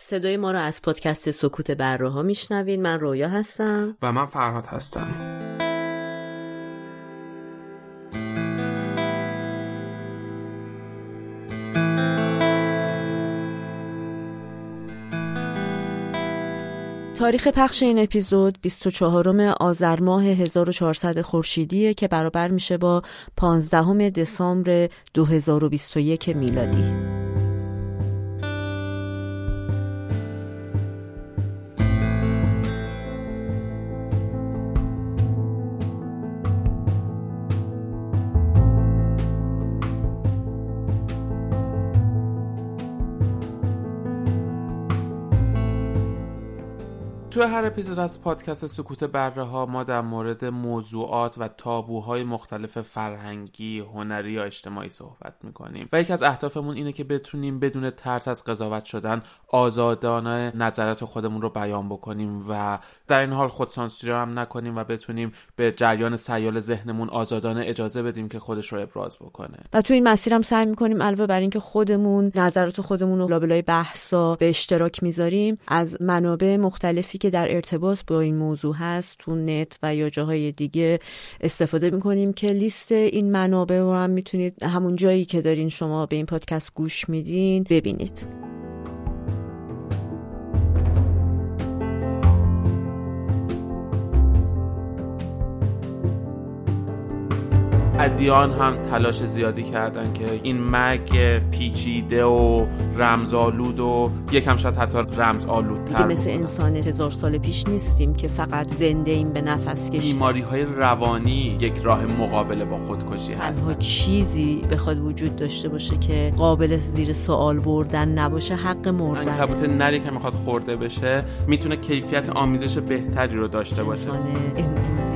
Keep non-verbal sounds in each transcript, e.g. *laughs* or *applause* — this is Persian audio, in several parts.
صدای ما رو از پادکست سکوت بره ها میشنوین من رویا هستم. و من فرهاد هستم. تاریخ پخش این اپیزود 24 آذر ماه 1400 خورشیدیه که برابر میشه با 15 دسامبر 2021 میلادی. هر اپیزود از پادکست سکوت بره ها ما در مورد موضوعات و تابوهای مختلف فرهنگی، هنری یا اجتماعی صحبت می‌کنیم. و یکی از اهدافمون اینه که بتونیم بدون ترس از قضاوت شدن آزادانه نظرات خودمون رو بیان بکنیم و در این حال خودسانسوری هم نکنیم و بتونیم به جریان سیال ذهنمون آزادانه اجازه بدیم که خودش رو ابراز بکنه. و تو این مسیر هم سعی می‌کنیم علاوه بر اینکه خودمون نظرات خودمون رو لابلای بحثا به اشتراک می‌ذاریم از منابع مختلفی که در ارتباط با این موضوع هست تو نت و یا جاهای دیگه استفاده می‌کنیم که لیست این منابع رو هم می‌تونید همون جایی که دارین شما به این پادکست گوش میدین ببینید. ادیان هم تلاش زیادی کردن که این مرگ پیچیده و رمزآلود و یکم شاید حتی رمز آلود مثل انسان هزار سال پیش نیستیم که فقط زنده ایم به نفس کشی بیماری های روانی یک راه مقابله با خودکشی هست چیزی بخواد وجود داشته باشه که قابل زیر سوال بردن نباشه حق مردن. کبوت نری که می‌خواد خورده بشه می‌تونه کیفیت آمیزش بهتری رو داشته باشه.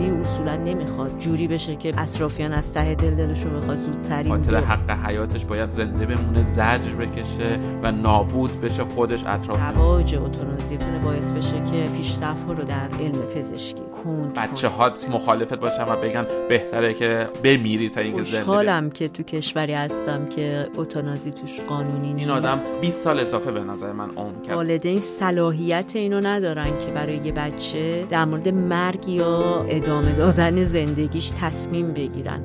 امروزی اصولا نمی‌خواد جوری بشه که اطرافیان از ته دل دلشون بخواد زودترین خاطر حق حیاتش باید زنده بمونه زجر بکشه و نابود بشه خودش اطراف رواج اوتونازی تونه باعث بشه که پیشرفت رو در علم پزشکی کند بچه هات مخالفت باشن و بگن بهتره که بمیری تا اینکه زنده که تو کشوری هستم که اوتونازی توش قانونی نیست این آدم 20 سال اضافه به نظر من عمر کرد. والدین صلاحیت اینو ندارن که برای یه بچه در مورد مرگ یا ادامه دادن زندگیش تصمیم بگیرن.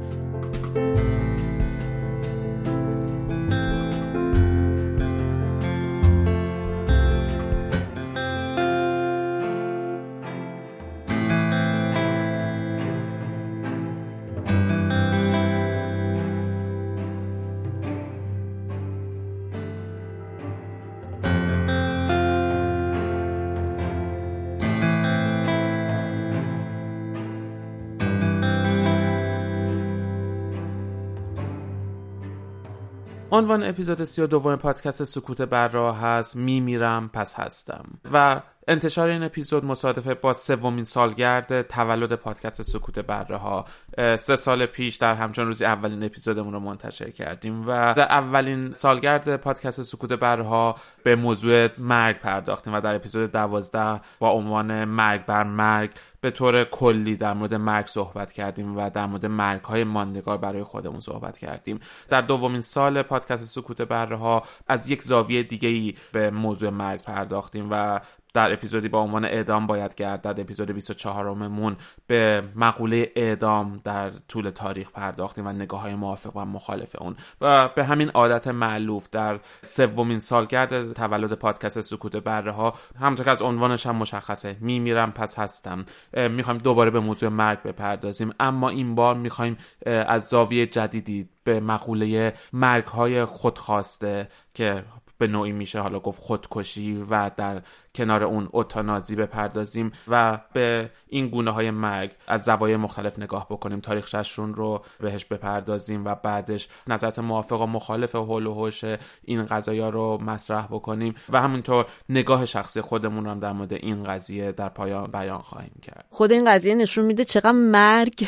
عنوان اپیزود سی و دوم پادکست سکوت بر راه هست. میمیرم پس هستم. و انتشار این اپیزود مصادفه با سومین سالگرد تولد پادکست سکوت بره ها. سه سال پیش در همچون روزی اولین اپیزودمون رو منتشر کردیم و در اولین سالگرد پادکست سکوت بره ها به موضوع مرگ پرداختیم و در اپیزود دوازده با عنوان مرگ بر مرگ به طور کلی در مورد مرگ صحبت کردیم و در مورد مرگ های ماندگار برای خودمون صحبت کردیم. در دومین سال پادکست سکوت بره ها از یک زاویه دیگه ای به موضوع مرگ پرداختیم و در اپیزودی با عنوان اعدام باید گردد. اپیزود 24 مون به مقوله اعدام در طول تاریخ پرداختیم و نگاه های موافق و مخالف اون. و به همین عادت معلوف در سومین سالگرد تولد پادکست سکوت بره ها همونطور که از عنوانش هم مشخصه. میمیرم پس هستم. می‌خوایم دوباره به موضوع مرگ بپردازیم. اما این بار می‌خوایم از زاویه جدیدی به مقوله مرگ های خودخواسته که به نوعی میشه حالا گفت خودکشی و در کنار اون اوتانازی بپردازیم و به این گونه های مرگ از زوایای مختلف نگاه بکنیم. تاریخ ششرون رو بهش بپردازیم و بعدش نظرات موافق و مخالف حول و حوش این قضایا رو مطرح بکنیم و همونطور نگاه شخصی خودمون رو هم در مورد این قضیه در پایان بیان خواهیم کرد. خود این قضیه نشون میده چقدر مرگ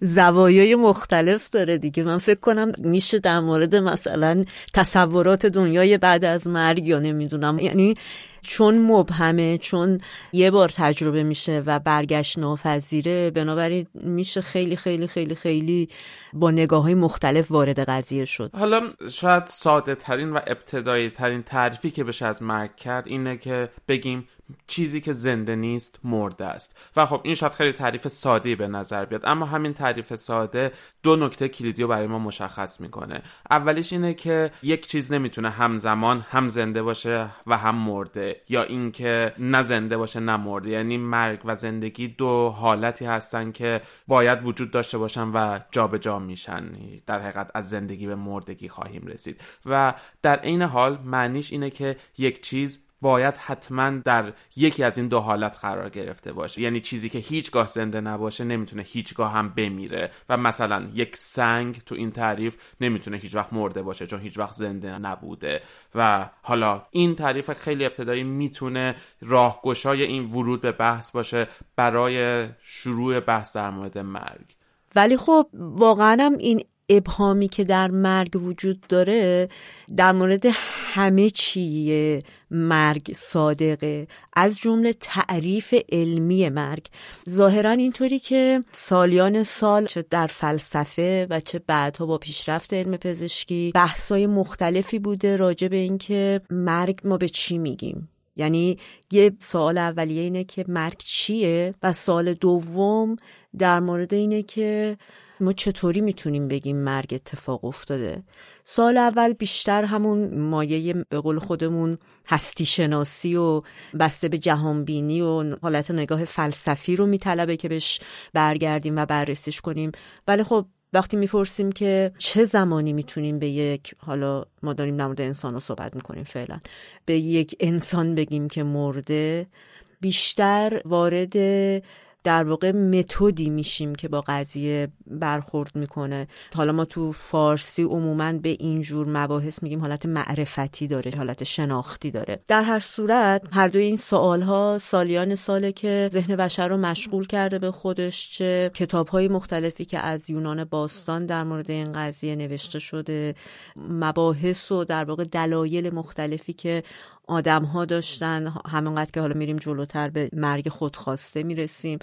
زوایای مختلف داره دیگه. من فکر کنم میشه در مورد مثلا تصورات دنیای بعد از مرگ یا نمی‌دونم. یعنی چون مبهمه چون یه بار تجربه میشه و برگشت ناپذیره بنابراین میشه خیلی خیلی خیلی خیلی با نگاه های مختلف وارد قضیه شد. حالا شاید ساده ترین و ابتدایی ترین تعریفی که بشه از مرگ کرد اینه که بگیم چیزی که زنده نیست مرده است. و خب این شاید خیلی تعریف ساده به نظر بیاد اما همین تعریف ساده دو نکته کلیدی رو برای ما مشخص می‌کنه. اولیش اینه که یک چیز نمی‌تونه همزمان هم زنده باشه و هم مرده یا اینکه نه زنده باشه نه مرده. یعنی مرگ و زندگی دو حالتی هستن که باید وجود داشته باشن و جابجا جا میشن. در حقیقت از زندگی به مردگی خواهیم رسید. و در عین حال معنیش اینه که یک چیز باید حتما در یکی از این دو حالت قرار گرفته باشه. یعنی چیزی که هیچگاه زنده نباشه نمی‌تونه هیچگاه هم بمیره. و مثلا یک سنگ تو این تعریف نمی‌تونه هیچ وقت مرده باشه چون هیچ وقت زنده نبوده. و حالا این تعریف خیلی ابتدایی می‌تونه راهگشای این ورود به بحث باشه برای شروع بحث در مورد مرگ. ولی خب واقعا هم این ابهامی که در مرگ وجود داره در مورد همه چیه. مرگ صادقه. از جمله تعریف علمی مرگ. ظاهرا اینطوری که سالیان سال چه در فلسفه و چه بعدها با پیشرفت علم پزشکی بحثای مختلفی بوده راجع به اینکه مرگ ما به چی میگیم. یعنی یه سوال اولیه اینه که مرگ چیه و سوال دوم در مورد اینه که ما چطوری می‌تونیم بگیم مرگ اتفاق افتاده؟ سال اول بیشتر همون مایه به قول خودمون هستی شناسی و بسته به جهانبینی و حالت نگاه فلسفی رو میطلبه که بهش برگردیم و بررسیش کنیم. ولی خب وقتی می‌پرسیم که چه زمانی می‌تونیم به یک حالا ما داریم در مورد انسان رو صحبت می‌کنیم فعلا به یک انسان بگیم که مرده بیشتر وارد در واقع متدی میشیم که با قضیه برخورد می‌کنه. حالا ما تو فارسی عموما به اینجور مباحث میگیم حالت معرفتی داره حالت شناختی داره. در هر صورت هر دوی این سوال ها سالیان ساله که ذهن بشر رو مشغول کرده به خودش چه کتاب های مختلفی که از یونان باستان در مورد این قضیه نوشته شده مباحث و در واقع دلایل مختلفی که آدم ها داشتن همونقدر که حالا میریم جلوتر به مرگ خودخواسته می‌رسیم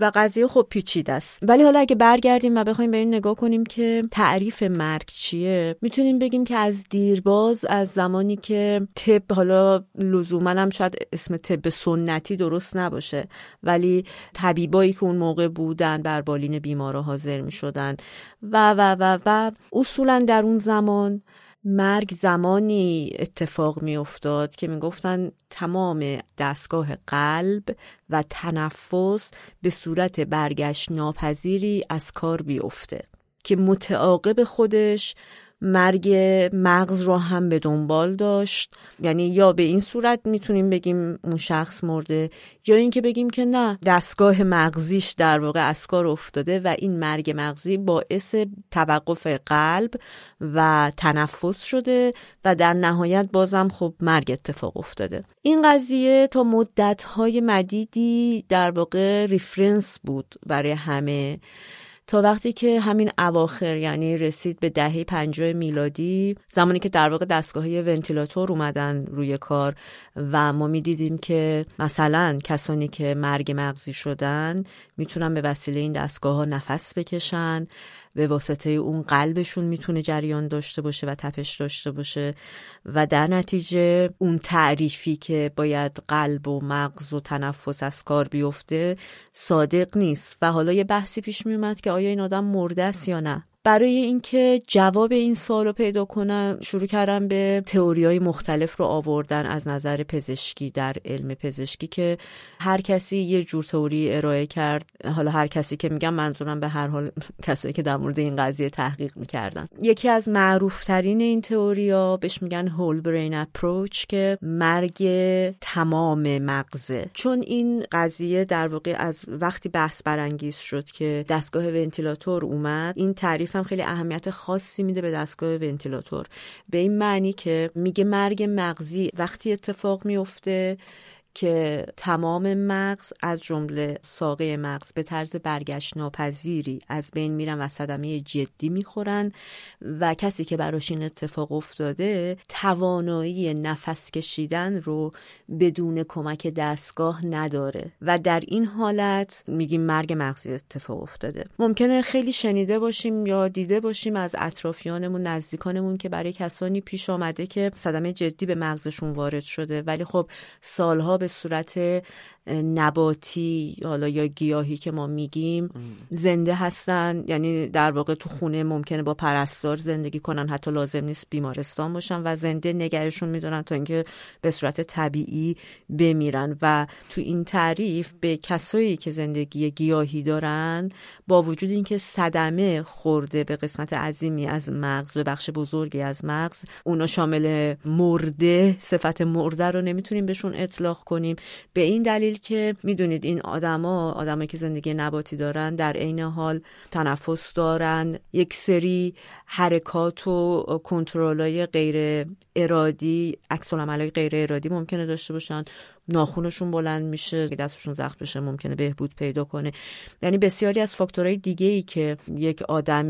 و قضیه خب پیچیده است. ولی حالا اگه برگردیم و بخوایم به این نگاه کنیم که تعریف مرگ چیه می‌تونیم بگیم که از دیرباز از زمانی که طب حالا لزوما هم شاید اسم طب سنتی درست نباشه ولی طبیبایی که اون موقع بودن بر بالین بیمارا حاضر می‌شدن و و و و اصولا در اون زمان مرگ زمانی اتفاق می افتاد که می گفتن تمام دستگاه قلب و تنفس به صورت برگشت ناپذیری از کار بیفته که متعاقب خودش مرگ مغز رو هم به دنبال داشت. یعنی یا به این صورت می‌تونیم بگیم اون شخص مرده یا اینکه بگیم که نه دستگاه مغزیش در واقع از کار افتاده و این مرگ مغزی باعث توقف قلب و تنفس شده و در نهایت بازم خب مرگ اتفاق افتاده. این قضیه تا مدتهای مدیدی در واقع ریفرنس بود برای همه. تا وقتی که همین اواخر یعنی رسید به دهه پنجاه میلادی زمانی که در واقع دستگاه ونتیلاتور اومدن روی کار و ما می‌دیدیم که مثلا کسانی که مرگ مغزی شدن می‌تونن به وسیله این دستگاه ها نفس بکشن. به واسطه اون قلبشون می‌تونه جریان داشته باشه و تپش داشته باشه. و در نتیجه اون تعریفی که باید قلب و مغز و تنفس از کار بیفته صادق نیست. و حالا یه بحثی پیش میومد که آیا این آدم مرده است یا نه؟ برای اینکه جواب این سوال رو پیدا کنم شروع کردم به تئوری های مختلف رو آوردن از نظر پزشکی در علم پزشکی که هر کسی یه جور تئوری ارائه کرد. حالا هر کسی که میگم منظورم به هر حال *laughs* کسایی که در مورد این قضیه تحقیق می‌کردن. یکی از معروف ترین این تئوریا بهش میگن هول برین اپروچ که مرگ تمام مغزه. چون این قضیه در واقع از وقتی بحث برانگیز شد که دستگاه ونتیلاتور اومد این تعریف هم خیلی اهمیت خاصی میده به دستگاه ونتیلاتور. به این معنی که میگه مرگ مغزی وقتی اتفاق میفته که تمام مغز از جمله ساقه مغز به طرز برگشت ناپذیری از بین میرن و صدمه جدی می‌خورن و کسی که براش این اتفاق افتاده توانایی نفس کشیدن رو بدون کمک دستگاه نداره و در این حالت میگیم مرگ مغزی اتفاق افتاده. ممکنه خیلی شنیده باشیم یا دیده باشیم از اطرافیانمون نزدیکانمون که برای کسانی پیش آمده که صدمه جدی به مغزشون وارد شده ولی خب سالها به صورت نباتی حالا یا گیاهی که ما میگیم زنده هستن. یعنی در واقع تو خونه ممکنه با پرستار زندگی کنن. حتی لازم نیست بیمارستان باشن و زنده نگهشون میدارن تا اینکه به صورت طبیعی بمیرن. و تو این تعریف به کسایی که زندگی گیاهی دارن با وجود اینکه صدمه خورده به قسمت عظیمی از مغز به بخش بزرگی از مغز اونا شامل مرده صفت مرده رو نمی‌تونیم بهشون اطلاق کنیم. به این دلیل که می‌دونید این آدما آدمایی که زندگی نباتی دارن در عین حال تنفس دارن. یک سری حرکات و کنترلای غیر ارادی عکس غیر ارادی ممکنه داشته باشن. ناخونشون بلند میشه دستشون زخم بشه ممکنه بهبود پیدا کنه. یعنی بسیاری از فاکتورهای دیگه ای که یک آدم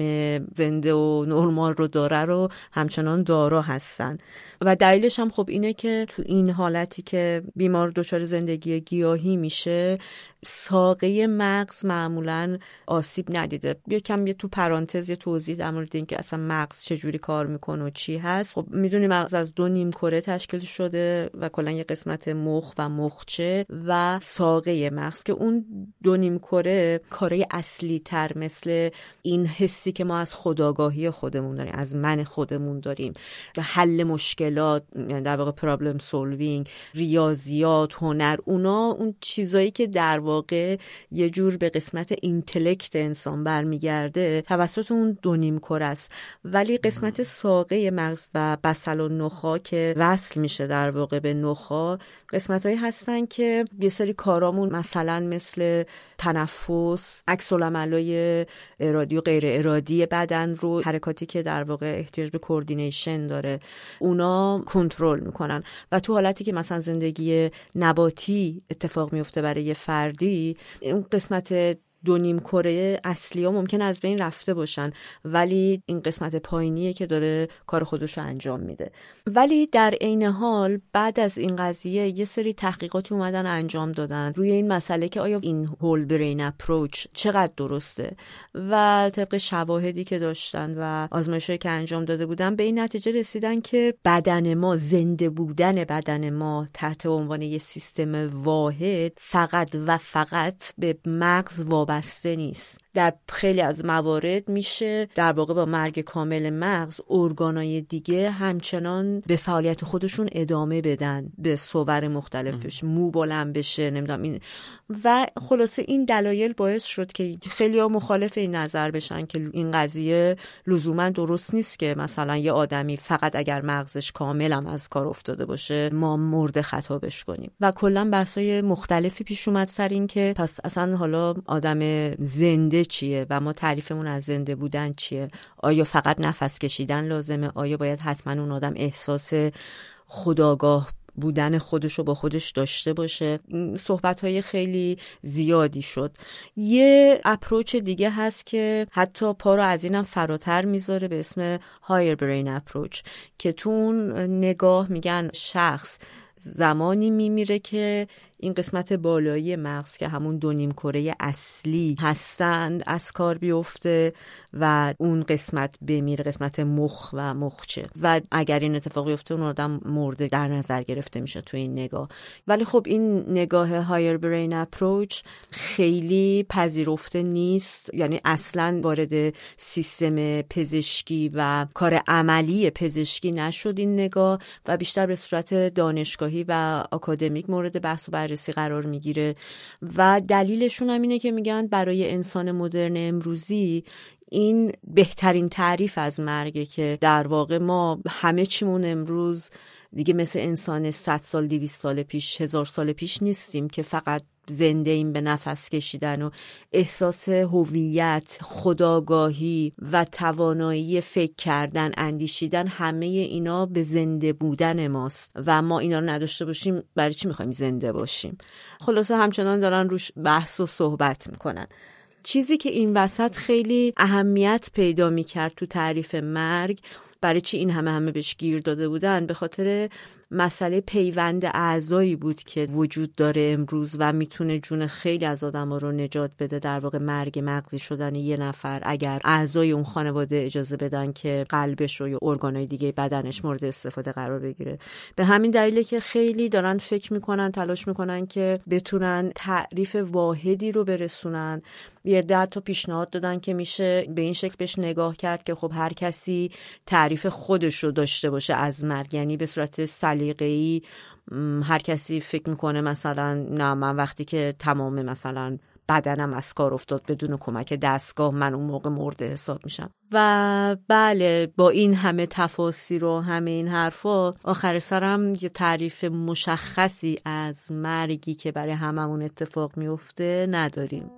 زنده و نرمال رو داره رو همچنان دارا هستن. و دلیلش هم خب اینه که تو این حالتی که بیمار دچار زندگی گیاهی میشه ساقه مغز معمولا آسیب ندیده. کم یه تو پرانتز یه توضیح در مورد اینکه اصلا مغز چجوری کار می‌کنه و چی هست. خب می‌دونی مغز از دو نیم کره تشکیل شده و کلا یه قسمت مخ و مخچه و ساقه مغز که اون دو نیم کره کارای اصلی تر مثل این حسی که ما از خداگاهی خودمون داریم از من خودمون داریم. و حل مشکلات یعنی در واقع problem solving ریاضیات هنر اونا اون چیزایی که در واقع یه جور به قسمت intellect انسان برمیگرده توسط اون دو نیم کره است. ولی قسمت ساقه مغز و بصل‌النخاع که وصل میشه در واقع به نخاع قسمت هایی هستن که یه سری کارامون مثلا مثل تنفس عکس ارادی و غیر ارادی بدن رو حرکاتی که در واقع احتیاج به coordination داره اونا کنترل می‌کنن. و تو حالتی که مثلا زندگی نباتی اتفاق میفته برای یه فردی اون قسمت دو نیم کره اصلی ها ممکن از بین رفته باشن. ولی این قسمت پایینیه که داره کار خودش رو انجام میده. ولی در عین حال بعد از این قضیه یه سری تحقیقاتی اومدن انجام دادن روی این مسئله که آیا این whole brain approach چقدر درسته و طبق شواهدی که داشتن و آزمایشهایی که انجام داده بودن به این نتیجه رسیدن که بدن ما زنده بودن بدن ما تحت عنوان یه سیستم واحد فقط و فقط به مغز وابسته نیست. در خیلی از موارد میشه در واقع با مرگ کامل مغز ارگانای دیگه همچنان به فعالیت خودشون ادامه بدن به صور مختلف بشه مو بلند بشه نمی‌دونم این. و خلاصه این دلایل باعث شد که خیلی ها مخالف این نظر بشن که این قضیه لزوما درست نیست که مثلا یه آدمی فقط اگر مغزش کاملا از کار افتاده باشه ما مورد خطابش کنیم. و کلا بحثای مختلفی پیش اومد سر این که پس اصلا حالا آدم زنده چیه و ما تعریفمون از زنده بودن چیه؟ آیا فقط نفس کشیدن لازمه؟ آیا باید حتما اون آدم احساس خداگاه بودن خودش رو با خودش داشته باشه؟ صحبت های خیلی زیادی شد. یه اپروچ دیگه هست که حتی پا رو از اینم فراتر می‌ذاره به اسم هایر برین اپروچ که تو نگاه میگن شخص زمانی میمیره که این قسمت بالایی مغز که همون دو نیم کره اصلی هستند از کار بیفته و اون قسمت بمیره قسمت مخ و مخچه و اگر این اتفاق بیفته اون آدم مرده در نظر گرفته میشه تو این نگاه. ولی خب این نگاه هایر برین اپروچ خیلی پذیرفته نیست. یعنی اصلا وارد سیستم پزشکی و کار عملی پزشکی نشد این نگاه و بیشتر به صورت دانشگاهی و آکادمیک مورد بحث و بررسی قرار می‌گیره. و دلیلشون هم اینه که میگن برای انسان مدرن امروزی این بهترین تعریف از مرگه که در واقع ما همه چیمون امروز دیگه مثل انسان 100 سال 200 سال پیش هزار سال پیش نیستیم که فقط زنده این به نفس کشیدن و احساس هویت خداگاهی و توانایی فکر کردن اندیشیدن همه اینا به زنده بودن ماست و ما اینا رو نداشته باشیم برای چی می‌خوایم زنده باشیم؟ خلاصه همچنان دارن روش بحث و صحبت می‌کنن. چیزی که این وسط خیلی اهمیت پیدا می‌کرد تو تعریف مرگ برای چی این همه همه بهش گیر داده بودن؟ به خاطر مسئله پیوند اعضایی بود که وجود داره امروز و می‌تونه جون خیلی از آدما رو نجات بده در واقع مرگ مغزی شدن یه نفر. اگر اعضای اون خانواده اجازه بدن که قلبش رو یا ارگانهای دیگه بدنش مورد استفاده قرار بگیره. به همین دلیله که خیلی دارن فکر می‌کنن تلاش می‌کنن که بتونن تعریف واحدی رو برسونن. یه ده تا پیشنهاد دادن که میشه به این شکل بهش نگاه کرد که خب هر کسی تعریف خودش رو داشته باشه از مرگ. یعنی به صورت سلیقه‌ای هر کسی فکر می‌کنه مثلا نه من وقتی که تمام مثلا بدنم از کار افتاد بدون کمک دستگاه من اون موقع مرده حساب میشم. و بله با این همه تفاصیل و همه این حرفا آخر سرم یه تعریف مشخصی از مرگی که برای هممون اتفاق میفته نداریم.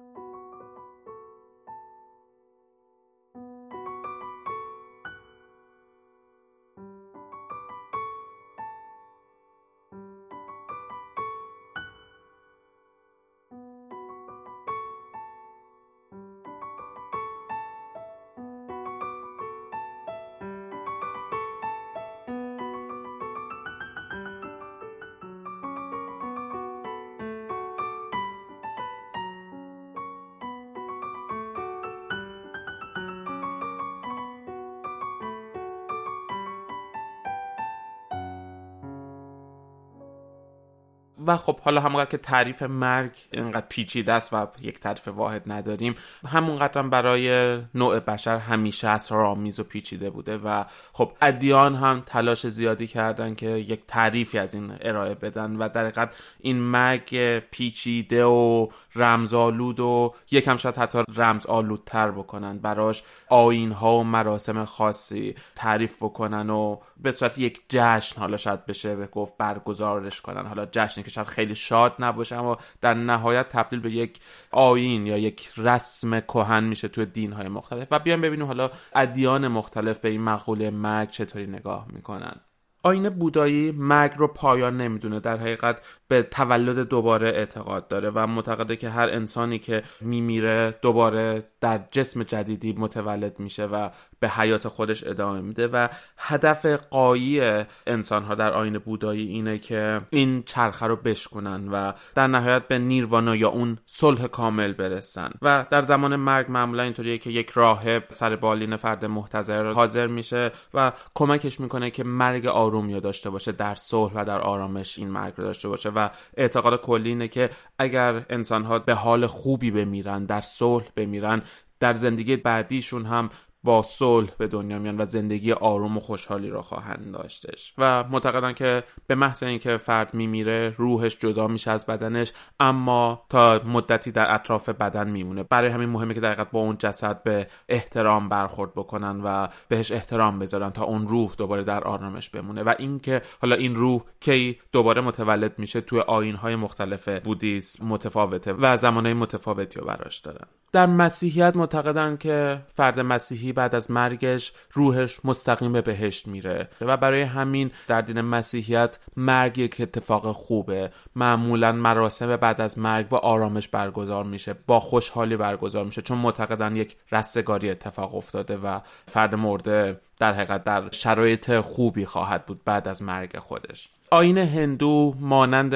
و خب حالا همونقدر که تعریف مرگ اینقدر پیچیده است و یک تعریف واحد نداریم همونقدر هم برای نوع بشر همیشه اسرارآمیز و پیچیده بوده و خب ادیان هم تلاش زیادی کردن که یک تعریفی از این ارائه بدن و در حقیقت این مرگ پیچیده و رمزآلود و یکم شاید حتی رمز آلودتر بکنن براش آین ها و مراسم خاصی تعریف بکنن و به صورت یک جشن حالا شاید بشه به گفت برگزارش کنن. حالا جشنی که شاید خیلی شاد نباشه اما در نهایت تبدیل به یک آین یا یک رسم کهن میشه توی دین های مختلف. و بیان ببینیم حالا ادیان مختلف به این مقوله مرگ چطوری نگاه می‌کنن. آین بودایی مرگ رو پایان نمی‌دونه. در حقیقت به تولد دوباره اعتقاد داره و معتقده که هر انسانی که میمیره دوباره در جسم جدیدی متولد میشه و به حیات خودش ادامه میده و هدف قایی انسان ها در آین بودایی اینه که این چرخه رو بشکنن و در نهایت به نیروانا یا اون صلح کامل برسن. و در زمان مرگ معمولا اینطوریه که یک راهب سر بالین فرد محتضر حاضر میشه و کمکش می‌کنه که مرگ آرومی داشته باشه در صلح و در آرامش این مرگ رو داشته باشه و اعتقاد کلی اینه که اگر انسان ها به حال خوبی بمیرن در صلح بمیرن در زندگی بعدیشون هم با صلح به دنیا میان و زندگی آروم و خوشحالی را خواهند داشتش. و معتقدن که به محض اینکه فرد میمیره روحش جدا میشه از بدنش اما تا مدتی در اطراف بدن میمونه. برای همین مهمه که در با اون جسد به احترام برخورد بکنن و بهش احترام بذارن تا اون روح دوباره در آرامش بمونه. و اینکه حالا این روح کی دوباره متولد میشه توی آینهای مختلف بودیسم متفاوته و زمانهای متفاوتی رو براش دارن در مسیحیت معتقدن که فرد مسیحی بعد از مرگش روحش مستقیم به بهشت میره. و برای همین در دین مسیحیت مرگ یک اتفاق خوبه. معمولا مراسم بعد از مرگ با آرامش برگزار میشه با خوشحالی برگزار میشه چون معتقدن یک رستگاری اتفاق افتاده و فرد مرده در حقیقت در شرایط خوبی خواهد بود بعد از مرگ خودش. آین هندو مانند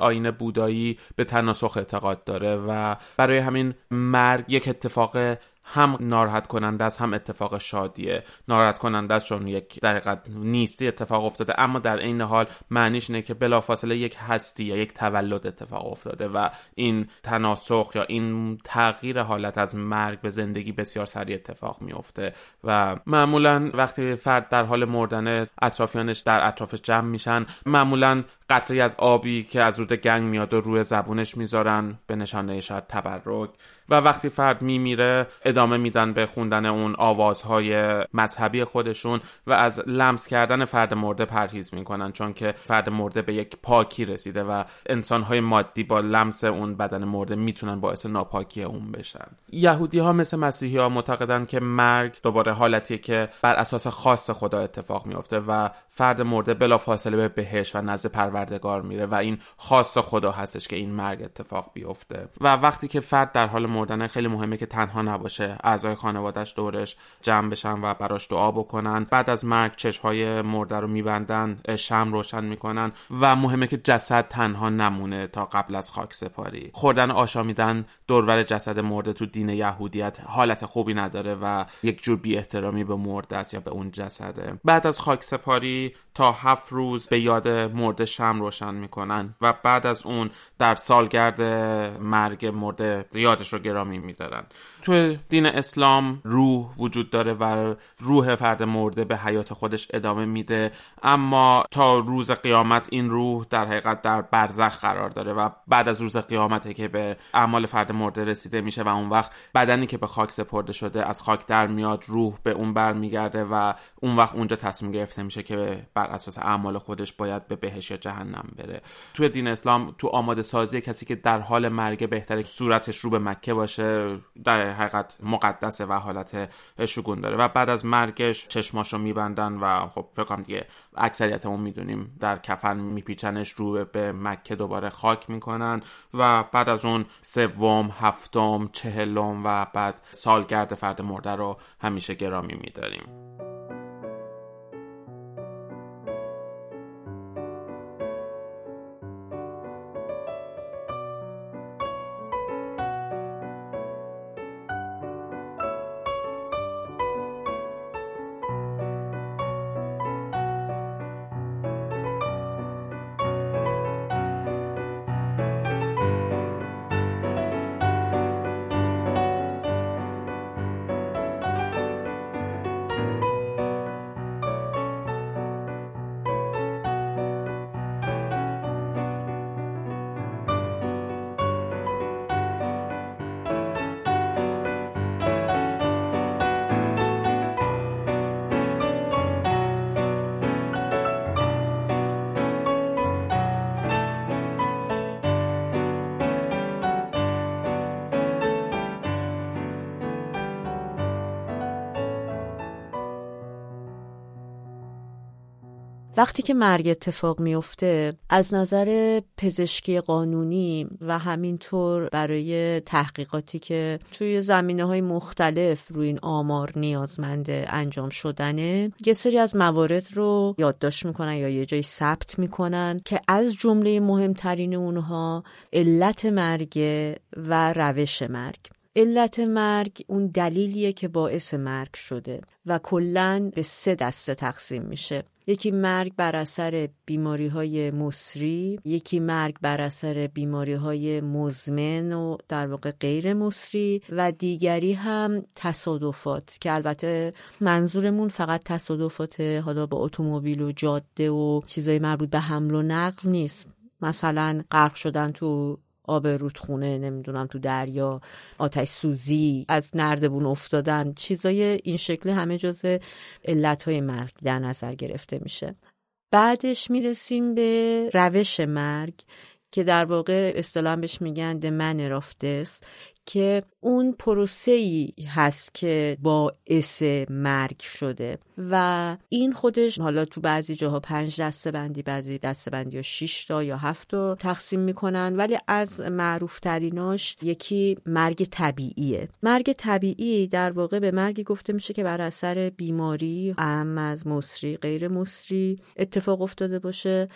آین بودایی به تناسخ اعتقاد داره و برای همین مرگ یک اتفاق هم ناراحت کننده است هم اتفاق شادیه. ناراحت کننده است چون یک دقیقت نیستی اتفاق افتاده اما در این حال معنیش اینه که بلافاصله یک هستی یا یک تولد اتفاق افتاده و این تناسخ یا این تغییر حالت از مرگ به زندگی بسیار سریع اتفاق میفته و معمولا وقتی فرد در حال مردن اطرافیانش در اطرافش جمع میشن معمولا قطری از آبی که از رود گنگ میاد و روی زبونش می‌ذارن به نشانه شاید تبرک. و وقتی فرد میمیره ادامه میدن به خوندن اون آوازهای مذهبی خودشون و از لمس کردن فرد مرده پرهیز می‌کنن چون که فرد مرده به یک پاکی رسیده و انسانهای مادی با لمس اون بدن مرده می‌تونن باعث ناپاکی اون بشن. یهودی ها مثل مسیحی ها معتقدن که مرگ دوباره حالتیه که بر اساس خاص خدا اتفاق میافته و فرد مرده بلا فاصله به بهش و نزد پروردگار میره و این خاص خدا هستش که این مرگ اتفاق بیفته. و وقتی که فرد در حال مردن خیلی مهمه که تنها نباشه. اعضای خانوادهش دورش جمع بشن و براش دعا بکنن. بعد از مرگ چشهای مرده رو میبندن شم روشن می‌کنن و مهمه که جسد تنها نمونه تا قبل از خاک سپاری. خوردن آشامیدن دورور جسد مرده تو دین یهودیت حالت خوبی نداره و یک جور بی احترامی به مرده است یا به اون جسده. بعد از خاک سپاری تا هفت روز به یاد مرده شم روشن می‌کنن و بعد از اون در سالگرد مرگ مرده یادش رو گرامی میدارن. تو دین اسلام روح وجود داره و روح فرد مرده به حیات خودش ادامه میده. اما تا روز قیامت این روح در حقیقت در برزخ قرار داره و بعد از روز قیامته که به اعمال فرد مرده رسیده میشه و اون وقت بدنی که به خاک سپرده شده از خاک در میاد روح به اون برمیگرده و اون وقت اونجا تصمیم گرفته میشه که بر اساس اعمال خودش باید به بهش یا جهنم بره. توی دین اسلام تو آماده سازی کسی که در حال مرگ بهتره صورتش رو به مکه باشه در حقیقت مقدسه و حالت شگون داره. و بعد از مرگش چشماشو میبندن و خب فکر کنم دیگه اکثریتمون می‌دونیم در کفن میپیچنش رو به مکه دوباره خاک می‌کنن. و بعد از اون سوم هفتم چهلم و بعد سالگرد فرد مرده رو همیشه گرامی میداریم. وقتی که مرگ اتفاق میفته از نظر پزشکی قانونی و همینطور برای تحقیقاتی که توی زمینه های مختلف روی این آمار نیازمند انجام شدنه یه سری از موارد رو یادداشت می‌کنن یا یه جایی ثبت می‌کنن که از جمله مهمترین اونها علت مرگ و روش مرگ. علت مرگ اون دلیلیه که باعث مرگ شده و کلا به سه دسته تقسیم میشه. یکی مرگ بر اثر بیماری های مصری یکی مرگ بر اثر بیماری های مزمن و در واقع غیر مصری و دیگری هم تصادفات که البته منظورمون فقط تصادفات حالا با اتومبیل و جاده و چیزای مربوط به حمل و نقل نیست. مثلا غرق شدن تو آب رودخونه نمی‌دونم تو دریا آتش سوزی از نردبون افتادن. چیزای این شکلی همه جز علتهای مرگ در نظر گرفته میشه. بعدش می‌رسیم به روش مرگ که در واقع اصطلاح بهش میگن the manner که اون پروسه ای هست که باعث مرگ شده و این خودش حالا تو بعضی جاها پنج دسته بندی بعضی دسته بندی یا شش تا یا هفت تا تقسیم می‌کنن ولی از معروف تریناش یکی مرگ طبیعیه. مرگ طبیعی در واقع به مرگی گفته میشه که بر اثر بیماری اهم از مصری غیر مصری اتفاق افتاده باشه.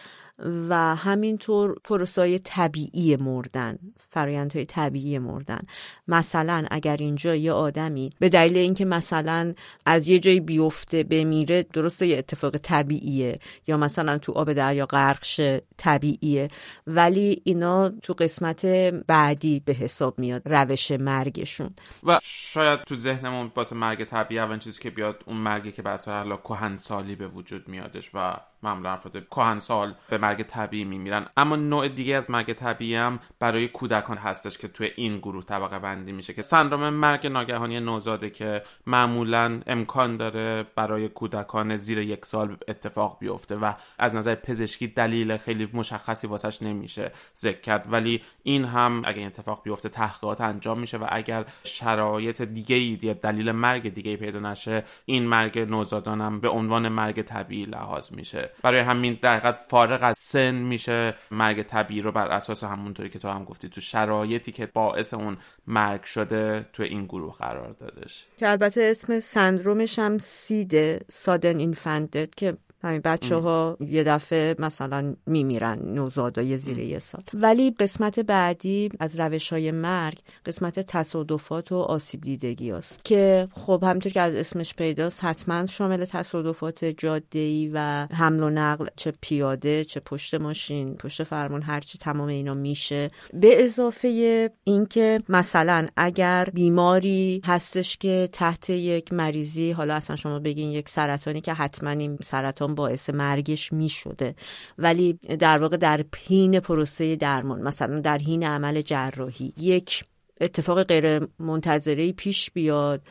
و همینطور پروسای طبیعی مردن فرایندهای طبیعی مردن. مثلا اگر اینجا یه آدمی به دلیل اینکه مثلا از یه جایی بیفته بمیره درسته یه اتفاق طبیعیه یا مثلا تو آب دریا غرق شه طبیعیه ولی اینا تو قسمت بعدی به حساب میاد روش مرگشون. و شاید تو ذهنمون واسه مرگ طبیعی اولین چیزی که بیاد اون مرگی که بس حالا کهن سالی به وجود میادش و معمولا افراد کهنسال به مرگ طبیعی میمیرن. اما نوع دیگه از مرگ طبیعی هم برای کودکان هستش که توی این گروه طبقه بندی میشه که سندروم مرگ ناگهانی نوزاده که معمولا امکان داره برای کودکان زیر یک سال اتفاق بیفته و از نظر پزشکی دلیل خیلی مشخصی واسش نمیشه ذکر کرد. ولی این هم اگه اتفاق بیفته تحقیقات انجام میشه و اگر شرایط دیگه ای دلیل مرگ دیگه ای پیدا نشه این مرگ نوزادانم به عنوان مرگ طبیعی لحاظ میشه. برای همین در فارغ از سن میشه مرگ طبیعی رو بر اساس همونطوری که تو هم گفتی تو شرایطی که باعث اون مرگ شده تو این گروه قرار دادش. که البته اسم سندرومش هم سیده سادن اینفندد که همین بچه ها یه دفعه مثلا میمیرن نوزادای زیر یه سال. ولی قسمت بعدی از روش های مرگ قسمت تصادفات و آسیب دیدگی هست که خب همینطور که از اسمش پیداست حتما شامل تصادفات جاده و حمل و نقل چه پیاده چه پشت ماشین پشت فرمان هرچی تمام اینا میشه. به اضافه اینکه مثلا اگر بیماری هستش که تحت یک مریضی حالا اصلا شما بگین یک سرطانی که حتما این سرطان باعث مرگش می شده ولی در واقع در حین پروسه درمان مثلا در حین عمل جراحی یک اتفاق غیر منتظره پیش بیاد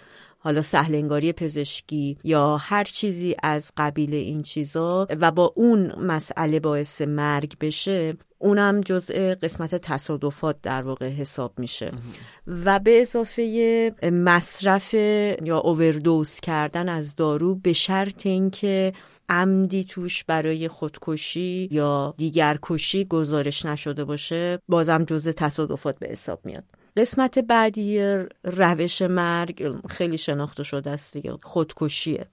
حالا سهلنگاری پزشکی یا هر چیزی از قبیل این چیزا و با اون مسئله باعث مرگ بشه اونم جزء قسمت تصادفات در واقع حساب میشه. و به اضافه مصرف یا اووردوز کردن از دارو به شرط اینکه عمدی توش برای خودکشی یا دیگر کشی گزارش نشده باشه بازم جزء تصادفات به حساب میاد. قسمت بعدی روش مرگ خیلی شناخته شده است دیگه خودکشیه.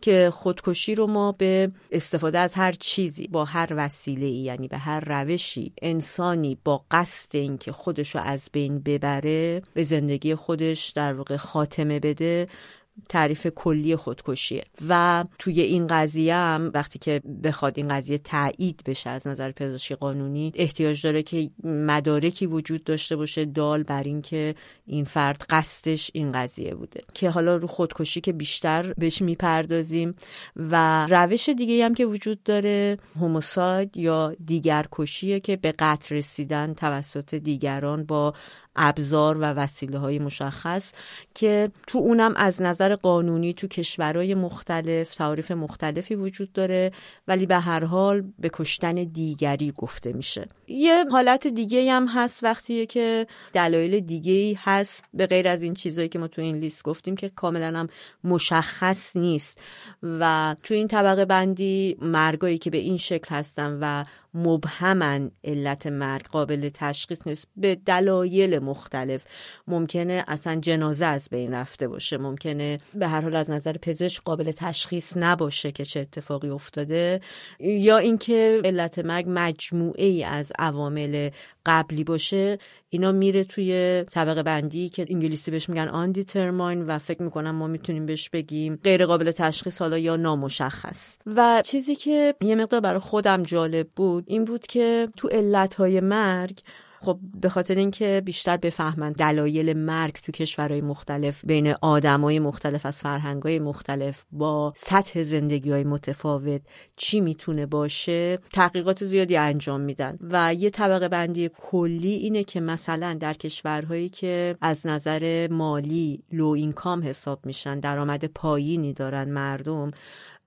که خودکشی رو ما به استفاده از هر چیزی با هر وسیله ای یعنی به هر روشی انسانی با قصد اینکه خودش رو از بین ببره به زندگی خودش در واقع خاتمه بده تعریف کلی خودکشیه. و توی این قضیه هم وقتی که بخواد این قضیه تایید بشه از نظر پزشکی قانونی احتیاج داره که مدارکی وجود داشته باشه دال بر اینکه این فرد قصدش این قضیه بوده. که حالا رو خودکشی که بیشتر بهش می‌پردازیم و روش دیگه هم که وجود داره هوموساید یا دیگر کشیه که به قتل رسیدن توسط دیگران با ابزار و وسیله های مشخص که تو اونم از نظر قانونی تو کشورهای مختلف تعریف مختلفی وجود داره ولی به هر حال به کشتن دیگری گفته میشه. یه حالت دیگه هم هست وقتی که دلایل دیگه هست به غیر از این چیزهایی که ما تو این لیست گفتیم که کاملا هم مشخص نیست. و تو این طبقه بندی مرگایی که به این شکل هستن و مبهمن علت مرگ قابل تشخیص نیست. به دلایل مختلف. ممکنه اصلا جنازه از بین رفته باشه. ممکنه به هر حال از نظر پزشک قابل تشخیص نباشه که چه اتفاقی افتاده. یا اینکه علت مرگ مجموعه ای از عوامل قبلی باشه اینا میره توی طبقه بندی که انگلیسی بهش میگن آن دیترماین و فکر می‌کنم ما می‌تونیم بهش بگیم غیر قابل تشخیص حالا یا نامشخص. و چیزی که یه مقدار برای خودم جالب بود این بود که تو علتهای مرگ خب به خاطر اینکه بیشتر بفهمن دلایل مرگ تو کشورهای مختلف بین آدمای مختلف از فرهنگای مختلف با سطح زندگی های متفاوت چی می‌تونه باشه تحقیقات زیادی انجام میدن. و یه طبقه بندی کلی اینه که مثلا در کشورهایی که از نظر مالی لو اینکام حساب میشن درآمد پایینی دارن مردم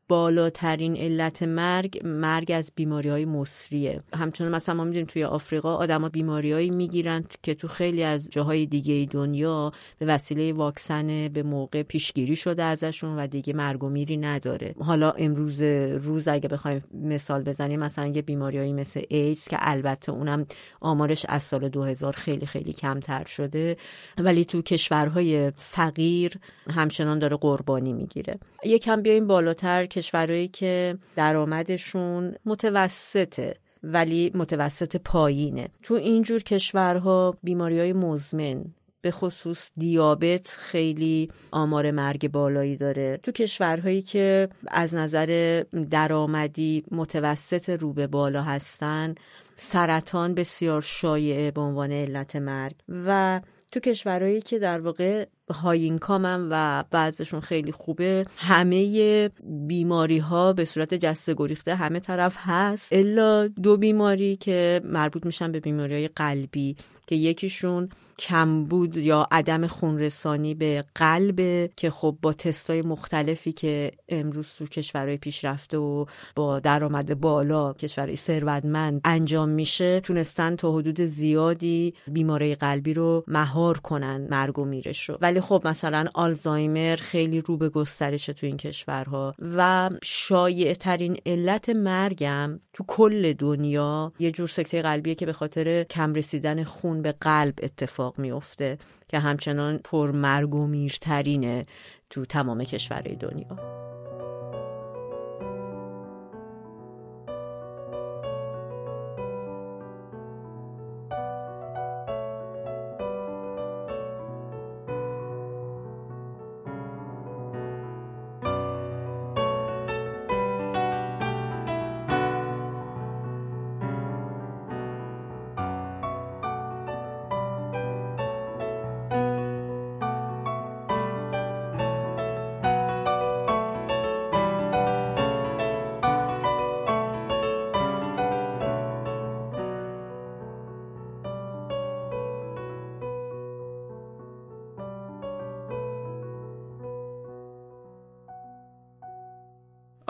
بالاترین علت مرگ مرگ از بیماری های مصریه. همچنان مثلا ما می‌دونیم توی آفریقا آدما بیماریهایی می‌گیرن که تو خیلی از جاهای دیگه دنیا به وسیله واکسن به موقع پیشگیری شده ازشون و دیگه مرگ و میری نداره. حالا امروز روز اگه بخوایم مثال بزنیم مثلا یه بیماریهایی مثل ایدز که البته اونم آمارش از سال 2000 خیلی خیلی کمتر شده ولی تو کشورهای فقیر همچنان داره قربانی می‌گیره. یکم بیایم بالاتر کشورهایی که درآمدشون متوسطه ولی متوسط پایینه. تو اینجور کشورها بیماری های مزمن به خصوص دیابت خیلی آمار مرگ بالایی داره. تو کشورهایی که از نظر درآمدی متوسط رو به بالا هستن سرطان بسیار شایعه به عنوان علت مرگ. و تو کشورهایی که در واقع های اینکامن و بعضشون خیلی خوبه همه بیماری ها به صورت جسته گریخته همه طرف هست. الا دو بیماری که مربوط میشن به بیماری های قلبی که یکیشون کمبود یا عدم خونرسانی به قلب که خب با تستای مختلفی که امروز تو کشورهای پیشرفته و با درآمد بالا کشورهای ثروتمند انجام میشه تونستن تا حدود زیادی بیماری قلبی رو مهار کنن مرگ و میرش رو. ولی خب مثلا آلزایمر خیلی رو به گسترشه تو این کشورها. و شایع ترین علت مرگم تو کل دنیا یه جور سکته قلبیه که به خاطر کم رسیدن خون به قلب اتفاق میفته که همچنان پرمرگ و میرترینه تو تمام کشورهای دنیا.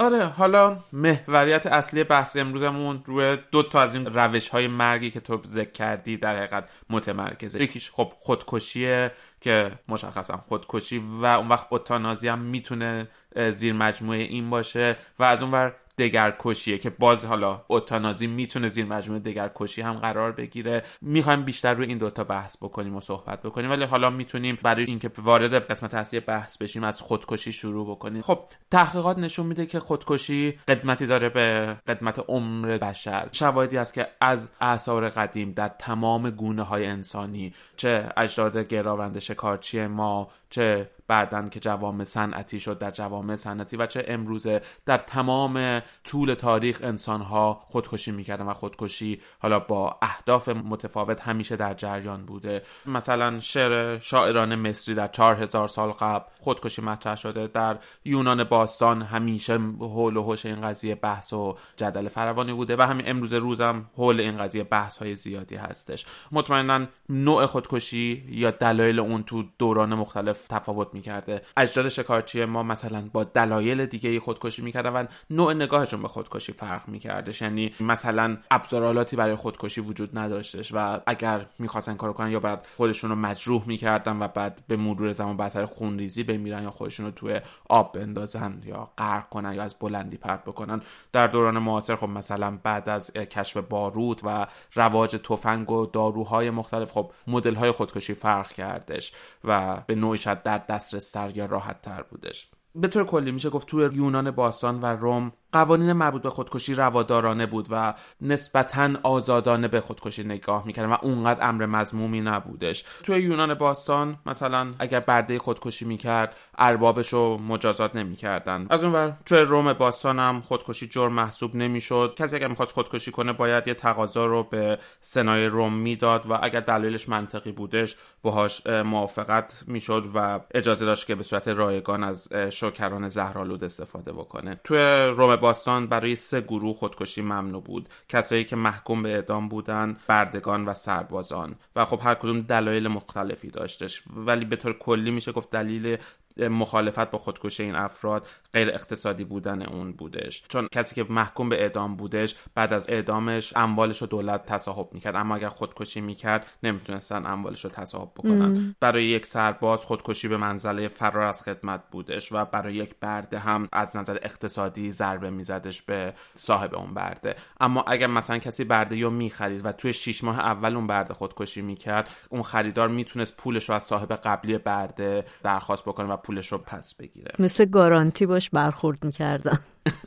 آره حالا محوریت اصلی بحث امروزمون روی دو تا از این روش های مرگی که تو ذکر کردی در حقیقت متمرکزه. یکیش خب خودکشیه که مشخصا خودکشی و اون وقت اوتانازی هم می‌تونه زیر مجموعه این باشه و از اون ور دگرکشیه که باز حالا اوتانازی می‌تونه زیر مجموعه دگرکشی هم قرار بگیره. می‌خوایم بیشتر روی این دوتا بحث بکنیم و صحبت بکنیم ولی حالا می‌تونیم برای اینکه وارد قسمت اصلی بحث بشیم از خودکشی شروع بکنیم. خب تحقیقات نشون میده که خودکشی قدمتی داره به قدمت عمر بشر. شواهدی است که از اعصار قدیم در تمام گونه های انسانی چه اجداد گراوند شکارچی ما چه بعدن که جوامع صنعتی شد در جوامع صنعتی و چه امروزه در تمام طول تاریخ انسانها خودکشی می‌کردن و خودکشی حالا با اهداف متفاوت همیشه در جریان بوده. مثلا شعر شاعران مصری در چهار هزار سال قبل خودکشی مطرح شده. در یونان باستان همیشه حول و حوش این قضیه بحث و جدل فراوانی بوده و همین امروز روزم حول این قضیه بحث های زیادی هستش. مطمئنا نوع خودکشی یا دلایل اون تو دوران مختلف تفاوت می‌کرده. اجداد شکارچی ما مثلا با دلایل دیگه خودکشی می‌کردن و نوع نگاهشون به خودکشی فرق میکردش یعنی مثلا ابزارالاتی برای خودکشی وجود نداشتش و اگر می‌خواستن کار کنن یا بعد خودشون رو مجروح می‌کردن و بعد به مرور زمان به اثر خونریزی بمیرن یا خودشون رو توی آب بندازن یا غرق کنن یا از بلندی پرت بکنن. در دوران معاصر خب مثلا بعد از کشف باروت و رواج تفنگ و داروهای مختلف خب مدل های خودکشی فرق کردش و به نوعی در دسترستر یا راحت تر بودش. به طور کلی میشه گفت توی یونان باستان و روم قوانین مربوط به خودکشی روادارانه بود و نسبتا آزادانه به خودکشی نگاه می‌کردن و اونقدر امر مزمومی نبودش. توی یونان باستان مثلا اگر برده خودکشی می‌کرد اربابش رو مجازات نمی‌کردن. از اون توی روم باستان هم خودکشی جرم محسوب نمی‌شد. کسی اگر می‌خواست خودکشی کنه باید یه تقاضا رو به سنای روم می‌داد و اگر دلیلش منطقی بودش باهاش موافقت می‌شد و اجازه داشت که به صورت رایگان از شوکران زهرالود استفاده بکنه. توی روم باستان برای سه گروه خودکشی ممنوع بود. کسایی که محکوم به اعدام بودن بردگان و سربازان. و خب هر کدوم دلایل مختلفی داشتش. ولی به طور کلی میشه گفت دلیل مخالفت با خودکشی این افراد غیر اقتصادی بودن اون بودش. چون کسی که محکوم به اعدام بودش بعد از اعدامش اموالش رو دولت تصاحب می‌کرد. اما اگر خودکشی می‌کرد نمی‌تونستن اموالش رو تصاحب بکنن. برای یک سرباز خودکشی به منزله فرار از خدمت بودش و برای یک برده هم از نظر اقتصادی ضربه میزدش به صاحب اون برده. اما اگر مثلا کسی برده رو می‌خرید و توی شیش ماه اول اون برده خودکشی می‌کرد اون خریدار می‌تونست پولش رو از صاحب قبلی برده درخواست بکنه و پولش رو پس بگیره. مثل گارانتی باش برخورد می‌کردن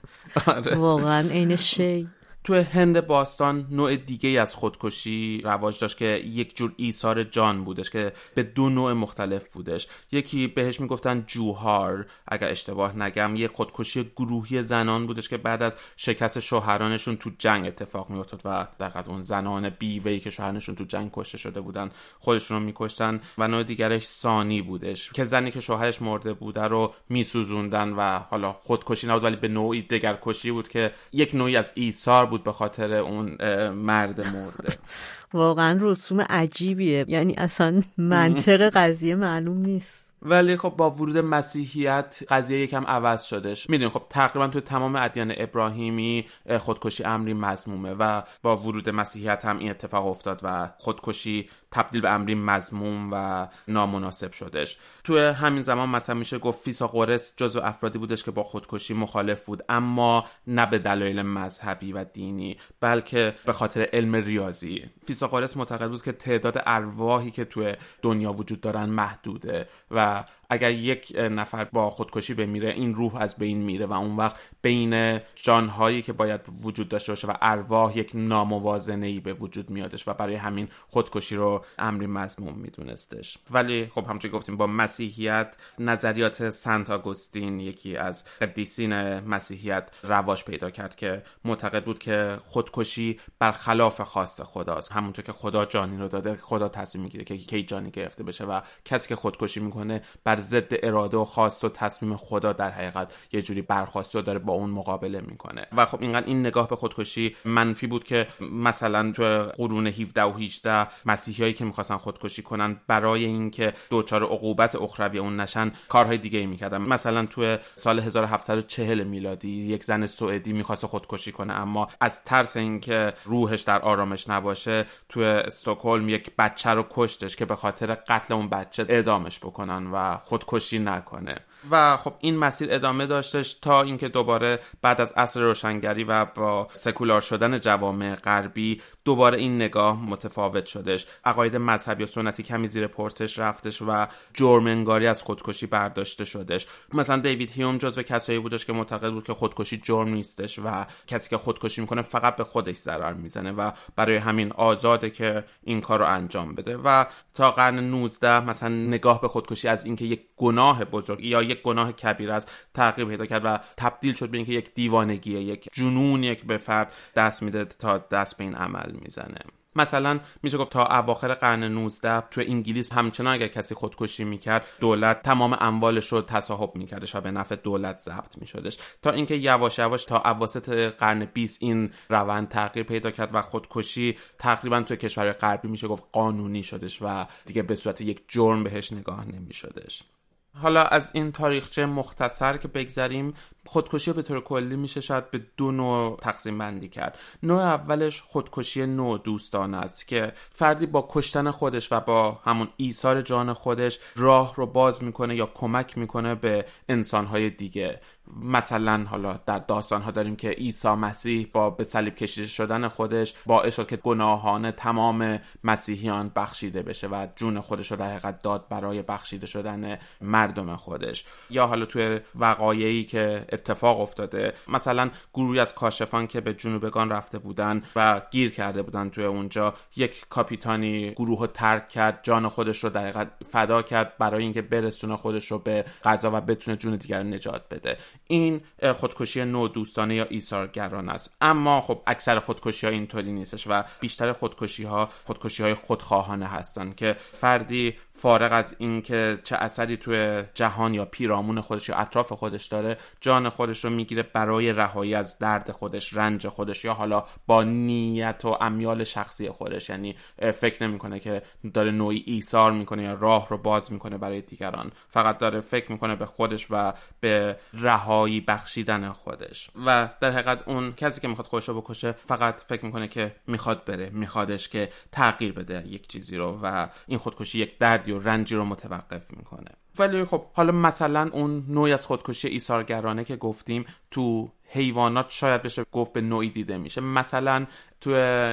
*laughs* آره. واقعا عین شی. تو هند باستان نوع دیگه از خودکشی رواج داشت که یک جور ایثار جان بودش که به دو نوع مختلف بودش. یکی بهش می‌گفتن جوهار اگر اشتباه نگم یک خودکشی گروهی زنان بودش که بعد از شکست شوهرانشون تو جنگ اتفاق میافتاد و در اون زنان بیوهی که شوهرانشون تو جنگ کشته شده بودن خودشون رو میکشتن و نوع دیگرش سانی بودش که زنی که شوهرش مرده بوده رو میسوزوندن و حالا خودکشی نبود ولی به نوعی دگرکشی بود که یک نوعی از ایثار بود. به خاطر اون مرد مرده. *laughs* واقعا رسوم عجیبیه. یعنی اصلا منطق قضیه معلوم نیست. ولی خب با ورود مسیحیت قضیه یکم عوض شدش. می‌دونی خب تقریبا تو تمام ادیان ابراهیمی خودکشی امری مزمومه و با ورود مسیحیت هم این اتفاق افتاد و خودکشی تبدیل به امری مزموم و نامناسب شدش. تو همین زمان مثلا میشه گفت فیساغورس جزو افرادی بودش که با خودکشی مخالف بود اما نه به دلایل مذهبی و دینی بلکه به خاطر علم ریاضی. فیساغورس معتقد بود که تعداد ارواحی که تو دنیا وجود دارن محدوده و اگر یک نفر با خودکشی بمیره این روح از بین میره و اون وقت بین جانهایی که باید وجود داشته باشه و ارواح یک ناموازنه ای به وجود میادش و برای همین خودکشی رو امری مضموم میدونستش. ولی خب همونطور گفتیم با مسیحیت نظریات سنت آگوستین یکی از قدیسین مسیحیت رواج پیدا کرد که معتقد بود که خودکشی برخلاف خواست خداست. همونطور که خدا جانی رو داده خدا تصمیم می‌گیره که کی جانی گرفته بشه و کسی که خودکشی می‌کنه بر ضد اراده و خواست و تصمیم خدا در حقیقت یه جوری برخواسته و داره با اون مقابله می‌کنه. و خب اینقدر این نگاه به خودکشی منفی بود که مثلا تو قرون 17 و 18 مسیحیایی که می‌خواستن خودکشی کنن برای اینکه دوچار عقوبت اخروی اون نشن کارهای دیگه ای می‌کردن. مثلا تو سال 1740 میلادی یک زن سوئدی می‌خواست خودکشی کنه اما از ترس اینکه روحش در آرامش نباشه تو استکهلم یک بچه رو کشتش که به خاطر قتل اون بچه اعدامش بکنن و خودکشی نکنه. و خب این مسیر ادامه داشتش تا اینکه دوباره بعد از عصر روشنگری و با سکولار شدن جوامع غربی دوباره این نگاه متفاوت شدش. عقاید مذهبی و سنتی کمی زیر پرسش رفتش و جرم از خودکشی برداشته شدش. مثلا دیوید هیوم جزو کسایی بودش که معتقد بود که خودکشی جرم نیستش و کسی که خودکشی می‌کنه فقط به خودش ضرر می‌زنه و برای همین آزاده که این کار رو انجام بده. و تا قرن 19 مثلا نگاه به خودکشی از اینکه یک گناه بزرگ یا یک گناه کبیر است تغییر پیدا کرد و تبدیل شد به اینکه یک دیوانگیه یک جنون یک به فرد دست میده تا دست به این عمل می‌زنه. مثلا میشه گفت تا اواخر قرن 19 تو انگلیس همچنان اگر کسی خودکشی می‌کرد دولت تمام اموالش رو تصاحب میکردش و به نفع دولت ضبط میشدش. تا اینکه یواش یواش تا اواسط قرن 20 این روند تغییر پیدا کرد و خودکشی تقریبا تو کشور غربی میشه گفت قانونی شدش و دیگه به صورت یک جرم بهش نگاه نمیشدش. حالا از این تاریخچه مختصر که بگذریم خودکشی به طور کلی میشه شاید به دو نوع تقسیم بندی کرد. نوع اولش خودکشی نوع دوستانه است که فردی با کشتن خودش و با همون ایثار جان خودش راه رو باز می‌کنه یا کمک می‌کنه به انسانهای دیگه. مثلا حالا در داستان ها داریم که عیسی مسیح با به صلیب کشیده شدن خودش باعث شد که گناهان تمام مسیحیان بخشیده بشه و جون خودش رو در حقیقت داد برای بخشیده شدن مردم خودش. یا حالا توی وقایعی که اتفاق افتاده. مثلا گروهی از کاشفان که به جنوبگان رفته بودن و گیر کرده بودن توی اونجا یک کاپیتانی گروه رو ترک کرد جان خودش رو در فدا کرد برای اینکه برسونه خودش رو به غذا و بتونه جون دیگر نجات بده. این خودکشی نو دوستانه یا ایثارگران است. اما خب اکثر خودکشی ها اینطوری نیستش و بیشتر خودکشی ها خودکشی های خودخواهانه هستن که فردی فارغ از اینکه چه اثری توی جهان یا پیرامون خودش یا اطراف خودش داره جان خودش رو می‌گیره برای رهایی از درد خودش رنج خودش یا حالا با نیت و امیال شخصی خودش. یعنی فکر نمی‌کنه که داره نوعی ایثار می‌کنه یا راه رو باز می‌کنه برای دیگران. فقط داره فکر می‌کنه به خودش و به رهایی بخشیدن خودش. و در حقیقت اون کسی که می‌خواد خودش رو بکشه فقط فکر می‌کنه که می‌خواد بره میخوادش که تغییر بده یک چیزی رو و این خودکشی یک درد و رنجی رو متوقف می‌کنه. ولی خب حالا مثلا اون نوعی از خودکشی ایثارگرانه که گفتیم تو حیوانات شاید بشه گفت به نوعی دیده میشه. مثلا تو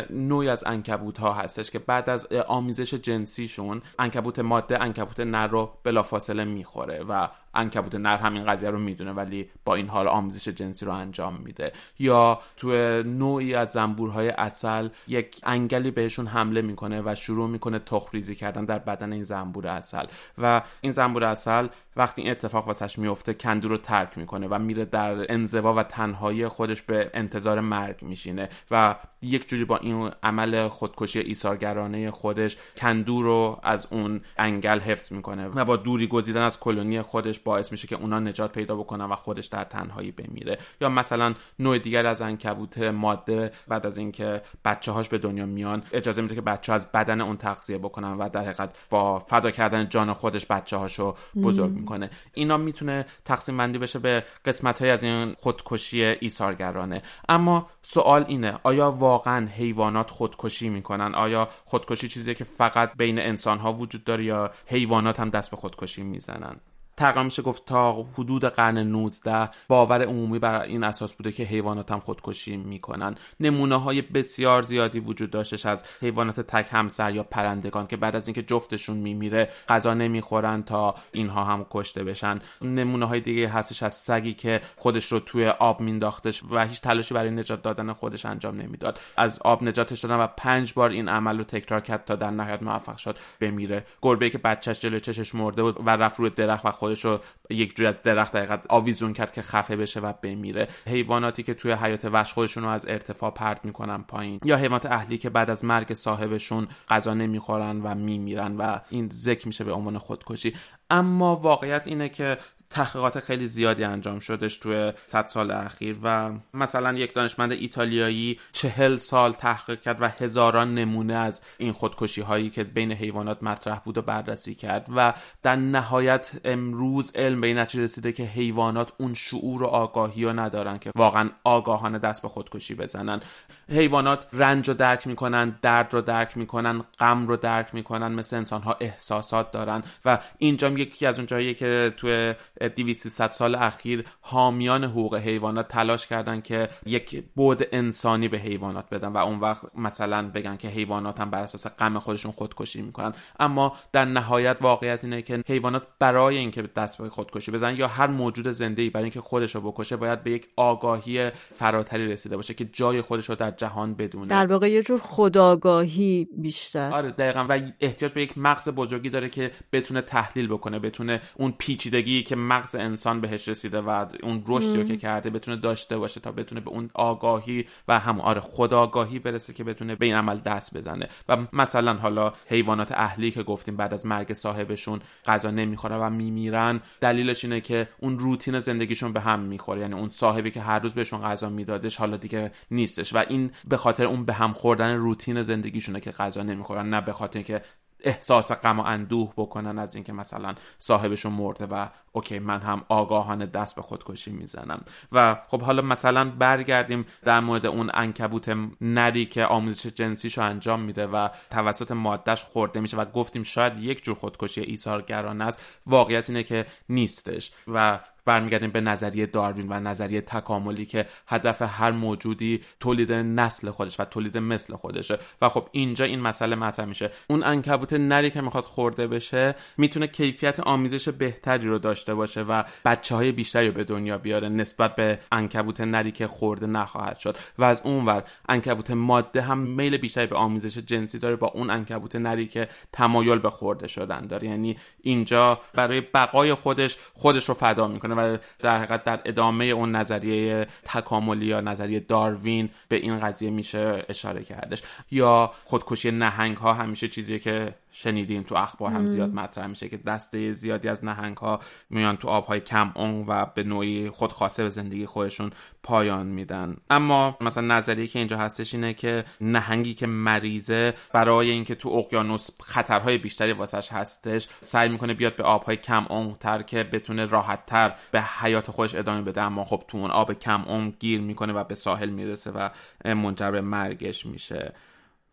نوعی از انکبوت ها هستش که بعد از آمیزش جنسیشون انکبوت ماده انکبوت نر رو بلافاصله می‌خوره و انکبوت نر همین قضیه رو می‌دونه ولی با این حال آمیزش جنسی رو انجام میده. یا تو نوعی از زنبورهای اصل یک انگلی بهشون حمله می‌کنه و شروع می‌کنه تخریزی کردن در بدن این زنبور اصل و این زنبور اصل وقتی این اتفاق واسش میفته کندو رو ترک می‌کنه و میره در انزوا و تنهایی خودش به انتظار مرگ میشینه. و یک جوری با این عمل خودکشی ایثارگرانه خودش کندو رو از اون انگل حفظ می‌کنه و با دوری گزیدن از کلونی خودش باعث میشه که اونا نجات پیدا بکنن و خودش در تنهایی بمیره. یا مثلا نوع دیگر از انکبوت ماده بعد از اینکه بچه هاش به دنیا میان اجازه میده که بچه از بدن اون تغذیه بکنن و در حقیقت با فدا کردن جان خودش بچه هاشو بزرگ می‌کنه. اینا می‌تونه تقسیم بندی بشه به قسمت های از این خودکشی ایثارگرانه. اما سوال اینه آیا واقعا حیوانات خودکشی می‌کنن؟ آیا خودکشی چیزیه که فقط بین انسان ها وجود داره یا حیوانات هم دست به خودکشی می‌زنن؟ تقریبا میشه گفت تا حدود قرن 19 باور عمومی بر این اساس بوده که حیوانات هم خودکشی می‌کنن. نمونه های بسیار زیادی وجود داشتش از حیوانات تک همسر یا پرندگان که بعد از اینکه جفتشون میمیره غذا نمی‌خورن تا اینها هم کشته بشن. نمونه های دیگه هستش از سگی که خودش رو توی آب مینداختش و هیچ تلاشی برای نجات دادن خودش انجام نمی‌داد. از آب نجاتش دادن و پنج بار این عمل رو تکرار کرد تا در نهایت موفق شد بمیره. گربه که بچهش جلوی چشش مرده بود و رفت روی درخت و خودش رو یک جوری از درخت دقیقت آویزون کرد که خفه بشه و بمیره. حیواناتی که توی حیات وحش خودشون رو از ارتفاع پرت می‌کنن پایین. یا حیوانات اهلی که بعد از مرگ صاحبشون غذا نمی‌خورن و میمیرن و این ذکر میشه به عنوان خودکشی. اما واقعیت اینه که تحقیقات خیلی زیادی انجام شدش توی صد سال اخیر و مثلا یک دانشمند ایتالیایی چهل سال تحقیق کرد و هزاران نمونه از این خودکشی هایی که بین حیوانات مطرح بود و بررسی کرد و در نهایت امروز علم به این نتیجه رسیده که حیوانات اون شعور و آگاهی رو ندارن که واقعا آگاهانه دست به خودکشی بزنن. حیوانات رنج رو درک می‌کنن درد رو درک می‌کنن غم رو درک می‌کنن مثل انسان ها احساسات دارن و اینجا یکی از اون جایی که توی 200 سال اخیر حامیان حقوق حیوانات تلاش کردن که یک بود انسانی به حیوانات بدن و اون وقت مثلا بگن که حیوانات هم بر اساس غم خودشون خودکشی می‌کنن. اما در نهایت واقعیت اینه که حیوانات برای اینکه دست به خودکشی بزنن یا هر موجود زنده ای برای اینکه خودش رو بکشه باید به یک آگاهی فراتری رسیده باشه که جای خودش رو در جهان بدونه. در واقع یه جور خداگاهی بیشتر. آره دقیقا. و احتیاج به یک مغز بزرگی داره که بتونه تحلیل بکنه بتونه اون پیچیدگی که مغز انسان بهش رسیده و اون رشدی رو که کرده بتونه داشته باشه تا بتونه به اون آگاهی و هم آره خداگاهی برسه که بتونه به این عمل دست بزنه. و مثلا حالا حیوانات اهلی که گفتیم بعد از مرگ صاحبشون غذا نمی‌خورن و میمیرن دلیلش اینه که اون روتین زندگیشون به هم می‌خوره. یعنی اون صاحبی که هر روز بهشون غذا میدادش حالا دیگه نیستش. و این به خاطر اون به هم خوردن روتین زندگیشونه که غذا نمی‌خورن نه به خاطر اینکه احساس غم و اندوه بکنن از اینکه مثلا صاحبشون مرده و اوکی من هم آگاهانه دست به خودکشی می‌زنم. و خب حالا مثلا برگردیم در مورد اون انکبوت نری که آموزش جنسیشو انجام میده و توسط مادهش خورده میشه و گفتیم شاید یک جور خودکشی ایثارگرانه است واقعیت اینه که نیستش. و برمیگردیم به نظریه داروین و نظریه تکاملی که هدف هر موجودی تولید نسل خودش و تولید مثل خودشه. و خب اینجا این مسئله مطرح میشه. اون انکبوت نری که می‌خواد خورده بشه می‌تونه کیفیت آمیزش بهتری رو داشته باشه و بچه های بیشتری رو به دنیا بیاره نسبت به انکبوت نری که خورده نخواهد شد. و از اونور انکبوت ماده هم میل بیشتری به آمیزش جنسی داره با اون انکبوت نری که تمایل به خورده شدن داره. یعنی اینجا برای بقای خودش خودش رو فدا می‌کنه و در حقیقت در ادامه اون نظریه تکاملی یا نظریه داروین به این قضیه میشه اشاره کردش. یا خودکشی نهنگ ها همیشه چیزیه که شنیدیم تو اخبار هم زیاد مطرح میشه که دسته زیادی از نهنگ ها میان تو آبهای کم اون و به نوعی خودخواسته به زندگی خودشون پایان میدن. اما مثلا نظریه که اینجا هستش اینه که نهنگی که مریضه برای اینکه تو اقیانوس خطرهای بیشتری واسش هستش سعی می‌کنه بیاد به آبهای کم تر که بتونه راحتتر به حیات خودش ادامه بده. اما خب تو اون آب کم اون گیر می‌کنه و به ساحل می‌رسه و منجر به مرگش میشه.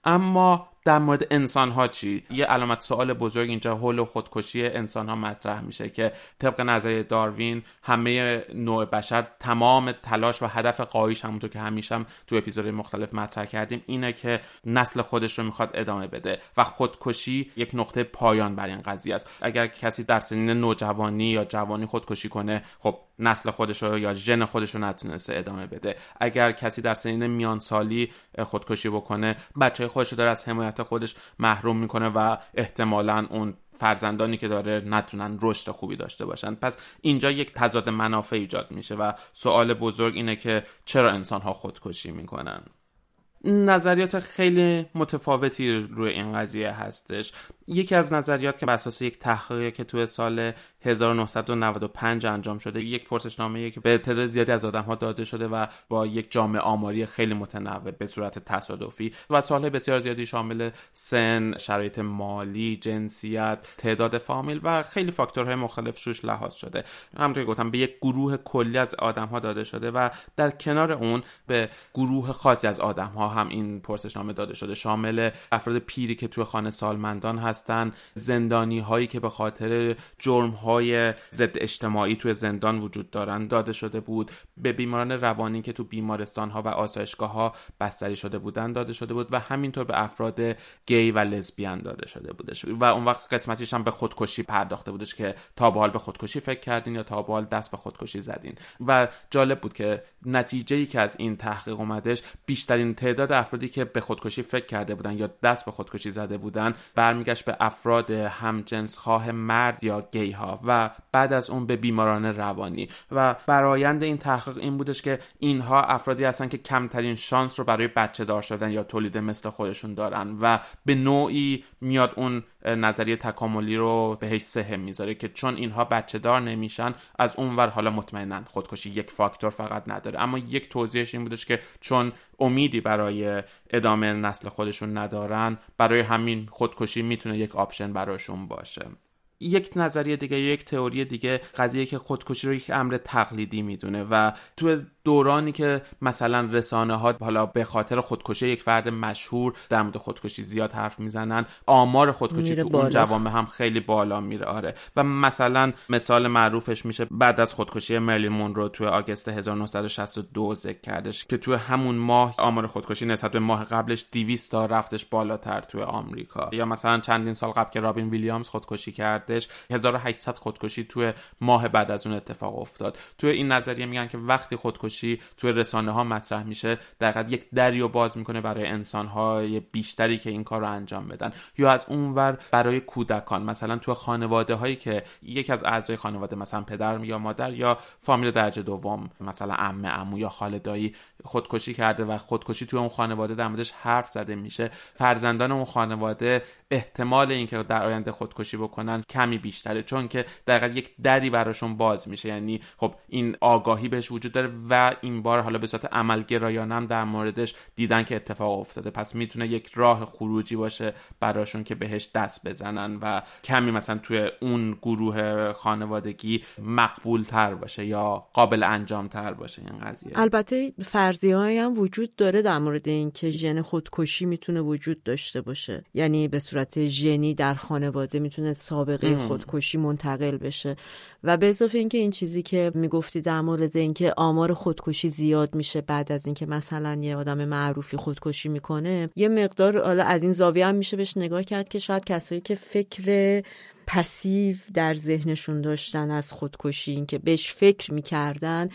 اما در مورد انسان ها چی؟ یه علامت سوال بزرگ اینجا حول خودکشی انسان ها مطرح میشه که طبق نظریه داروین همه نوع بشر تمام تلاش و هدف قایش همونطور که همیشه هم تو اپیزود مختلف مطرح کردیم اینه که نسل خودش رو می‌خواد ادامه بده و خودکشی یک نقطه پایان بر این قضیه است. اگر کسی در سنین نوجوانی یا جوانی خودکشی کنه خب نسل خودش رو یا ژن خودش رو نتونسته ادامه بده. اگر کسی در سنین میان سالی خودکشی بکنه بچه خودش رو داره از حمایت خودش محروم می‌کنه و احتمالا اون فرزندانی که داره نتونن رشد خوبی داشته باشن. پس اینجا یک تضاد منافع ایجاد میشه و سوال بزرگ اینه که چرا انسان ها خودکشی می‌کنن؟ نظریات خیلی متفاوتی روی این قضیه هستش. یکی از نظریات که بر اساس یک تحقیقی که توی سال 1995 انجام شده. یک پرسشنامه که به تعداد زیادی از آدم ها داده شده و با یک جامعه آماری خیلی متنوع به صورت تصادفی و سال بسیار زیادی شامل سن، شرایط مالی، جنسیت، تعداد فامیل و خیلی فاکتورهای مختلف شوش لحاظ شده. همونطور که گفتم به یک گروه کلی از آدم ها داده شده و در کنار اون به گروه خاصی از آدم ها هم این پرسشنامه داده شده. شامل افراد پیری که توی خانه سالمندان هستن زندانی هایی که به خاطر جرم های ضد اجتماعی توی زندان وجود دارن داده شده بود. به بیماران روانی که تو بیمارستان ها و آسایشگاه ها بستری شده بودن داده شده بود و همینطور به افراد گی و لزبیان داده شده بودش. و اون وقت قسمتیش هم به خودکشی پرداخته بودش که تا به حال به خودکشی فکر کردین یا تا به حال دست به خودکشی زدین. و جالب بود که نتیجه ای که از این تحقیق اومدش بیشترین تعداد افرادی که به خودکشی فکر کرده بودن یا دست به خودکشی زده بودن برمیگشت به افراد همجنس خواه مرد یا گی ها و بعد از اون به بیماران روانی. و برایند این تحقیق این بودش که اینها افرادی هستن که کمترین شانس رو برای بچه دار شدن یا تولید مثل خودشون دارن و به نوعی میاد اون نظریه تکاملی رو بهش سهم می‌ذاره که چون اینها بچه دار نمیشن از اونور حالا مطمئنا خودکشی یک فاکتور فقط نداره. اما یک توضیحش این بودش که چون امیدی برای ادامه نسل خودشون ندارن برای همین خودکشی می‌تونه یک option براشون باشه. یک نظریه دیگه یک تئوری دیگه قضیه که خودکشی رو یک امر تقلیدی می‌دونه و تو دورانی که مثلا رسانه ها حالا به خاطر خودکشی یک فرد مشهور در مورد خودکشی زیاد حرف می‌زنن آمار خودکشی تو اون جوامع هم خیلی بالا میره آره. و مثلا مثال معروفش میشه بعد از خودکشی مرلین مونرو توی August 1962 ذکر کردش که توی همون ماه آمار خودکشی نسبت به ماه قبلش 200 تا رفتش بالاتر توی آمریکا. یا مثلا چندین سال قبل که رابین ویلیامز خودکشی کردش. 1800 خودکشی توی ماه بعد از اون اتفاق افتاد. توی این نظریه میگن که وقتی خودکشی توی رسانه ها مطرح میشه در یک دری رو باز می‌کنه برای انسان های بیشتری که این کار رو انجام بدن. یا از اونور برای کودکان مثلا توی خانواده هایی که یکی از اعضای خانواده مثلا پدر یا مادر یا فامیل درجه دوم مثلا عمه عمو یا خاله دایی خودکشی کرده و خودکشی توی اون خانواده در موردش حرف زده میشه. فرزندان اون خانواده احتمال اینکه در آینده خودکشی بکنن کمی بیشتره چون که در یک دری براشون باز میشه. یعنی خب این آگاهی بهش وجود داره و این بار حالا به صورت عملگرایانه هم در موردش دیدن که اتفاق افتاده. پس می‌تونه یک راه خروجی باشه براشون که بهش دست بزنن و کمی مثلا توی اون گروه خانوادگی مقبول تر باشه یا قابل انجام تر باشه این قضیه. البته فرضیه هم وجود داره در مورد اینکه ژن خودکشی می‌تونه وجود داشته باشه. یعنی به صورت ژنی در خانواده می‌تونه سابقه خودکشی منتقل بشه. و به اضافه اینکه این چیزی که می‌گفتی در مورد اینکه آمار خودکشی زیاد میشه بعد از اینکه مثلا یه آدم معروفی خودکشی می‌کنه یه مقدار حالا از این زاویه هم میشه بهش نگاه کرد که شاید کسایی که فکر پسیو در ذهنشون داشتن از خودکشی اینکه بهش فکر می‌کردن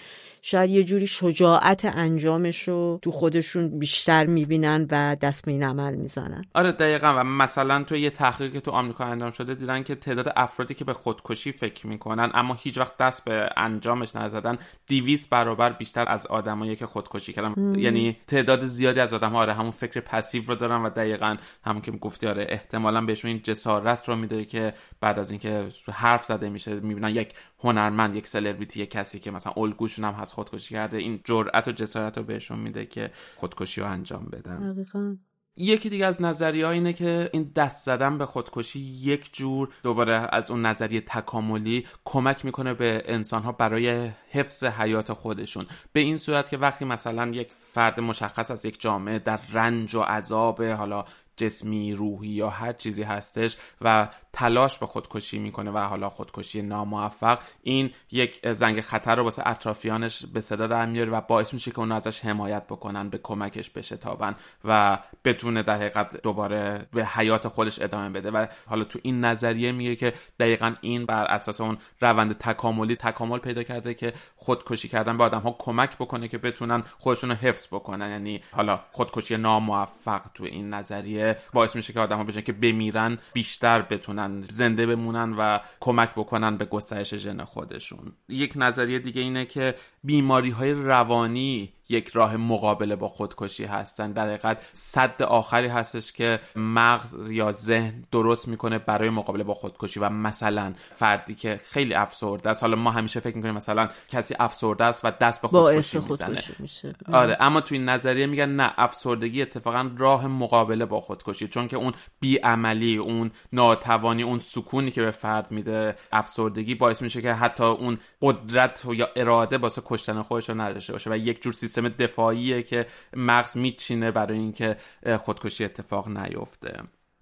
شاید یه جوری شجاعت انجامش رو تو خودشون بیشتر می‌بینن و دست به این عمل می‌زنن. آره دقیقا. و مثلا تو یه تحقیقی که تو آمریکا انجام شده دیدن که تعداد افرادی که به خودکشی فکر می‌کنن اما هیچ وقت دست به انجامش نزدن 200 برابر بیشتر از آدمایی که خودکشی کردن. یعنی تعداد زیادی از آدم ها آره همون فکر پسیو رو دارن و دقیقا همون که گفتی آره احتمالا بهشون این جسارت رو میده که بعد از اینکه حرف زده میشه می‌بینن. یک هنرمند یک سلبریتی یک کسی که مثلا الگوشون هم هست خودکشی کرده این جرأت و جسارت رو بهشون میده که خودکشی رو انجام بدن دقیقا. یکی دیگه از نظریه اینه که این دست زدن به خودکشی یک جور دوباره از اون نظریه تکاملی کمک می‌کنه به انسان ها برای حفظ حیات خودشون به این صورت که وقتی مثلا یک فرد مشخص از یک جامعه در رنج و عذاب حالا جسمی روحی یا هر چیزی هستش و تلاش به خودکشی می‌کنه و حالا خودکشی ناموفق این یک زنگ خطر رو واسه اطرافیانش به صدا در میاره و باعث میشه که اون ازش حمایت بکنن به کمکش بشتابن و بتونه در حقیقت دوباره به حیات خودش ادامه بده. و حالا تو این نظریه میگه که دقیقا این بر اساس اون روند تکاملی تکامل پیدا کرده که خودکشی کردن به آدم ها کمک بکنه که بتونن خودشون رو حفظ بکنن. یعنی حالا خودکشی ناموفق تو این نظریه باعث میشه که آدم ها که بمیرن بیشتر بتونن زنده بمونن و کمک بکنن به گسترش ژن خودشون. یک نظریه دیگه اینه که بیماری های روانی یک راه مقابله با خودکشی هستن. در حقیقت صد آخری هستش که مغز یا ذهن درست می‌کنه برای مقابله با خودکشی و مثلا فردی که خیلی افسرده است. حالا ما همیشه فکر می‌کنیم مثلا کسی افسرده است و دست به خودکشی, خودکشی میشه. آره اما توی این نظریه میگن نه افسردگی اتفاقا راه مقابله با خودکشی چون که اون بیعملی اون ناتوانی اون سکونی که به فرد میده افسردگی باعث میشه که حتی اون قدرت یا اراده واسه کشتن خودش رو نداشته باشه و یک جور سیستم دفاعیه که مغز میچینه برای اینکه خودکشی اتفاق نیفته.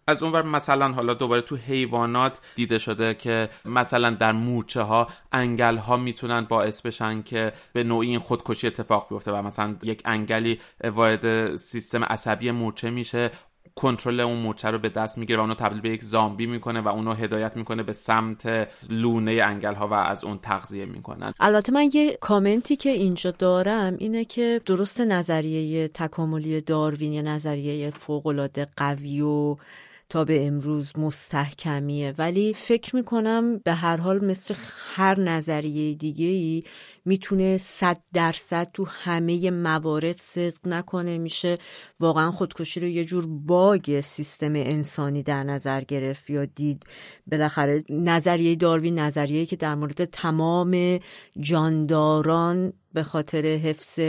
از اونور مثلا حالا دوباره تو حیوانات دیده شده که مثلا در مورچه ها انگل ها می‌تونن باعث بشن که به نوعی این خودکشی اتفاق بیفته و مثلا یک انگلی وارد سیستم عصبی مورچه میشه. کنترل اون مورچه رو به دست می‌گیره و اونو تبدیل به یک زامبی می‌کنه و اونو هدایت می‌کنه به سمت لونه انگل ها و از اون تغذیه می‌کنن. البته من یه کامنتی که اینجا دارم اینه که درست نظریه تکاملی داروین یا نظریه فوق قوی و تا به امروز مستحکمیه. ولی فکر می‌کنم به هر حال مثل هر نظریه دیگه ای می‌تونه صد درصد تو همه موارد صدق نکنه. میشه واقعا خودکشی رو یه جور باگ سیستم انسانی در نظر گرفت. یا دید بالاخره نظریه داروین نظریه که در مورد تمام جانداران به خاطر حفظ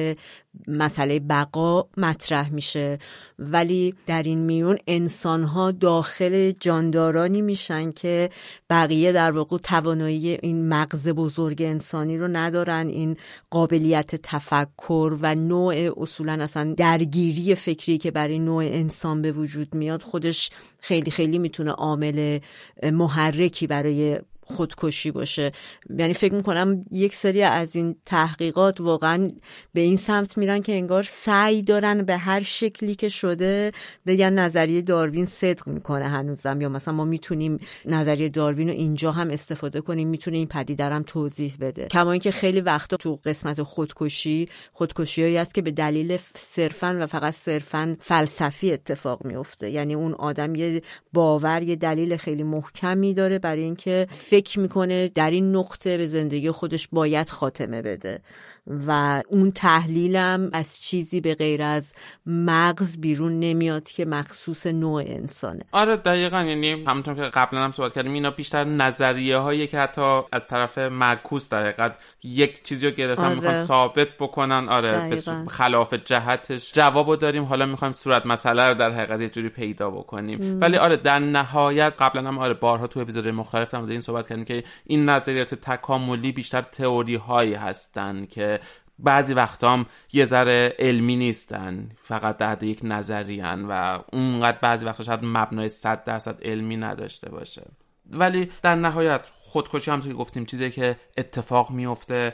مسئله بقا مطرح میشه. ولی در این میون انسان ها داخل جاندارانی میشن که بقیه در واقع توانایی این مغز بزرگ انسانی رو ندارن. این قابلیت تفکر و نوع اصولا اصلا درگیری فکری که برای نوع انسان به وجود میاد خودش خیلی خیلی می‌تونه عامل محرکی برای خودکشی باشه. یعنی فکر می‌کنم یک سری از این تحقیقات واقعا به این سمت میرن که انگار سعی دارن به هر شکلی که شده بگن نظریه داروین صدق می‌کنه هنوزم. یا مثلا ما می‌تونیم نظریه داروین رو اینجا هم استفاده کنیم می‌تونه این پدیده هم توضیح بده. کما اینکه خیلی وقتا تو قسمت خودکشی خودکشی هایی است که به دلیل صرفا و فقط صرفا فلسفی اتفاق میفته یعنی اون آدم یه باور یه دلیل خیلی محکمی داره برای اینکه فکر می‌کنه در این نقطه به زندگی خودش باید خاتمه بده. و اون تحلیلم از چیزی به غیر از مغز بیرون نمیاد که مخصوص نوع انسانه. آره دقیقا. یعنی همونطور که قبلا هم صحبت کردیم اینا بیشتر نظریه هایی که حتی از طرف معکوس در حقیقت یک چیزی رو گرفتن آره. می‌خوان ثابت بکنن. آره به خلاف جهتش. جوابو داریم. حالا می‌خوایم صورت مسئله رو در حقیقت یه جوری پیدا بکنیم. ولی آره در نهایت قبلا هم آره بارها تو اپیزود مختلف هم این صحبت کردیم که این نظریات تکاملی بیشتر تئوری هایی هستن که بعضی وقتا هم یه ذره علمی نیستن فقط در یک نظری و اونقدر بعضی وقتا شاید مبنای صد درصد علمی نداشته باشه. ولی در نهایت خودکشی هم که گفتیم چیزی که اتفاق میفته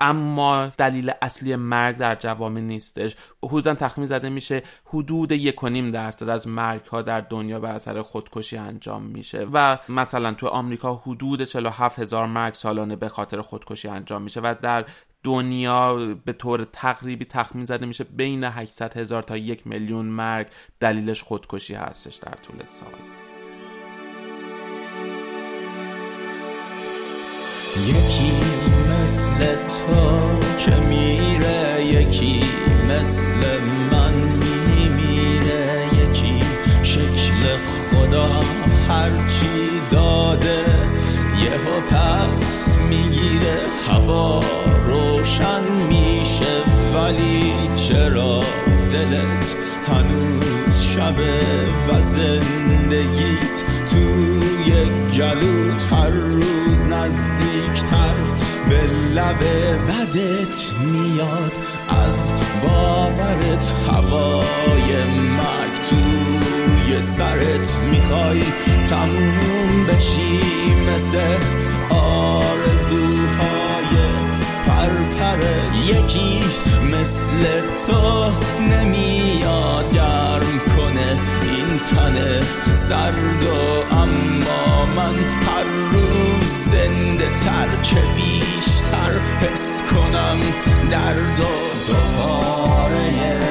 اما دلیل اصلی مرگ در جوامع نیستش. حدودا تخمین زده میشه حدود یک و نیم درصد از مرگ ها در دنیا بر اثر خودکشی انجام میشه و مثلا تو آمریکا حدود 47 هزار مرگ سالانه به خاطر خودکشی انجام میشه و در دنیا به طور تقریبی تخمین زده میشه بین 800 هزار تا یک میلیون مرگ دلیلش خودکشی هستش در طول سال. یکی مثل تو که میره یکی مثل من میمیره یکی شکل خدا هرچی داده یهو پس می‌گیره هوا. روشن میشه ولی چرا دلت هنوز شبه و زندگیت توی گلوت هر روز نزدیکتر به لب بدت میاد. از باورت هوای مرگ توی سرت می‌خوای تموم بشی مثل یکی مثل تو نمیاد گرم کنه این تن سرد و اما من هر روز زنده تر که بیشتر حس کنم درد و دوباره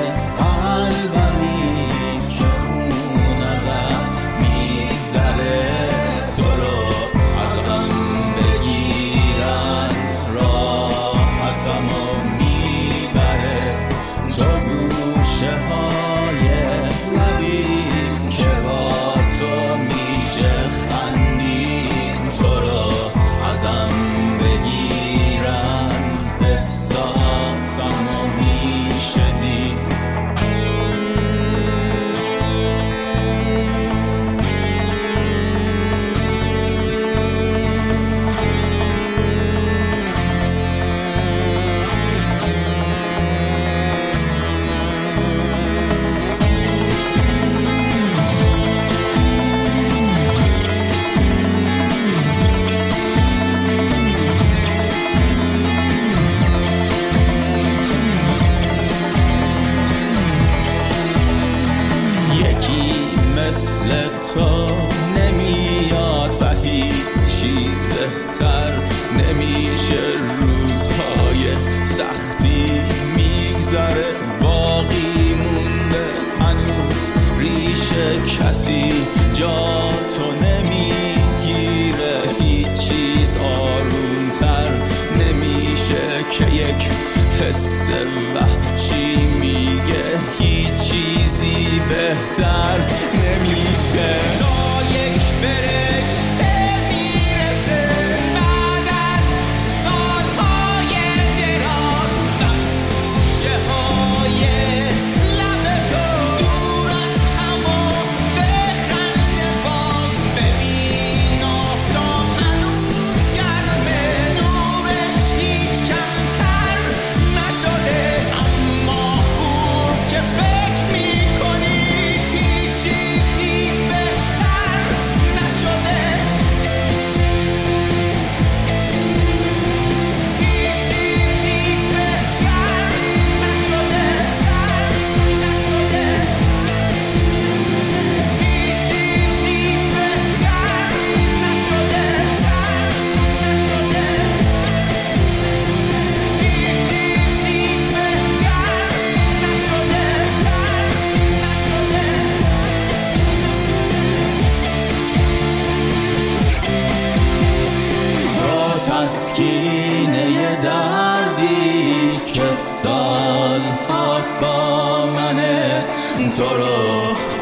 حس وحشی میگه هیچ چیزی بهتر نمیشه.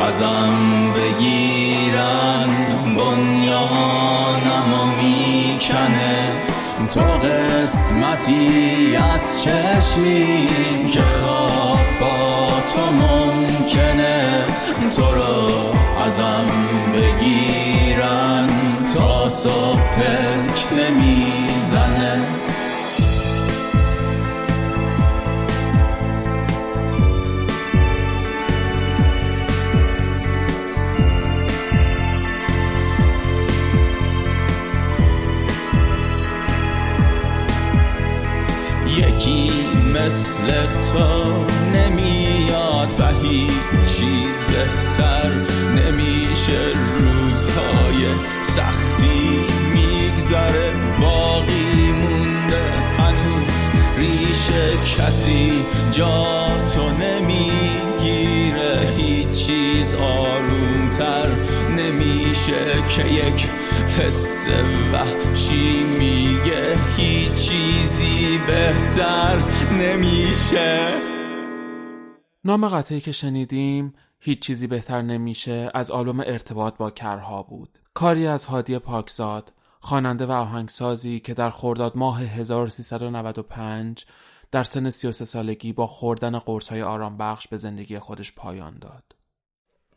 ازم بگیرن. بنیانم می‌کنه. تو قسمتی از چشمی که خواب با تو ممکنه. تو رو ازم بگیرن. تا صبح فکر تو نمیاد و هیچ چیز بهتر نمیشه. روزهای سختی میگذره. باقی مونده هنوز ریشه کسی جا تو نمی‌گیره. هیچ چیز آرومتر نمیشه که یک حس وحشی میگه هیچ چیزی بهتر نمیشه. نام قطعی که شنیدیم هیچ چیزی بهتر نمیشه از آلبوم ارتباط با کرها بود. کاری از هادی پاکزاد خواننده و آهنگسازی که در خرداد ماه 1395 در سن 33 سالگی با خوردن قرص های آرام بخش به زندگی خودش پایان داد.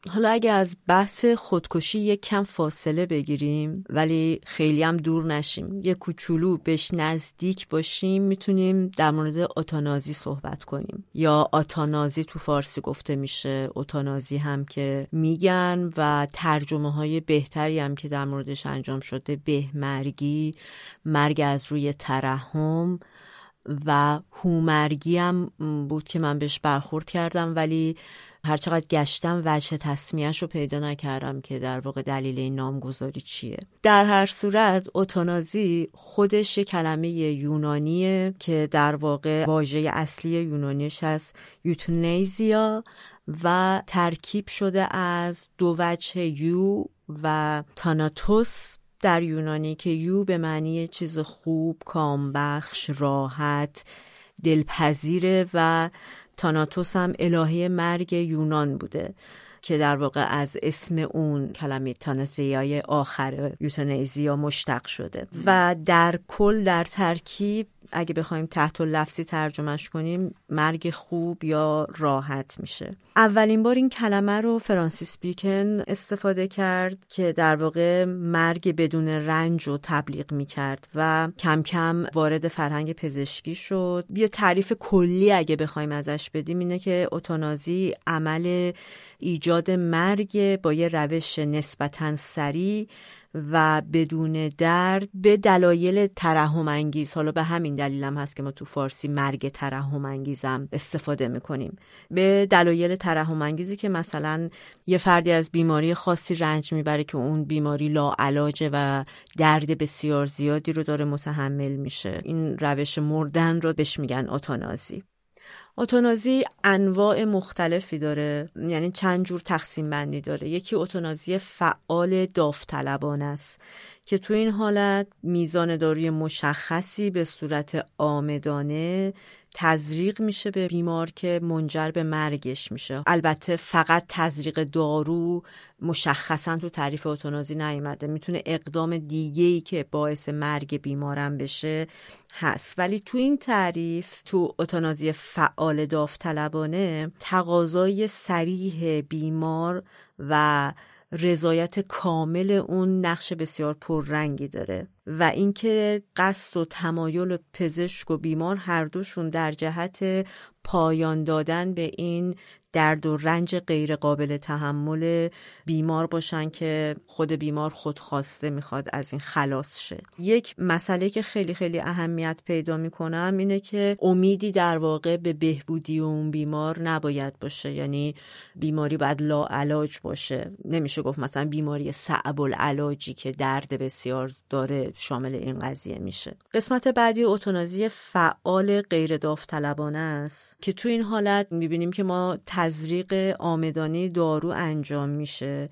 حالا اگه از بحث خودکشی یک کم فاصله بگیریم ولی خیلی هم دور نشیم یه کوچولو بهش نزدیک باشیم می‌تونیم در مورد اتانازی صحبت کنیم. یا آتانازی تو فارسی گفته میشه اتانازی هم که میگن و ترجمه های بهتری هم که در موردش انجام شده بهمرگی مرگ از روی ترحم و هومرگی هم بود که من بهش برخورد کردم ولی هرچقدر گشتم وجه تصمیهش رو پیدا نکردم که در واقع دلیل این نامگذاری چیه. در هر صورت اوتانازی خودش کلمه یونانیه که در واقع واژه اصلی یونانیش هست یوتونیزیا و ترکیب شده از دو وجه یو و تاناتوس در یونانی که یو به معنی چیز خوب، کامبخش، راحت، دلپذیره و تاناتوس هم الهه مرگ یونان بوده که در واقع از اسم اون کلمه تانسیای آخر یوتانیزیا مشتق شده. و در کل در ترکیب اگه بخوایم تحت و لفظی ترجمهش کنیم مرگ خوب یا راحت میشه. اولین بار این کلمه رو فرانسیس بیکن استفاده کرد که در واقع مرگ بدون رنج رو تبلیغ می‌کرد و کم کم وارد فرهنگ پزشکی شد. یه تعریف کلی اگه بخوایم ازش بدیم اینه که اتانازی عمل ایجاد مرگ با یه روش نسبتا سریع و بدون درد به دلایل ترحم انگیز حالا به همین دلیلم هست که ما تو فارسی مرگ ترحم انگیزم استفاده می‌کنیم. به دلایل ترحم انگیزی که مثلا یه فردی از بیماری خاصی رنج می‌بره که اون بیماری لاعلاجه و درد بسیار زیادی رو داره متحمل میشه. این روش مردن رو بهش میگن اتانازی. اتونازی انواع مختلفی داره. یعنی چند جور تقسیم بندی داره. یکی اتونازی فعال داوطلبانه است که تو این حالت میزان داروی مشخصی به صورت آمدانه تزریق میشه به بیمار که منجر به مرگش میشه. البته فقط تزریق دارو مشخصا تو تعریف اتونازی نیومده می‌تونه اقدام دیگه ای که باعث مرگ بیمارم بشه هست. ولی تو این تعریف تو اتونازی فعال داوطلبانه تقاضای سریح بیمار و رضایت کامل اون نقش بسیار پررنگی داره و اینکه قصد و تمایل پزشک و بیمار هر دوشون در جهت پایان دادن به این درد و رنج غیر قابل تحمل بیمار باشن که خود بیمار خودخواسته می‌خواد از این خلاص شه. یک مسئله که خیلی خیلی اهمیت پیدا می‌کنم اینه که امیدی در واقع به بهبودی اون بیمار نباید باشه. یعنی بیماری باید لا علاج باشه. نمیشه گفت مثلا بیماری صعب العلاجی که درد بسیار داره شامل این قضیه میشه. قسمت بعدی اتونازی فعال غیر داوطلبانه است که تو این حالت می‌بینیم که ما تزریق آمدانی دارو انجام میشه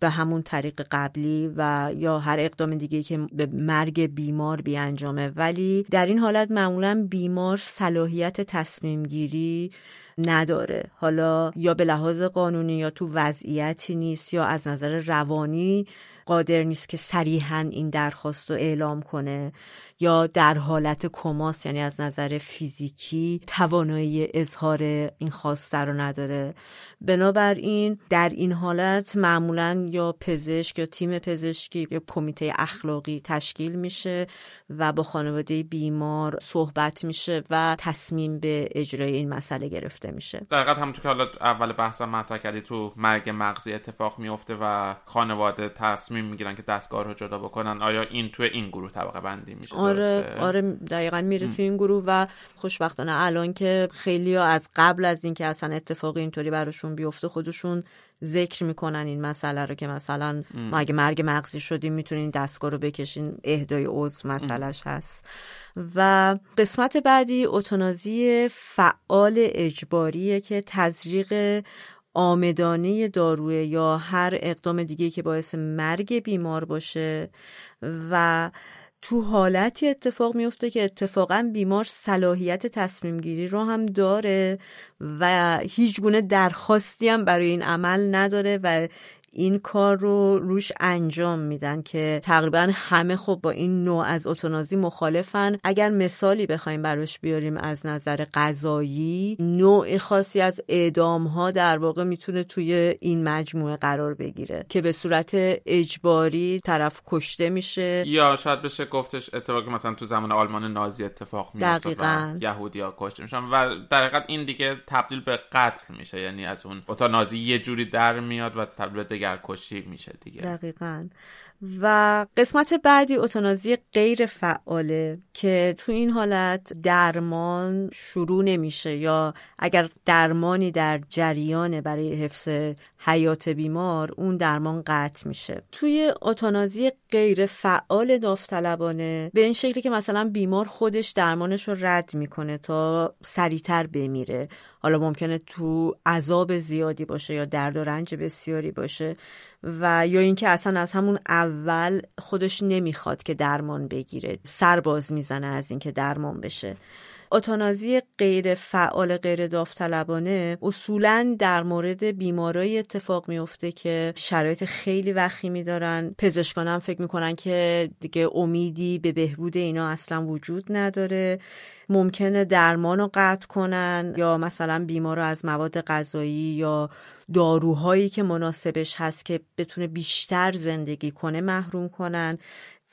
به همون طریق قبلی و یا هر اقدام دیگه که به مرگ بیمار بی انجامه ولی در این حالت معمولا بیمار صلاحیت تصمیم گیری نداره. حالا یا به لحاظ قانونی یا تو وضعیتی نیست یا از نظر روانی قادر نیست که صریحا این درخواست رو اعلام کنه. یا در حالت کماس یعنی از نظر فیزیکی توانایی اظهار این خواسته رو نداره. بنابراین در این حالت معمولا یا پزشک یا تیم پزشکی یا کمیته اخلاقی تشکیل میشه و با خانواده بیمار صحبت میشه و تصمیم به اجرای این مسئله گرفته میشه. در همونطور که حالا اول بحثم مطرح کردی تو مرگ مغزی اتفاق میفته و خانواده تصمیم می‌گیرن که دستگاه رو جدا بکنن. آیا این تو این گروه طبقه بندی میشه؟ آره آره دقیقا میره تو این گروه و خوشبختانه الان که خیلی ها از قبل از اینکه اصلا اتفاق اینطوری براشون بیفته خودشون ذکر می‌کنن این مسئله رو که مثلا ما اگه مرگ مغزی شدیم می‌تونین دستگاه رو بکشین اهدای عضو مسئلهش هست. و قسمت بعدی اتونازی فعال اجباریه که تزریق آمدانه داروه یا هر اقدام دیگه که باعث مرگ بیمار باشه و تو حالتی اتفاق میفته که اتفاقا بیمار صلاحیت تصمیم گیری رو هم داره و هیچ گونه درخواستی هم برای این عمل نداره و این کار رو روش انجام میدن که تقریبا همه خب با این نوع از اتونازی مخالفن. اگر مثالی بخوایم براش بیاریم از نظر قضایی نوع خاصی از اعدام ها در واقع می‌تونه توی این مجموعه قرار بگیره که به صورت اجباری طرف کشته میشه. یا شاید بشه گفتش اتفاقی مثلا تو زمان آلمان نازی اتفاق میفته و یهودیا کشته میشن و در حقیقت این دیگه تبدیل به قتل میشه. یعنی از اون نازی یه جوری در میاد و تبدیل به دگرکشی میشه دیگه. دقیقا. و قسمت بعدی اتنازی غیر فعاله که تو این حالت درمان شروع نمیشه یا اگر درمانی در جریان برای حفظ حیات بیمار اون درمان قطع میشه. توی اتنازی غیر فعال داوطلبانه به این شکلی که مثلا بیمار خودش درمانش رو رد می‌کنه تا سریعتر بمیره. حالا ممکنه تو عذاب زیادی باشه یا درد و رنج بسیاری باشه. و یا اینکه اصلا از همون اول خودش نمی‌خواد که درمان بگیره سر باز می‌زنه از اینکه درمان بشه. اتانازی غیر فعال غیر داوطلبانه اصولا در مورد بیمارای اتفاق میفته که شرایط خیلی وخیمی دارن. پزشکان هم فکر می‌کنن که دیگه امیدی به بهبود اینا اصلا وجود نداره. ممکنه درمان رو قطع کنن یا مثلا بیمار رو از مواد غذایی یا داروهایی که مناسبش هست که بتونه بیشتر زندگی کنه محروم کنن.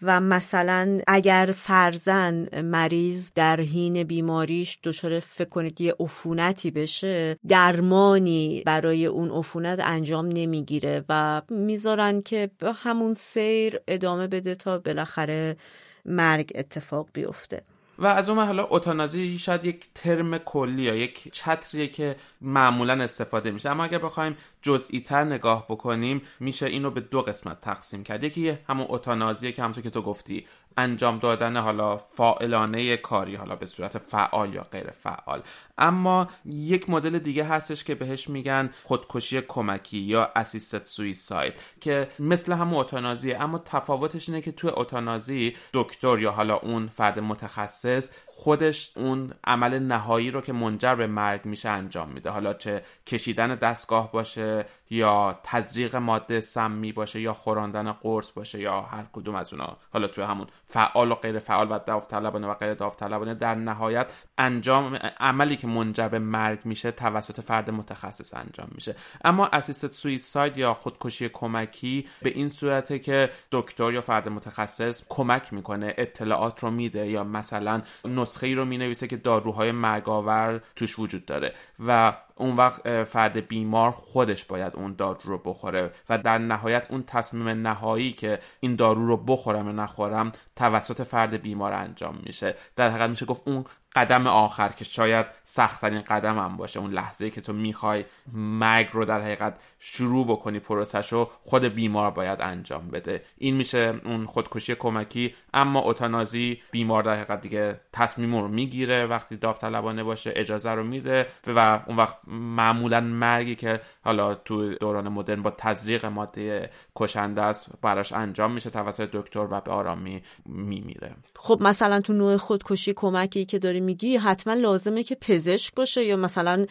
و مثلا اگر فرزن مریض در حین بیماریش دچار فکر کنید یه عفونتی بشه درمانی برای اون عفونت انجام نمی‌گیره و می‌ذارن که همون سیر ادامه بده تا بالاخره مرگ اتفاق بیفته. و از اون حالا اتانازی شاید یک ترم کلی یا یک چتریه که معمولا استفاده میشه. اما اگر بخوایم جزئی تر نگاه بکنیم میشه اینو به دو قسمت تقسیم کرد. یکی همون اتانازیه که همونطور که تو گفتی انجام دادن حالا فائلانه کاری حالا به صورت فعال یا غیر فعال. اما یک مدل دیگه هستش که بهش میگن خودکشی کمکی یا اسیستد سویساید که مثل همون اتانازیه اما تفاوتش اینه که توی اتانازی دکتر یا حالا اون فرد متخصص خودش اون عمل نهایی رو که منجر به مرگ میشه انجام میده. حالا چه کشیدن دستگاه باشه یا تزریق ماده سمی باشه یا خوراندن قرص باشه یا هر کدوم از اونا. حالا توی همون فعال و غیر فعال و داوطلبانه و غیر داوطلبانه در نهایت انجام عملی که منجر به مرگ میشه توسط فرد متخصص انجام میشه. اما اسیست سویساید یا خودکشی کمکی به این صورته که دکتر یا فرد متخصص کمک می‌کنه اطلاعات رو میده یا مثلا نسخه ای رو می‌نویسه که داروهای مرگاور توش وجود داره و اون وقت فرد بیمار خودش باید اون دارو رو بخوره و در نهایت اون تصمیم نهایی که این دارو رو بخورم یا نخورم توسط فرد بیمار انجام میشه. در حقیقت میشه گفت اون قدم آخر که شاید سختترین هم باشه. اون لحظه که تو می‌خوای مرگ رو در حقیقت شروع بکنی پروسش رو خود بیمار باید انجام بده. این میشه اون خودکشی کمکی اما اتانازی بیمار در حقیقت دیگه تصمیم رو می‌گیره. وقتی داوطلبانه باشه اجازه رو میده و اون وقت معمولا مرگی که حالا تو دوران مدرن با تزریق ماده کشنده است براش انجام میشه توسط دکتر و به آرامی میمیره. خب مثلا تو نوع خودکشی کمکی که داری میگی حتما لازمه که پزشک باشه یا مثلا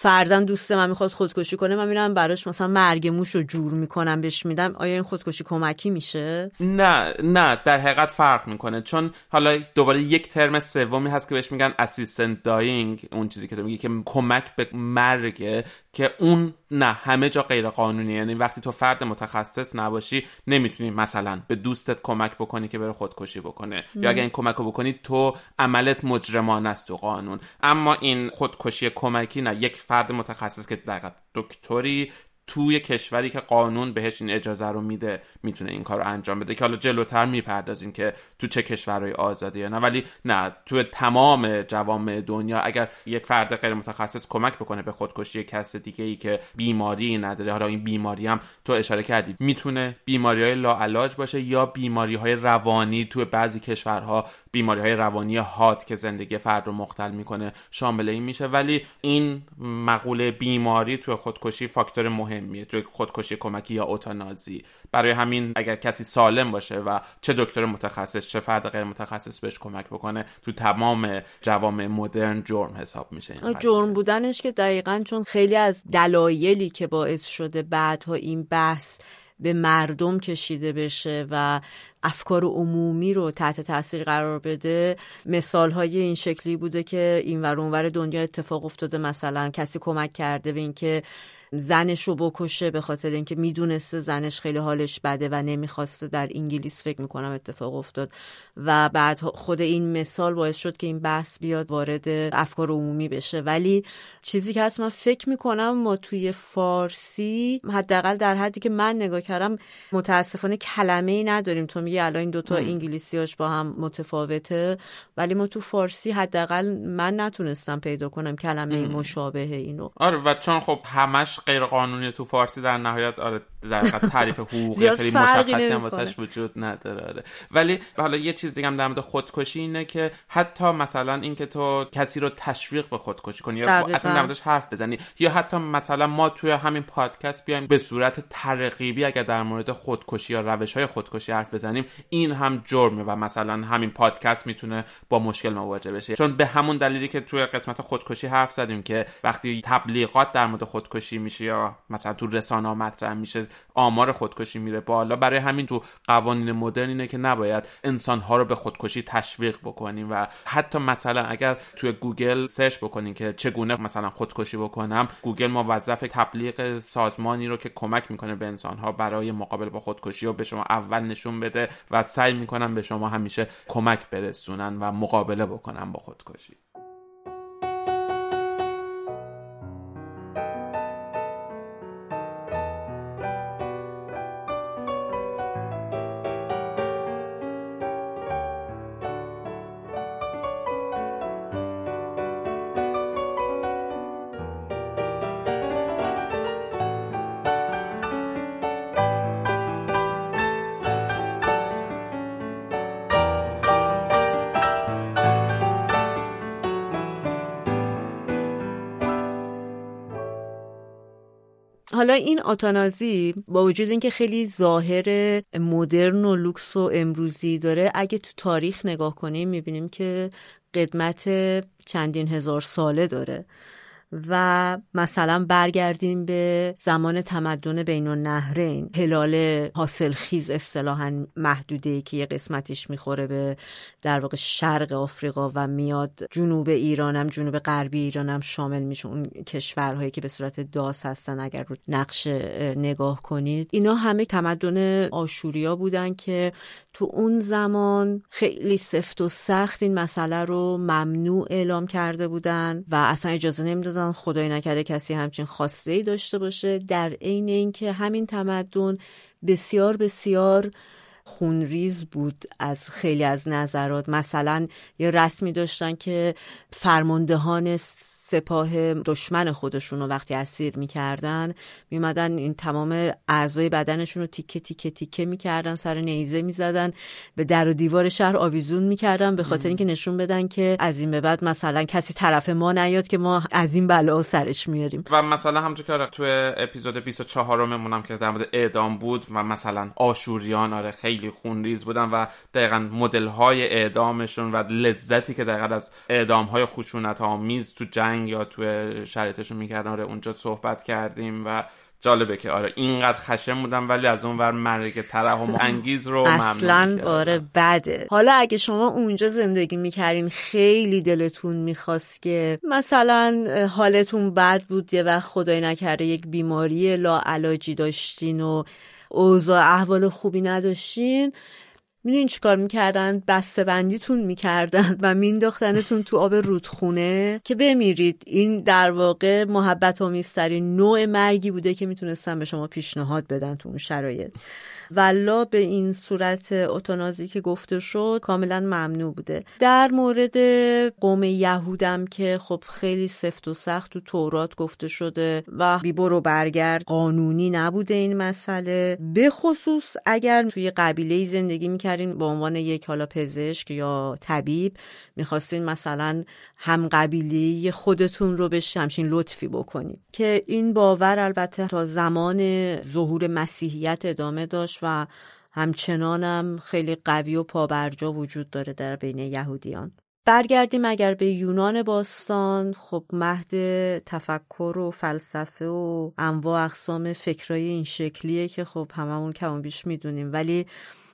فردم دوست من می‌خواد خودکشی کنه من میرم براش مثلا مرگ موش رو جور می‌کنم بهش میدم. آیا این خودکشی کمکی میشه؟ نه نه در حقیقت فرق می‌کنه. چون حالا دوباره یک ترم سومی هست که بهش میگن اسیستنت داینگ اون چیزی که تو میگی که کمک به مرگ که اون نه همه جا غیر قانونی یعنی وقتی تو فرد متخصص نباشی نمی‌تونی مثلا به دوستت کمک بکنی که بره خودکشی بکنه. یا اگر این کمک رو بکنی تو عملت مجرمانه است تو قانون. اما این خودکشی کمکی نه یک فرد متخصص که دقیقا دکتری توی کشوری که قانون بهش این اجازه رو میده می‌تونه این کار رو انجام بده که حالا جلوتر می‌پردازیم که تو چه کشورهای آزادی یا نه. ولی نه تو تمام جوامع دنیا اگر یک فرد غیر متخصص کمک بکنه به خودکشی کس دیگه ای که بیماری نداره حالا این بیماری هم تو اشاره کردی می‌تونه بیماری های لاعلاج باشه یا بیماری های روانی تو بعضی کشورها بیماری های روانی هات که زندگی فرد رو مختل می‌کنه شامل این میشه. ولی این مقوله بیماری تو خودکشی فاکتور مهم مهمیه توی خودکشی کمکی یا اوتانازی. برای همین اگر کسی سالم باشه و چه دکتر متخصص چه فرد غیر متخصص بهش کمک بکنه تو تمام جوامع مدرن جرم حساب میشه این جرم بودنش که دقیقا چون خیلی از دلایلی که باعث شده بعدها این بحث به مردم کشیده بشه و افکار عمومی رو تحت تاثیر قرار بده. مثال های این شکلی بوده که این ور اونور دنیا اتفاق افتاده. مثلا کسی کمک کرده به اینکه زنش رو بکشه به خاطر اینکه می‌دونسته زنش خیلی حالش بده و نمی‌خواسته در انگلیس فکر می‌کنم اتفاق افتاد. و بعد خود این مثال باعث شد که این بحث بیاد وارد افکار عمومی بشه. ولی چیزی که هست من فکر می‌کنم ما توی فارسی حداقل در حدی که من نگاه کردم متاسفانه کلمه ای نداریم. تو میگی الان این دوتا انگلیسیاش با هم متفاوته. ولی ما تو فارسی حداقل من نتونستم پیدا کنم کلمه مشابه اینو. آره و چون خب همش غیر قانونی تو فارسی در نهایت آره در تعریف *laughs* حقوقی خیلی مشخصی هم واسش وجود نداره آره. ولی حالا یه چیز دیگه هم در مورد خودکشی اینه که حتی مثلا اینکه تو کسی رو تشویق به خودکشی کنی یا اصلا در موردش حرف بزنی یا حتی مثلا ما توی همین پادکست بیایم به صورت ترغیبی اگر در مورد خودکشی یا روش های خودکشی حرف بزنیم این هم جرمه و مثلا همین پادکست می‌تونه با مشکل مواجه بشه. چون به همون دلیلی که توی قسمت خودکشی حرف زدیم که وقتی تبلیغات در مورد خودکشی میشه یا مثلا تو رسانه مطرح میشه آمار خودکشی میره بالا. برای همین تو قوانین مدرن اینه که نباید انسانها رو به خودکشی تشویق بکنیم و حتی مثلا اگر توی گوگل search بکنین که چگونه مثلا خودکشی بکنم گوگل موظفه تبلیغ سازمانی رو که کمک می‌کنه به انسانها برای مقابله با خودکشی رو به شما اول نشون بده و سعی می‌کنن به شما همیشه کمک برسونن و مقابله بکنن با خودکشی. حالا این آتانازی با وجود اینکه خیلی ظاهر مدرن و لوکس و امروزی داره اگه تو تاریخ نگاه کنیم می‌بینیم که قدمت چندین هزار ساله داره. و مثلا برگردیم به زمان تمدن بین النهرین هلال حاصل خیز اصطلاحا محدوده که یه قسمتیش می‌خوره به در واقع شرق آفریقا و میاد جنوب ایرانم جنوب غربی ایرانم شامل میشه. اون کشورهایی که به صورت داس هستن اگر رو نقش نگاه کنید. اینا همه تمدن آشوریا بودن که تو اون زمان خیلی سفت و سخت این مسئله رو ممنوع اعلام کرده بودن و اصلا اجازه نمی‌دادن خدای نکرده کسی همچین خواسته ای داشته باشه. در عین اینکه همین تمدن بسیار بسیار خونریز بود از خیلی از نظرات. مثلا یه رسمی داشتن که فرماندهان سپاه دشمن خودشون رو وقتی اسیر می‌کردن میمدن این تمام اعضای بدنشون رو تیکه تیکه تیکه می‌کردن سر نیزه می‌زدن به در و دیوار شهر آویزون می‌کردن به خاطر اینکه نشون بدن که از این به بعد مثلا کسی طرف ما نیاد که ما از این بلا سرش میاریم. و مثلا همونطور که آره تو اپیزود 24 مونم که در مورد اعدام بود و مثلا آشوریان آره خیلی خونریز بودن و دقیقا مدل های اعدامشون و لذتی که دقیقا از اعدام های خشونت آمیز تو جنگ یا توی شرایطشون می‌کردن. آره اونجا صحبت کردیم و جالبه که آره اینقدر خشم بودم ولی از اون ور مرگ ترحم *laughs* انگیز رو اصلا آره بده. حالا اگه شما اونجا زندگی می‌کردین خیلی دلتون می‌خواست که مثلا حالتون بد بود یه وقت خدای نکرده یک بیماری لا علاجی داشتین و اوضاع احوال خوبی نداشتین می‌دونین چیکار می‌کردن؟ بسته بندیتون می‌کردن و مینداختنتون تو آب رودخونه که بمیرید. این در واقع محبت آمیزترین نوع مرگی بوده که می‌تونستن به شما پیشنهاد بدن تو اون شرایط. ولا به این صورت اتونازی که گفته شد کاملا ممنوع بوده. در مورد قوم یهودم که خب خیلی سفت و سخت تو تورات گفته شده و بی برو برگرد قانونی نبوده این مسئله. به خصوص اگر توی قبیله زندگی می‌کردین به عنوان یک حالا پزشک یا طبیب می‌خواستین مثلا هم قبیله خودتون رو به همچین لطفی بکنید. که این باور البته تا زمان ظهور مسیحیت ادامه داشت و همچنانم خیلی قوی و پابرجا وجود داره در بین یهودیان. برگردیم اگر به یونان باستان خب مهد تفکر و فلسفه و انواع اقسام فکرای این شکلیه که خب هممون کم بیش می‌دونیم. ولی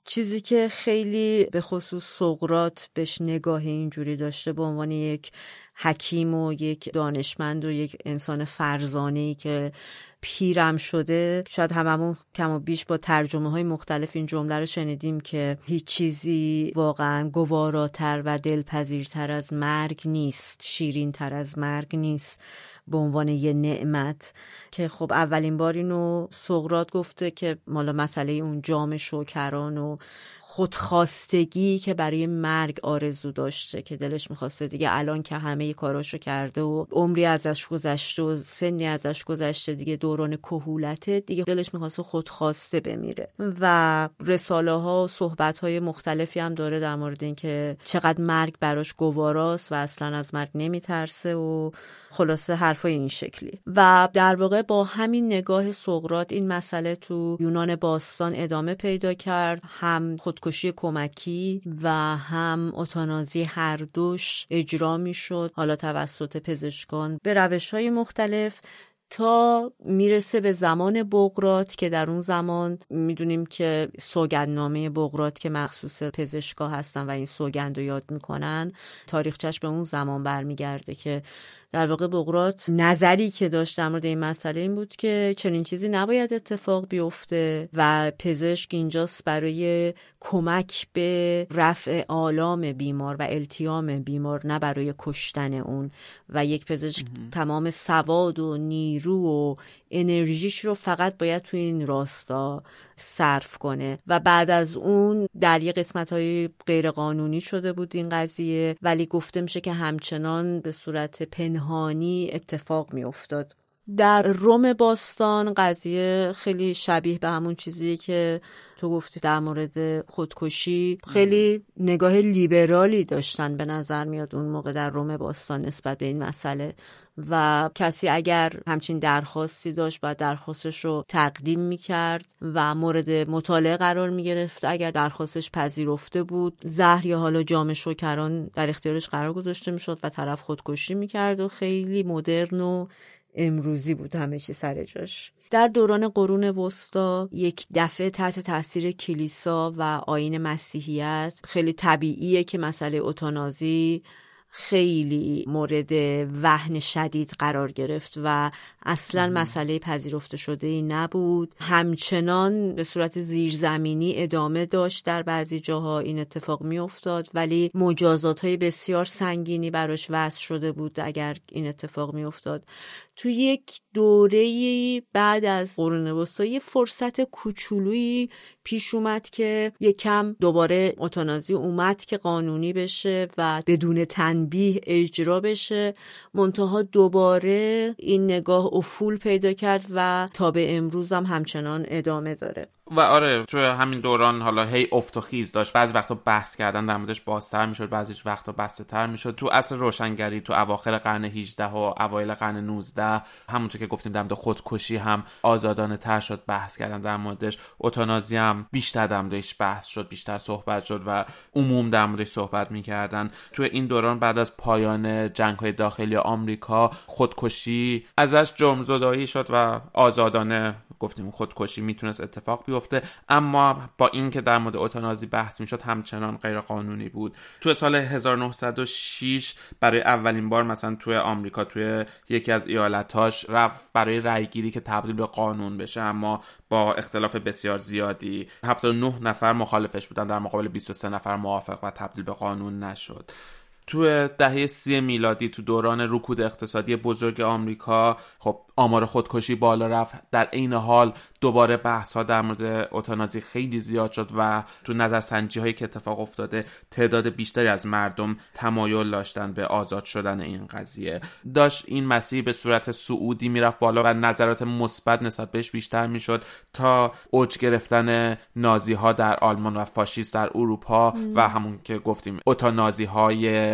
چیزی که خیلی به خصوص سقرات بهش نگاه اینجوری داشته به عنوان یک حکیم و یک دانشمند و یک انسان فرزانه که پیرم شده. شاید هممون کم و بیش با ترجمه های مختلف این جمله رو شنیدیم که هیچ چیزی واقعا گواراتر و دلپذیرتر از مرگ نیست شیرین تر از مرگ نیست به عنوان یه نعمت. که خب اولین بار اینو سقرات گفته که مالا مسئله اون جام شوکران و خودخواستگی که برای مرگ آرزو داشته که دلش می‌خواسته دیگه الان که همه کاراشو کرده و عمری ازش گذشته و سنی ازش گذشته دیگه دوران کهولته دیگه دلش می‌خواسته خودخواسته بمیره. و رساله ها و صحبت های مختلفی هم داره در مورد اینکه چقدر مرگ براش گواراست و اصلا از مرگ نمیترسه و خلاصه حرفای این شکلی. و در واقع با همین نگاه سقرات این مسئله تو یونان باستان ادامه پیدا کرد. هم خودکشی کمکی و هم اتانازی هر دوش اجرا می شد حالا توسط پزشکان به روش های مختلف تا می‌رسه به زمان بغرات که در اون زمان می‌دونیم که سوگندنامه بغرات که مخصوص پزشکا هستن و این سوگند رو یاد می‌کنن تاریخچش به اون زمان برمیگرده که در واقع بغرات نظری که داشت در مورد این مسئله این بود که چنین چیزی نباید اتفاق بیفته و پزشک اینجاست برای کمک به رفع آلام بیمار و التیام بیمار نه برای کشتن اون. و یک پزشک تمام سواد و نیرو و انرژیش رو فقط باید تو این راستا صرف کنه. و بعد از اون در یه قسمت های غیر قانونی شده بود این قضیه ولی گفته میشه که همچنان به صورت پنهانی اتفاق میافتاد. در روم باستان قضیه خیلی شبیه به همون چیزیه که تو گفتی در مورد خودکشی خیلی نگاه لیبرالی داشتن به نظر میاد اون موقع در روم باستان نسبت به این مسئله و کسی اگر همچین درخواستی داشت و درخواستش رو تقدیم می‌کرد و مورد مطالعه قرار می‌گرفت. اگر درخواستش پذیرفته بود زهر یا حالا جام شکران در اختیارش قرار گذاشته می‌شد و طرف خودکشی می‌کرد و خیلی مدرن و امروزی بود همه چی سر جاش. در دوران قرون وسطا یک دفعه تحت تاثیر کلیسا و آین مسیحیت خیلی طبیعیه که مسئله اتانازی خیلی مورد وهن شدید قرار گرفت و اصلا مسئله پذیرفته شده ای نبود. همچنان به صورت زیرزمینی ادامه داشت در بعضی جاها. این اتفاق می افتاد ولی مجازات های بسیار سنگینی براش وضع شده بود اگر این اتفاق می افتاد تو یک دوره بعد از قرون وسطا یه فرصت کوچولویی پیش اومد که یکم دوباره اتانازی اومد که قانونی بشه و بدون تنبیه اجرا بشه. منتها دوباره این نگاه افول پیدا کرد و تا به امروز هم همچنان ادامه داره. و آره تو همین دوران حالا هی افت و خیز داشت. بعضی وقتا بحث کردن در موردش بازتر می‌شد بعضی وقتا بسته تر می‌شد. تو اصل روشنگری تو اواخر قرن 18 و اوایل قرن 19 همونطور که گفتیم در خودکشی هم آزادانه تر شد بحث کردن در موردش. اتانازی هم بیشتر در موردش بحث شد بیشتر صحبت شد و عموم در موردش صحبت می‌کردن. تو این دوران بعد از پایان جنگ های داخلی آمریکا خودکشی ازش جرم شد و آزادانه گفتیم خودکشی می‌تونست اتفاق بیفته اما با اینکه در مورد اتانازی بحث می‌شد همچنان غیر قانونی بود. تو سال 1906 برای اولین بار مثلا توی آمریکا توی یکی از ایالتاش رفت برای رأیگیری که تبدیل به قانون بشه اما با اختلاف بسیار زیادی. 79 نفر مخالفش بودن در مقابل 23 نفر موافق و تبدیل به قانون نشد. تو دهه سی میلادی تو دوران رکود اقتصادی بزرگ آمریکا خب آمار خودکشی بالا رفت. در عین حال دوباره بحث ها در مورد اوتانازی خیلی زیاد شد و تو نظر سنجی هایی که اتفاق افتاده تعداد بیشتری از مردم تمایل داشتن به آزاد شدن این قضیه. داشت این مسیر به صورت سعودی می‌رفت بالا و نظرات مثبت نسبت بهش بیشتر می‌شد تا اوج گرفتن نازی ها در آلمان و فاشیست در اروپا و همون که گفتیم اوتانازی های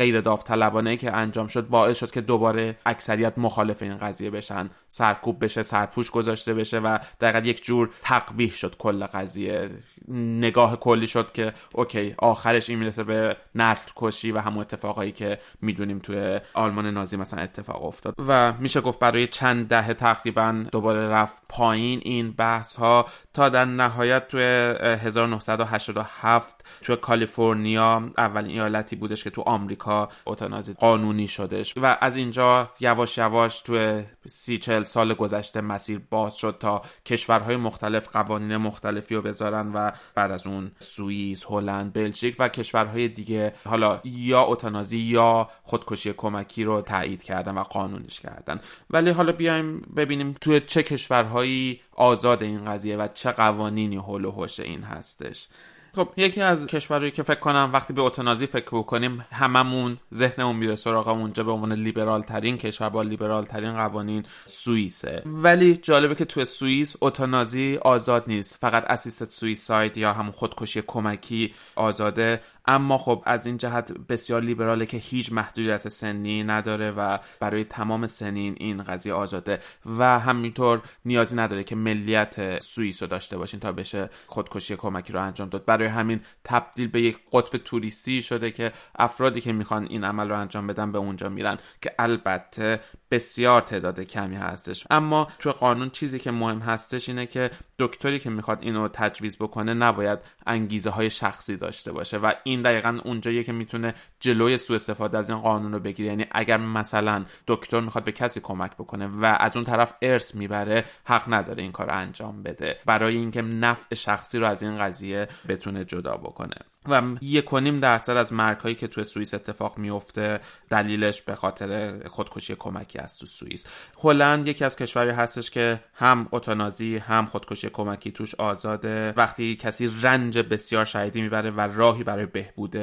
غیر داوطلبانه که انجام شد باعث شد که دوباره اکثریت مخالف این قضیه بشن سرکوب بشه سرپوش گذاشته بشه و دقیقا یک جور تقبیح شد کل قضیه. نگاه کلی شد که اوکی آخرش این می‌رسه به نسل کشی و همون اتفاقایی که می‌دونیم توی آلمان نازی مثلا اتفاق افتاد. و میشه گفت برای چند دهه تقریبا دوباره رفت پایین این بحث ها تا در نهایت توی 1987 توی کالیفرنیا اولین ایالتی بودش که تو آمریکا اوتانازی قانونی شدش و از اینجا یواش یواش توی سی چل سال گذشته مسیر باز شد تا کشورهای مختلف قوانین مختلفی رو بذارن و بعد از اون سوئیس، هلند، بلژیک و کشورهای دیگه حالا یا اوتانازی یا خودکشی کمکی رو تایید کردن و قانونیش کردن. ولی حالا بیایم ببینیم توی چه کشورهایی آزاد این قضیه و چه قوانینی حول و این هستش. خب یکی از کشورهایی که فکر کنم وقتی به اوتانازی فکر بکنیم هممون ذهنمون میره سراغ اونجا به عنوان لیبرال ترین کشور با لیبرال ترین قوانین سوئیسه. ولی جالبه که تو سوئیس اوتانازی آزاد نیست. فقط اسیست سویساید یا همون خودکشی کمکی آزاده. اما خب از این جهت بسیار لیبراله که هیچ محدودیت سنی نداره و برای تمام سنین این قضیه آزاده و همینطور نیازی نداره که ملیت سوئیس رو داشته باشین تا بشه خودکشی کمکی رو انجام داد. برای همین تبدیل به یک قطب توریستی شده که افرادی که می‌خوان این عمل رو انجام بدن به اونجا میرن که البته بسیار تعداد کمی هستش. اما تو قانون چیزی که مهم هستش اینه که دکتری که می‌خواد اینو تجویز بکنه نباید انگیزه های شخصی داشته باشه و این دقیقا اونجاییه که می‌تونه جلوی سوء استفاده از این قانون رو بگیره. یعنی اگر مثلا دکتر می‌خواد به کسی کمک بکنه و از اون طرف ارث می‌بره حق نداره این کار انجام بده. برای اینکه نفع شخصی رو از این قضیه بتونه جدا بکنه. و یک و نیم درصد از مرگ هایی که تو سوئیس اتفاق میفته دلیلش به خاطر خودکشی کمکی است تو سوئیس. هلند یکی از کشوری هستش که هم اتانازی هم خودکشی کمکی توش آزاده. وقتی کسی رنج بسیار شدیدی می‌بره و راهی برای بهبود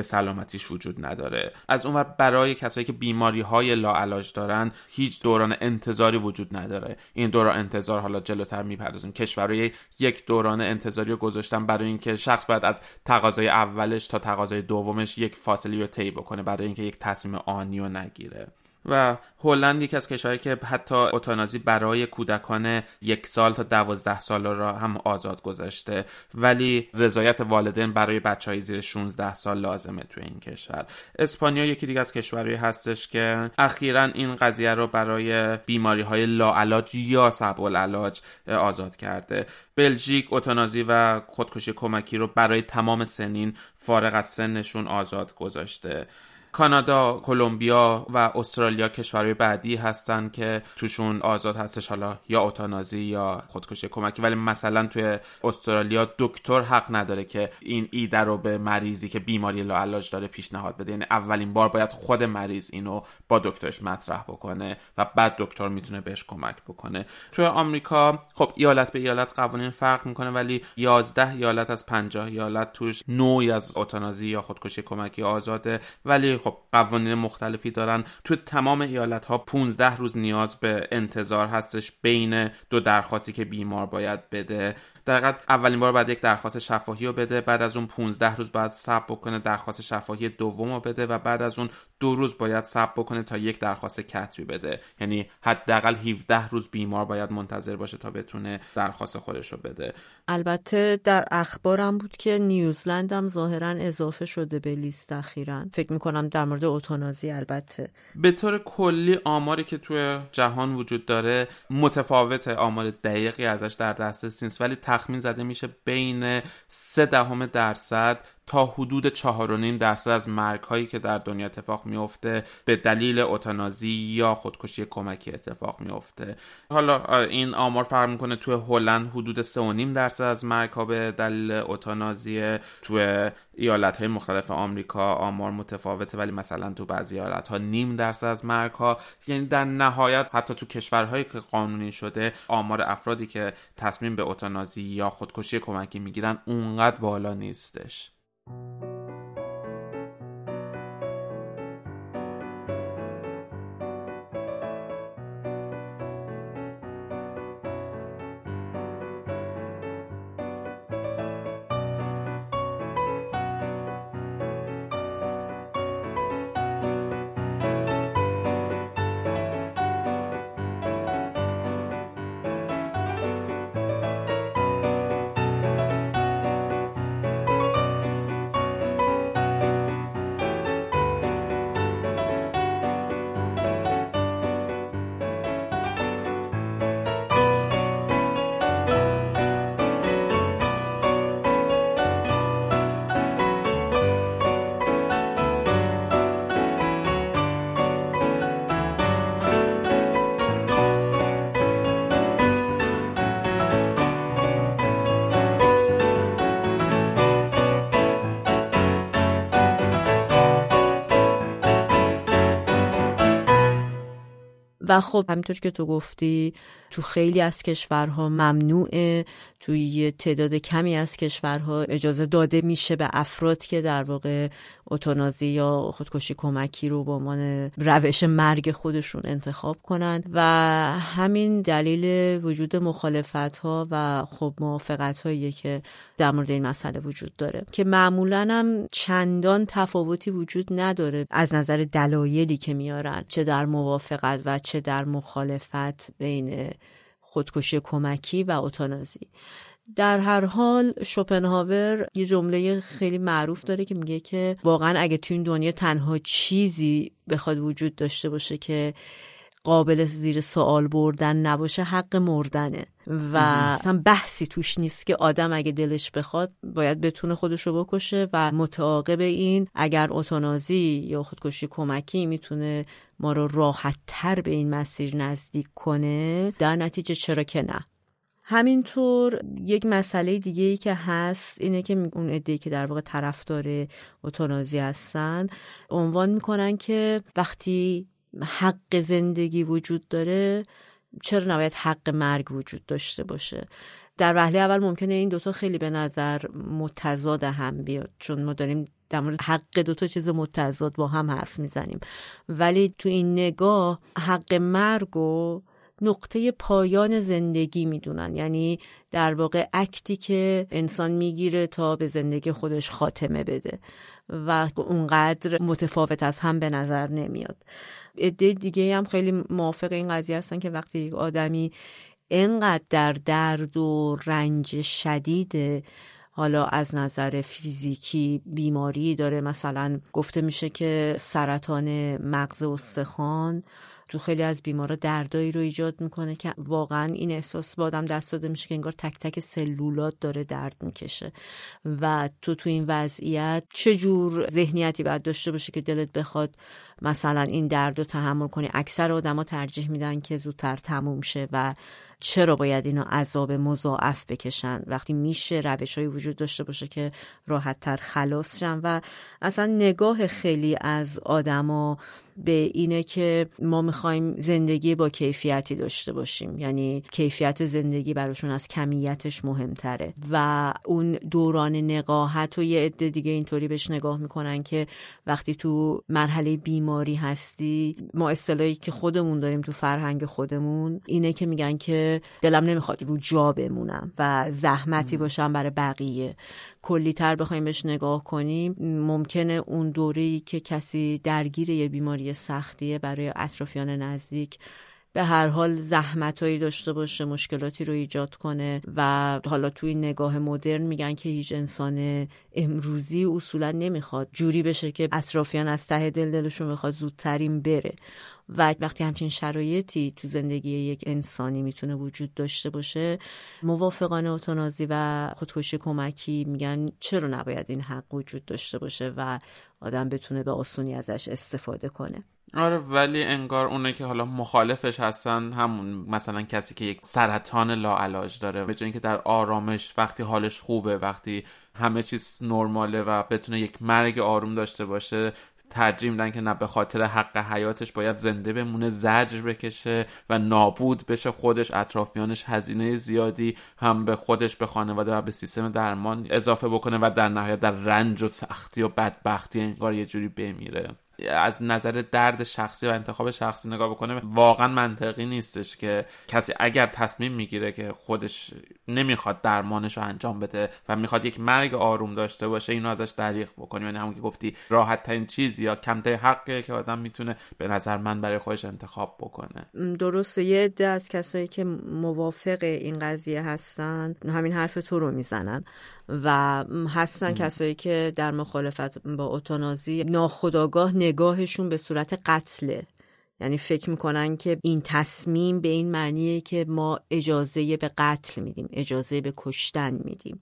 سلامتیش وجود نداره. از اون برای کسایی که بیماری های لاعلاج دارن هیچ دوران انتظاری وجود نداره. این دوران انتظار حالا جلوتر می‌پردازیم. کشورهای یک دوران انتظاری رو گذاشتن برای اینکه شخص باید از تقاضای اولش تا تقاضای دومش یک فاصله رو طی بکنه برای اینکه یک تصمیم آنی رو نگیره. و هلند یکی از کشورهایی که حتی اوتانازی برای کودکان یک سال تا دوازده سال را هم آزاد گذاشته. ولی رضایت والدین برای بچه های زیر 16 سال لازمه تو این کشور. اسپانیا یکی دیگه از کشورهایی هستش که اخیرا این قضیه رو برای بیماری های لاعلاج یا سب العلاج آزاد کرده. بلژیک اوتانازی و خودکشی کمکی رو برای تمام سنین فارغ از سنشون آزاد گذاشته. کانادا، کلمبیا و استرالیا کشورهای بعدی هستن که توشون آزاد هستش حالا یا اوتانازی یا خودکشی کمکی. ولی مثلا توی استرالیا دکتر حق نداره که این ایده رو به مریضی که بیماری لاعلاج داره پیشنهاد بده. یعنی اولین بار باید خود مریض اینو با دکترش مطرح بکنه و بعد دکتر می‌تونه بهش کمک بکنه. توی آمریکا خب ایالت به ایالت قوانین فرق می‌کنه ولی 11 ایالت از 50 ایالت توش نوعی از اوتانازی یا خودکشی کمکی آزاده. ولی خب قوانین مختلفی دارن. تو تمام ایالت ها 15 روز نیاز به انتظار هستش بین دو درخواستی که بیمار باید بده. در اولین بار بعد یک درخواست شفاهی رو بده بعد از اون 15 روز باید صبر بکنه درخواست شفاهی دوم رو بده و بعد از اون دو روز باید صبر بکنه تا یک درخواست کتبی بده. یعنی حداقل 17 روز بیمار باید منتظر باشه تا بتونه درخواست خودش رو بده. البته در اخبارم بود که نیوزلند هم ظاهرا اضافه شده به لیست اخیرا. فکر می‌کنم در مورد اوتونازی البته. به طور کلی آماری که توی جهان وجود داره متفاوت آمار دقیقی ازش در دسترس نیست ولی تخمین زده میشه بین سه دهم درصد تا حدود 4.5 درصد از مرگ هایی که در دنیا اتفاق میفته به دلیل اوتانازی یا خودکشی کمکی اتفاق میفته حالا این آمار فرق می‌کنه توی هلند حدود 3.5 درصد از مرگ ها به دلیل اوتانازی. توی ایالت های مختلف آمریکا آمار متفاوته ولی مثلا تو بعضی ایالت ها نیم درصد از مرگ ها یعنی در نهایت حتی تو کشورهایی که قانونی شده آمار افرادی که تصمیم به اوتانازی یا خودکشی کمکی می‌گیرن اونقدر بالا نیستش. you خب همینطور که تو گفتی تو خیلی از کشورها ممنوعه توی یه تعداد کمی از کشورها اجازه داده میشه به افراد که در واقع اتونازی یا خودکشی کمکی رو به عنوان روش مرگ خودشون انتخاب کنند و همین دلیل وجود مخالفت ها و خب موافقت هایی که در مورد این مسئله وجود داره که معمولا هم چندان تفاوتی وجود نداره از نظر دلایلی که میارن چه در موافقت و چه در مخالفت بین خودکشی کمکی و اوتانازی. در هر حال شوپنهاور یه جمله خیلی معروف داره که میگه که واقعا اگه تو این دنیا تنها چیزی بخواد وجود داشته باشه که قابل زیر سوال بردن نباشه حق مردنه. و اصلا بحثی توش نیست که آدم اگه دلش بخواد باید بتونه خودش رو بکشه و متعاقب این اگر اتونازی یا خودکشی کمکی می‌تونه ما رو راحت تر به این مسیر نزدیک کنه در نتیجه چرا که نه؟ همینطور یک مسئله دیگه ای که هست اینه که اون ادهی که در واقع طرفدار اتونازی هستن عنوان می‌کنن که وقتی حق زندگی وجود داره چرا نباید حق مرگ وجود داشته باشه؟ در وهله اول ممکنه این دوتا خیلی به نظر متضاد هم بیاد چون ما داریم در مورد حق دوتا چیز متضاد با هم حرف می‌زنیم. ولی تو این نگاه حق مرگ و نقطه پایان زندگی می‌دونن. یعنی در واقع اکتی که انسان می‌گیره تا به زندگی خودش خاتمه بده و اونقدر متفاوت از هم به نظر نمیاد. عده دیگه هم خیلی موافق این قضیه هستن که وقتی آدمی انقدر در درد و رنج شدید. حالا از نظر فیزیکی بیماری داره. مثلا گفته میشه که سرطان مغز استخوان تو خیلی از بیمارا دردایی رو ایجاد می‌کنه که واقعا این احساس با آدم دست داده میشه که انگار تک تک سلولات داره درد می‌کشه. و تو تو این وضعیت چه جور ذهنیتی باید داشته باشه که دلت بخواد مثلا این درد رو تحمل کنی؟ اکثر آدما ترجیح میدن که زودتر تموم شه و چرا باید اینا عذاب مضاعف بکشن؟ وقتی میشه روش های وجود داشته باشه که راحت تر خلاص شن و اصلا نگاه خیلی از آدما به اینه که ما می‌خوایم زندگی با کیفیتی داشته باشیم. یعنی کیفیت زندگی براشون از کمیتش مهمتره و اون دوران نقاهت و یه عده دیگه اینطوری بهش نگاه می‌کنن که وقتی تو مرحله بیماری هستی ما اصطلاحی که خودمون داریم تو فرهنگ خودمون اینه که میگن که دلم نمی‌خواد رو جا بمونم و زحمتی باشم برای بقیه. کلی تر بخوایم بهش نگاه کنیم ممکنه اون دوره که کسی درگیر یه بیماری سختیه برای اطرافیان نزدیک به هر حال زحمتهایی داشته باشه مشکلاتی رو ایجاد کنه و حالا توی نگاه مدرن میگن که هیچ انسان امروزی اصولا نمی‌خواد جوری بشه که اطرافیان از ته دل دلشون بخواد زودترین بره. و وقتی همچین شرایطی تو زندگی یک انسانی می‌تونه وجود داشته باشه موافقان اتونازی و خودکشی کمکی میگن چرا نباید این حق وجود داشته باشه و آدم بتونه به آسونی ازش استفاده کنه. آره ولی انگار اونه که حالا مخالفش هستن همون مثلا کسی که یک سرطان لاعلاج داره به اینکه در آرامش وقتی حالش خوبه وقتی همه چیز نرماله و بتونه یک مرگ آروم داشته باشه ترجیح میدن که نه به خاطر حق حیاتش باید زنده بمونه زجر بکشه و نابود بشه خودش اطرافیانش هزینه زیادی هم به خودش به خانواده و به سیستم درمان اضافه بکنه و در نهایت در رنج و سختی و بدبختی انگار یه جوری بمیره. از نظر درد شخصی و انتخاب شخصی نگاه بکنه واقعا منطقی نیستش که کسی اگر تصمیم می‌گیره که خودش نمی‌خواد درمانش رو انجام بده و می‌خواد یک مرگ آروم داشته باشه اینو ازش دریغ بکنی یعنی همون که گفتی راحت ترین چیزی یا کمترین حقیه که آدم می‌تونه به نظر من برای خودش انتخاب بکنه. درسته یه عده از کسایی که موافق این قضیه هستن همین حرف تو رو می‌زنن. و هستن کسایی که در مخالفت با اتانازی ناخداگاه نگاهشون به صورت قتله. یعنی فکر می‌کنن که این تصمیم به این معنیه که ما اجازه به قتل میدیم اجازه به کشتن میدیم.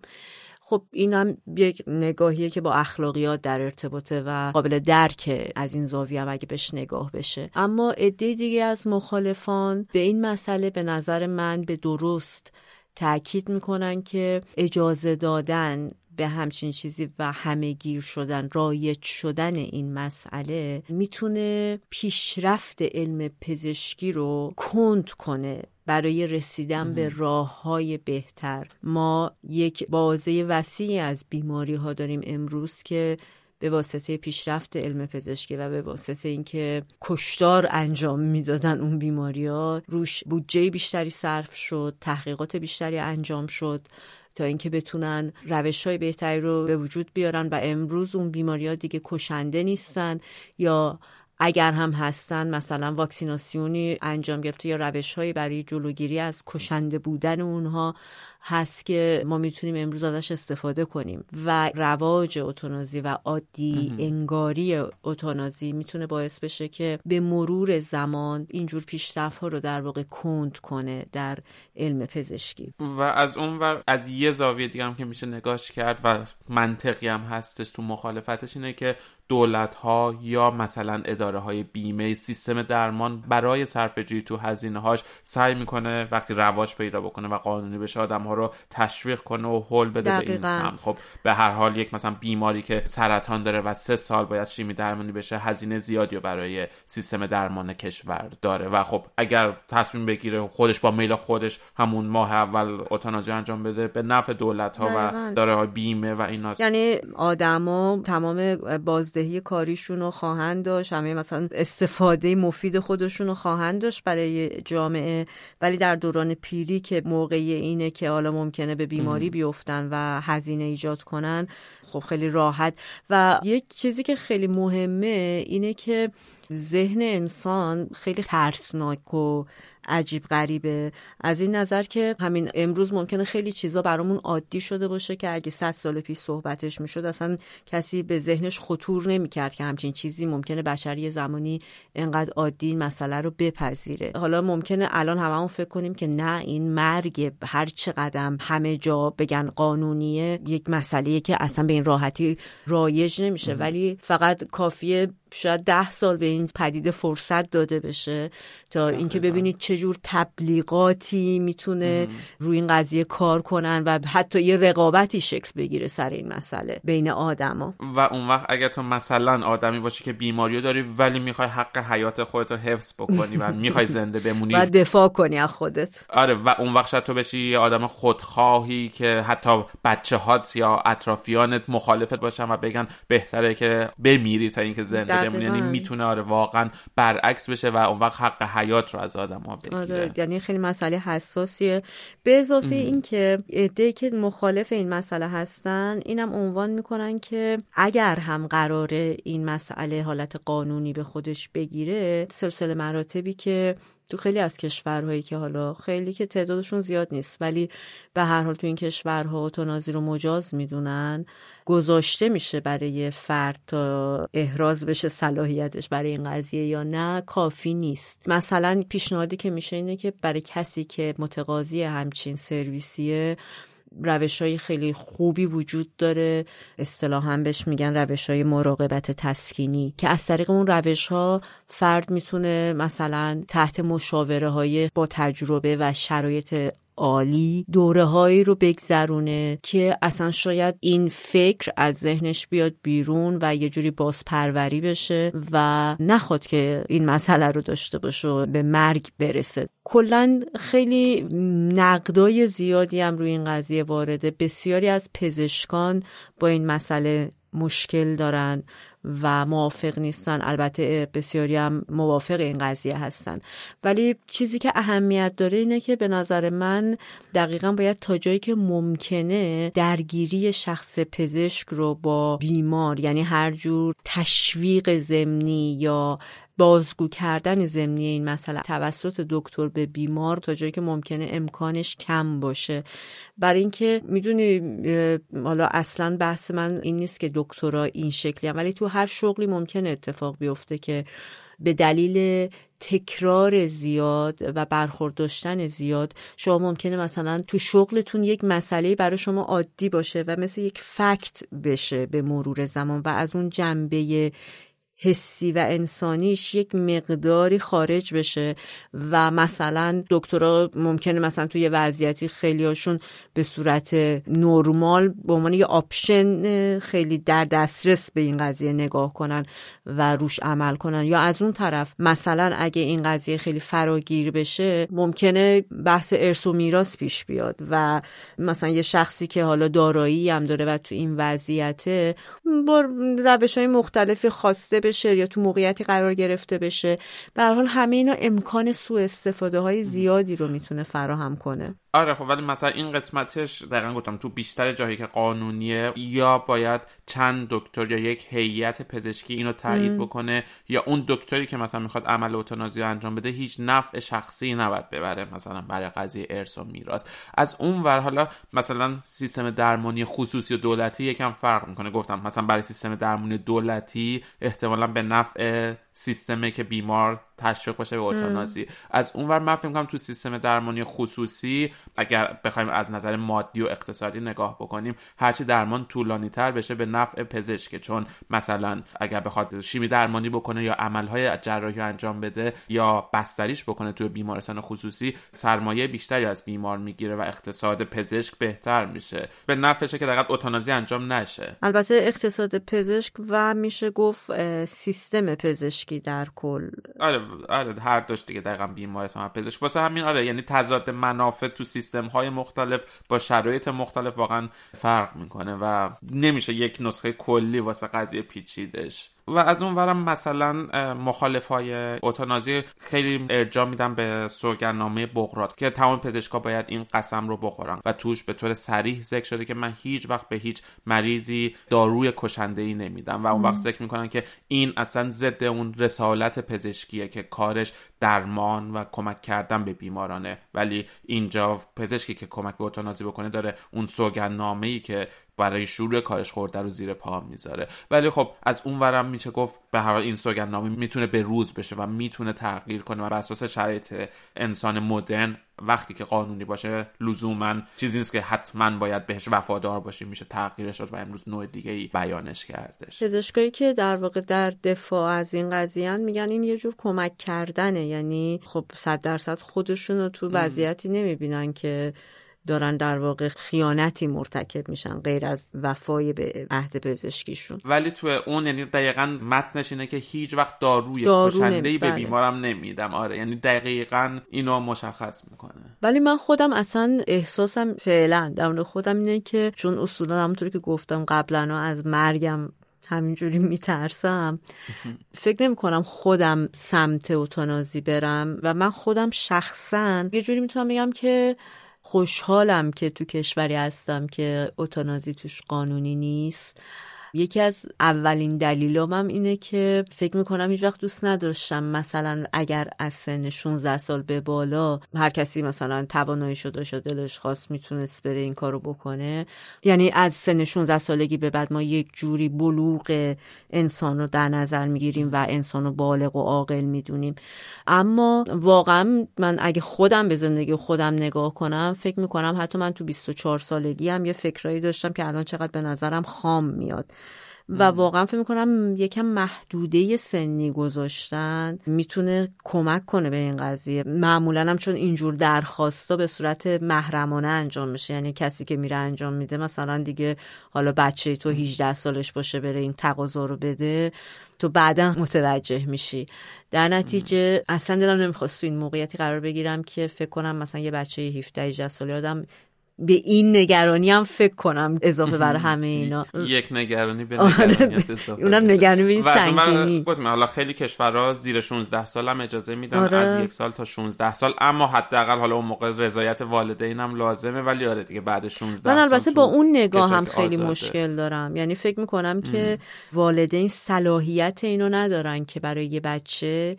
خب این هم یک نگاهیه که با اخلاقیات در ارتباطه و قابل درک از این زاویه هم اگه بهش نگاه بشه. اما عده دیگه از مخالفان به این مسئله به نظر من به درست تاکید می‌کنن که اجازه دادن به همچین چیزی و همه گیر شدن رایج شدن این مسئله می‌تونه پیشرفت علم پزشکی رو کند کنه برای رسیدن به راه های بهتر. ما یک بازه وسیعی از بیماری ها داریم امروز که به واسطه پیشرفت علم پزشکی و به واسطه اینکه کشتار انجام می‌دادن اون بیماری ها روش بودجه بیشتری صرف شد تحقیقات بیشتری انجام شد تا اینکه بتونن روش های بهتری رو به وجود بیارن و امروز اون بیماری ها دیگه کشنده نیستن یا اگر هم هستن مثلا واکسیناسیونی انجام گرفته یا روش برای جلوگیری از کشنده بودن اونها هست که ما می‌تونیم امروز ازش استفاده کنیم و رواج اتونازی و عادی انگاری اتونازی می‌تونه باعث بشه که به مرور زمان اینجور پیشرفت ها رو در واقع کند کنه در علم پزشکی و از اونور از یه زاویه دیگه هم که میشه نگاش کرد و منطقی هم هستش تو مخالفتش اینه که دولت ها یا مثلا اداره های بیمه سیستم درمان برای صرفه تو هزینه هاش سعی می‌کنه وقتی رواج پیدا بکنه و قانونی بشه آدم ها رو تشویق کنه و حل بده به این سمت. خب به هر حال یک مثلا بیماری که سرطان داره و سه سال باید شیمی درمانی بشه هزینه زیادی رو برای سیستم درمان کشور داره. و خب اگر تصمیم بگیره خودش با میل خودش همون ماه اول اتانازی انجام بده به نفع دولت ها و داره های بیمه و اینا یعنی آدما تمام بازدهی کاریشون رو خواهند داشت همه مثلا استفاده مفید خودشون رو خواهند داشت برای جامعه ولی در دوران پیری که موقعی اینه که حالا ممکنه به بیماری بیفتن و هزینه ایجاد کنن خب خیلی راحت. و یک چیزی که خیلی مهمه اینه که ذهن انسان خیلی ترسناک و عجیب غریبه. از این نظر که همین امروز ممکنه خیلی چیزا برامون عادی شده باشه که اگه صد سال پیش صحبتش می‌شد اصلا کسی به ذهنش خطور نمی‌کرد که همچین چیزی ممکنه بشری زمانی انقدر عادی این مسئله رو بپذیره. حالا ممکنه الان هممون فکر کنیم که نه این مرگ هر چه قدم همه جا بگن قانونیه یک مسئله که اصلا به این راحتی رایج نمیشه. ولی فقط کافیه شاید ده سال به این پدیده فرصت داده بشه تا اینکه ببینید چجور تبلیغاتی می‌تونه روی این قضیه کار کنن و حتی یه رقابتی شکل بگیره سر این مسئله بین آدما. و اون وقت اگر تو مثلا آدمی باشی که بیماری داری ولی می‌خوای حق حیات خودت رو حفظ بکنی و می‌خوای زنده بمونی. و دفاع کنی از خودت. آره و اون وقت شاید تو بشی یه آدم خودخواهی که حتی بچه هات یا اطرافیانت مخالفت باشن و بگن بهتره که بمیری تا اینکه زنده یعنی می‌تونه آره واقعا برعکس بشه و اون وقت حق حیات رو از آدم ها بگیره. آره یعنی خیلی مسئله حساسیه. به اضافه اینکه ایده که مخالف این مسئله هستن اینم عنوان می‌کنن که اگر هم قراره این مسئله حالت قانونی به خودش بگیره سلسله مراتبی که تو خیلی از کشورهایی که حالا خیلی که تعدادشون زیاد نیست ولی به هر حال تو این کشورها اوتونازی رو مجاز می‌دونن گذاشته میشه برای فرد تا احراز بشه صلاحیتش برای این قضیه یا نه کافی نیست. مثلا پیشنهادی که میشه اینه که برای کسی که متقاضی همچین سرویسیه روش های خیلی خوبی وجود داره. اصطلاحا بهش میگن روش های مراقبت تسکینی که از طریق اون روش ها فرد می‌تونه مثلا تحت مشاوره های با تجربه و شرایط عالی دوره هایی رو بگذرونه که اصلا شاید این فکر از ذهنش بیاد بیرون و یه جوری بازپروری بشه و نخواد که این مسئله رو داشته باشه و به مرگ برسه. کلا خیلی نقدای زیادی هم روی این قضیه وارده. بسیاری از پزشکان با این مسئله مشکل دارن. و موافق نیستن. البته بسیاری هم موافق این قضیه هستن. ولی چیزی که اهمیت داره اینه که به نظر من دقیقا باید تا جایی که ممکنه درگیری شخص پزشک رو با بیمار یعنی هر جور تشویق زمینی یا بازگو کردن زمینی این مسئله توسط دکتر به بیمار تا جایی که ممکنه امکانش کم باشه برای اینکه می‌دونی حالا اصلا بحث من این نیست که دکترا این شکلی هم. ولی تو هر شغلی ممکنه اتفاق بیفته که به دلیل تکرار زیاد و برخورد داشتن زیاد شما ممکنه مثلا تو شغلتون یک مسئله برای شما عادی باشه و مثل یک فکت بشه به مرور زمان و از اون جنبه حسی و انسانیش یک مقداری خارج بشه و مثلا دکترها ممکنه مثلا توی وضعیتی خیلی هاشون به صورت نرمال به عنوان یه آپشن خیلی در دسترس به این قضیه نگاه کنن و روش عمل کنن. یا از اون طرف مثلا اگه این قضیه خیلی فراگیر بشه ممکنه بحث ارث و میراث پیش بیاد و مثلا یه شخصی که حالا دارایی هم داره و تو این وضعیته با روش های مختلفی خواسته بشه یا تو موقعیتی قرار گرفته بشه. به حال همه اینا امکان سوء استفاده های زیادی رو می‌تونه فراهم کنه. آره خب ولی مثلا این قسمتش دقیقا گفتم تو بیشتر جایی که قانونیه یا باید چند دکتر یا یک هیئت پزشکی اینو تایید بکنه یا اون دکتری که مثلا می‌خواد عمل اوتانازی انجام بده هیچ نفع شخصی نباید ببره مثلا برای قضیه ارث و میراث. از اون ور حالا مثلا سیستم درمانی خصوصی و دولتی یکم فرق می‌کنه. گفتم مثلا برای سیستم درمانی دولتی احتمالا به نفع سیستمه که بیمار تشویق باشه به اوتانازی از اونور من فکر کنم تو سیستم درمانی خصوصی اگر بخوایم از نظر مادی و اقتصادی نگاه بکنیم هرچی درمان طولانی تر بشه به نفع پزشکه چون مثلا اگر بخواد شیمی درمانی بکنه یا عملهای جراحی انجام بده یا بستریش بکنه تو بیمارستان خصوصی سرمایه بیشتری از بیمار می‌گیره و اقتصاد پزشک بهتر میشه. به نفعشه که دقیقا اوتانازی انجام نشه. البته اقتصاد پزشک و میشه گفت سیستم پزشکی در کل. آره آره هر داشت دیگه دقیقا بیمارستان پزشک. واسه همین آره یعنی تضاد منافع تو سیستم های مختلف با شرایط مختلف واقعا فرق می‌کنه و نمیشه یک نسخه کلی واسه قضیه پیچیدش. و از اون ورم مثلا مخالف های اوتانازی خیلی ارجا میدن به سوگرنامه بغرات که تمام پزشکا باید این قسم رو بخورن و توش به طور سریح ذکر شده که من هیچ وقت به هیچ مریضی داروی کشنده ای نمیدم و اون وقت ذکر می‌کنن که این اصلا ضد اون رسالت پزشکیه که کارش درمان و کمک کردن به بیمارانه. ولی اینجا پزشکی که کمک به اوتانازی بکنه داره اون سوگندنامه ای که برای شروع کارش خورده رو زیر پا می‌ذاره. ولی خب از اون ورم میشه گفت به هر حال این سوگندنامه می‌تونه به روز بشه و می‌تونه تغییر کنه و بر اساس شرایط انسان مدرن وقتی که قانونی باشه لزوما چیزی نیست که حتما باید بهش وفادار باشیم میشه تغییرش داد و امروز نوع دیگه ای بیانش کردش. پزشکایی که در واقع در دفاع از این قضیه میگن این یه جور کمک کردنه. یعنی خب صد درصد خودشون رو تو وضعیتی نمی‌بینن که دارن در واقع خیانتی مرتکب میشن غیر از وفای به عهد پزشکیشون. ولی تو اون یعنی دقیقا متنش اینه که هیچ وقت داروی کشنده به بله. بیمارم نمیدم. آره یعنی دقیقا اینو مشخص می‌کنه. ولی من خودم اصلا احساسم فعلا در خودم اینه که چون اصولا همونطوری که گفتم قبلا از مرگم همینجوری میترسم *laughs* فکر نمی کنم خودم سمت اوتانازی برم و من خودم شخصا یه جوری می‌تونم بگم که خوشحالم که تو کشوری هستم که اوتانازی توش قانونی نیست. یکی از اولین دلیلام هم اینه که فکر می‌کنم هیچ وقت دوست نداشتم مثلا اگر از سن 16 سال به بالا هر کسی مثلا تواناییشو داشت دلش خواست می‌تونست بره این کارو بکنه. یعنی از سن 16 سالگی به بعد ما یک جوری بلوغ انسان رو در نظر می‌گیریم و انسان رو بالغ و عاقل می‌دونیم. اما واقعا من اگه خودم به زندگی خودم نگاه کنم فکر می‌کنم حتی من تو 24 سالگی هم یه فکرایی داشتم که الان چقدر به نظرم خام میاد. و واقعا فکر می‌کنم یکم محدوده سنی گذاشتن می‌تونه کمک کنه به این قضیه. معمولا هم چون اینجور درخواستا به صورت محرمانه انجام میشه. یعنی کسی که میره انجام میده مثلا دیگه حالا بچه تو 18 سالش باشه بره این تقاضا رو بده تو بعدا متوجه میشی. در نتیجه اصلا دلم نمی‌خواست تو این موقعیتی قرار بگیرم که فکر کنم مثلا یه بچه 17 18 ساله آدم به این نگرانی هم فکر کنم اضافه بر همه اینا. یک نگرانی به آره. نگرانیت اضافه *laughs* اونم نگرانی به این سنگینی. حالا خیلی کشورها زیر 16 سال هم اجازه میدن آره. از یک سال تا 16 سال اما حداقل حالا اون موقع رضایت والدین هم لازمه ولی آره دیگه بعد 16 من البته با اون نگاه هم خیلی مشکل دارم. یعنی فکر می‌کنم که والدین صلاحیت اینو ندارن که برای یه بچه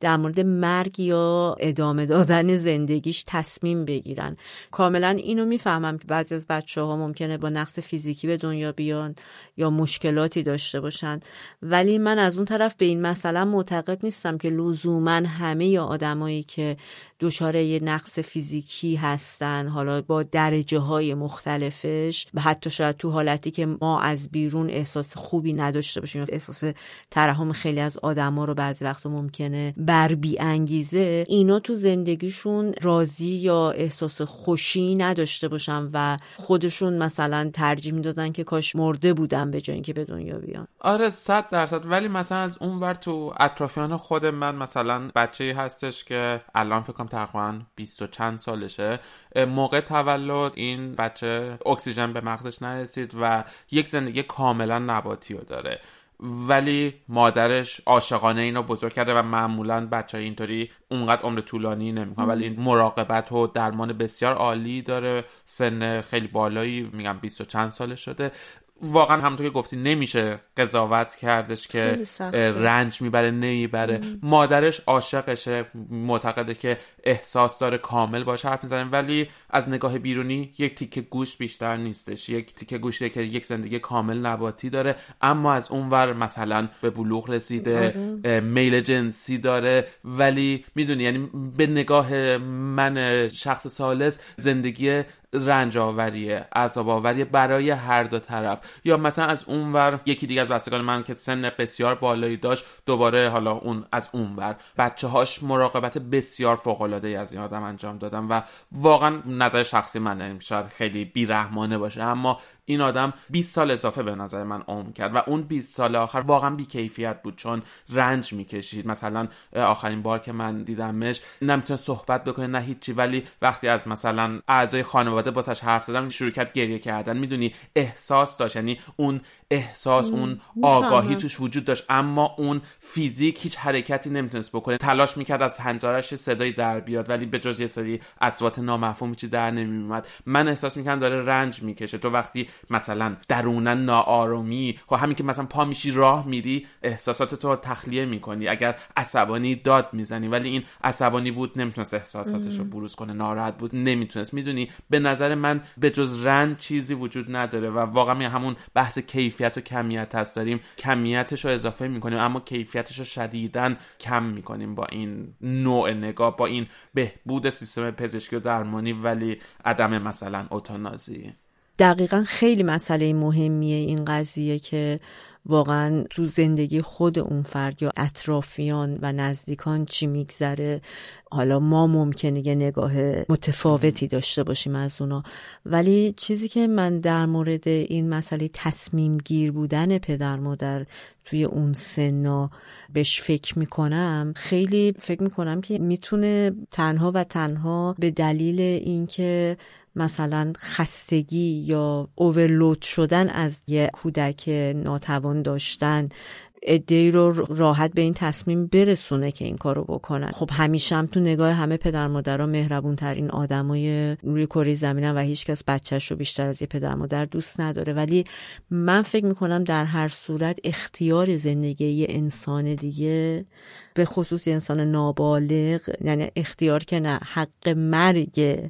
در مورد مرگ یا ادامه دادن زندگیش تصمیم بگیرن. کاملا اینو می‌فهمم که بعضی از بچه ها ممکنه با نقص فیزیکی به دنیا بیان یا مشکلاتی داشته باشن. ولی من از اون طرف به این مسئله معتقد نیستم که لزوما همه آدمایی که دچار یه نقص فیزیکی هستن حالا با درجه های مختلفش حتی شاید تو حالتی که ما از بیرون احساس خوبی نداشته باشیم احساس ترحم خیلی از آدما رو بعضی وقت ممکنه بر بی انگیزه اینا تو زندگیشون راضی یا احساس خوشی نداشته باشن و خودشون مثلا ترجیح می‌دادن که کاش مرده بودن به جای اینکه به دنیا بیان. آره صد درصد. ولی مثلا از اون ور تو اطرافیان خود من مثلا بچه هستش که الان فکر تقریبا 20 و چند سالشه. موقع تولد این بچه اکسیژن به مغزش نرسید و یک زندگی کاملا نباتی رو داره. ولی مادرش عاشقانه اینو بزرگ کرده و معمولا بچه اینطوری اونقدر عمر طولانی نمی‌کنه ولی این مراقبت و درمان بسیار عالی داره. سن خیلی بالایی میگم 20 و چند ساله شده. واقعا همونطور که گفتی نمیشه قضاوت کردش که رنج می‌بره نمی‌بره. مادرش عاشقشه معتقده که احساس داره کامل باشه حرف می‌زنه. ولی از نگاه بیرونی یک تیکه گوش بیشتر نیستش. یک تیکه گوشته که یک زندگی کامل نباتی داره. اما از اونور مثلا به بلوغ رسیده آره. میل جنسی داره. ولی می‌دونی یعنی به نگاه من شخص سالس زندگی رنج آوریه عذاب آوریه برای هر دو طرف. یا مثلا از اونور یکی دیگه از بستگان من که سن بسیار بالایی داشت دوباره حالا اون از اونور بچه هاش مراقبت بسیار فوق العاده از این آدم انجام دادم و واقعا نظر شخصی منه شاید خیلی بیرحمانه باشه اما این آدم 20 سال اضافه به نظر من عمر کرد و اون 20 سال آخر واقعا بیکیفیت بود چون رنج می‌کشید. مثلا آخرین بار که من دیدمش نمی‌تونه صحبت بکنه نه هیچی. ولی وقتی از مثلا اعضای خانواده باسش حرف زدم شروع کرد گریه کردن. می‌دونی احساس داشت. یعنی اون احساس اون آگاهی توش وجود داشت. اما اون فیزیک هیچ حرکتی نمی‌تونست بکنه. تلاش می‌کرد از هنجارش صدایی در بیاد ولی به جز یه سری اصوات نامفهوم چی در نمیومد من احساس می‌کردم داره رنج می‌کشه. تو وقتی مثلا درونن ناآرامی خب همین که مثلا پا میشی راه میری احساسات تو تخلیه می‌کنی. اگر عصبانی داد می‌زنی ولی این عصبانی بود نمی‌تونست احساساتش رو بروز کنه ناراحت بود نمی‌تونست. می‌دونی به نظر من به جز رنج چیزی وجود نداره و واقعا همون بحث کیفیت و کمیت هست. داریم کمیتش رو اضافه می‌کنیم اما کیفیتش رو شدیدن کم می‌کنیم با این نوع نگاه با این بهبود سیستم پزشکی و درمانی ولی عدم مثلا اوتانازی. دقیقا خیلی مسئله مهمیه این قضیه که واقعا تو زندگی خود اون فرد یا اطرافیان و نزدیکان چی میگذره. حالا ما ممکنه یه نگاه متفاوتی داشته باشیم از اونا. ولی چیزی که من در مورد این مسئله تصمیم گیر بودن پدر مادر توی اون سنا بهش فکر می‌کنم خیلی فکر می‌کنم که می‌تونه تنها و تنها به دلیل اینکه مثلا خستگی یا اوورلود شدن از یه کودک ناتوان داشتن ای رو راحت به این تصمیم برسونه که این کارو بکنن. خب همیشه هم تو نگاه همه پدر مادرها مهربون ترین آدمای روی کره زمینن و هیچکس بچهش رو بیشتر از یه پدر مادر دوست نداره. ولی من فکر می‌کنم در هر صورت اختیار زندگی یه انسان دیگه به خصوص یه انسان نابالغ یعنی اختیار که نه حق مرگ یه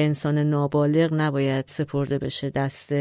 انسان نابالغ نباید سپرده بشه دست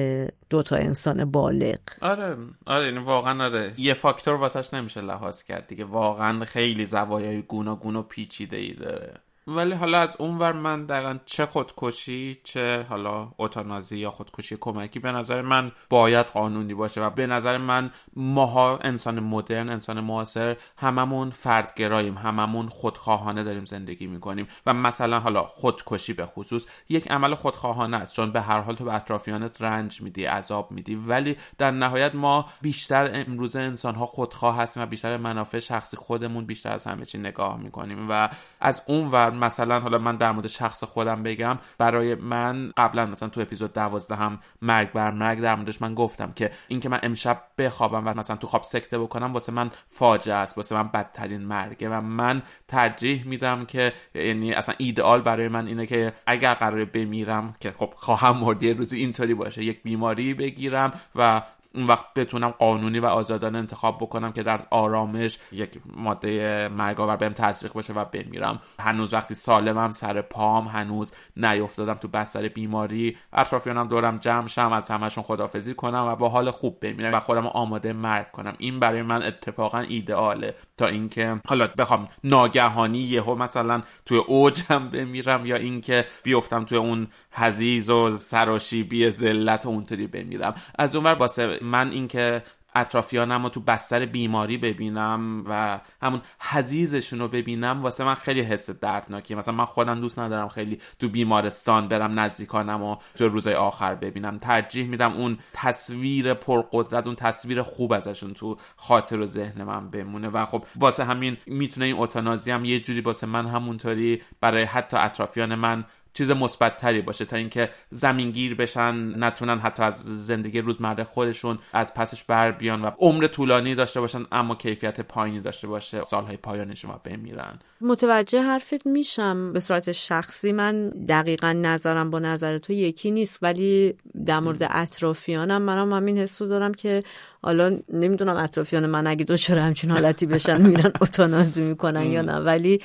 دو تا انسان بالغ. آره آره یعنی واقعا آره. یه فاکتور واسش نمیشه لحاظ کرد دیگه. واقعا خیلی زوایای گوناگون و پیچیده ای داره. ولی حالا از اونور من دقیقا چه خودکشی چه حالا اوتانازی یا خودکشی کمکی به نظر من باید قانونی باشه و به نظر من ماها انسان مدرن انسان معاصر هممون فردگراییم هممون خودخواهانه داریم زندگی می‌کنیم و مثلا حالا خودکشی به خصوص یک عمل خودخواهانه است چون به هر حال تو به اطرافیانت رنج میدی عذاب میدی ولی در نهایت ما بیشتر امروز انسان ها خودخواه هستیم و بیشتر منافع شخصی خودمون بیشتر از همه چی نگاه می‌کنیم و از اونور مثلا حالا من در مورد شخص خودم بگم برای من قبلا مثلا تو اپیزود 12 هم مرگ بر مرگ در موردش من گفتم که اینکه من امشب بخوابم و مثلا تو خواب سکته بکنم واسه من فاجعه است واسه من بدترین مرگه و من ترجیح میدم که یعنی اصلا ایدئال برای من اینه که اگر قرار بمیرم که خب خواهم مرد یه روزی اینطوری باشه یک بیماری بگیرم و اون وقت بتونم قانونی و آزادانه انتخاب بکنم که در آرامش یک ماده مرگاور بهم تزریق بشه و بمیرم. هنوز وقتی سالمم سر پام هنوز نیفتادم تو بستر بیماری. اطرافیانم دورم جمع شم از همشون خدافزی کنم و با حال خوب بمیرم و خودم آماده مرگ کنم. این برای من اتفاقا ایدئاله. تا اینکه حالا بخوام ناگهانی یهو مثلا توی اوجم بمیرم یا اینکه بیفتم توی اون حزیز و سراشیبی ذلت اونطوری بمیرم. از اونور واسه من اینکه اطرافیانم رو تو بستر بیماری ببینم و همون حزیزشون رو ببینم واسه من خیلی حس دردناکیه. مثلا من خودم دوست ندارم خیلی تو بیمارستان برم نزدیکانم و تو روزای آخر ببینم. ترجیح میدم اون تصویر پرقدرت اون تصویر خوب ازشون تو خاطر و ذهن من بمونه. و خب واسه همین می‌تونه این اوتانازی هم یه جوری واسه من همونطوری برای حتی اطرافیان من چیز مثبت تری باشه تا اینکه زمینگیر بشن نتونن حتی از زندگی روزمره خودشون از پسش بر بیان و عمر طولانی داشته باشن اما کیفیت پایینی داشته باشه. سالهای پایانشون و بمیرن. متوجه حرفت میشم. به صورت شخصی من دقیقا نظرم با نظر تو یکی نیست ولی در مورد اطرافیانم منم همین حسو دارم که حالا نمی‌دونم اطرافیان من اگه دچار همچین حالتی بشن میرن اتانازی می‌کنن یا نه. ولی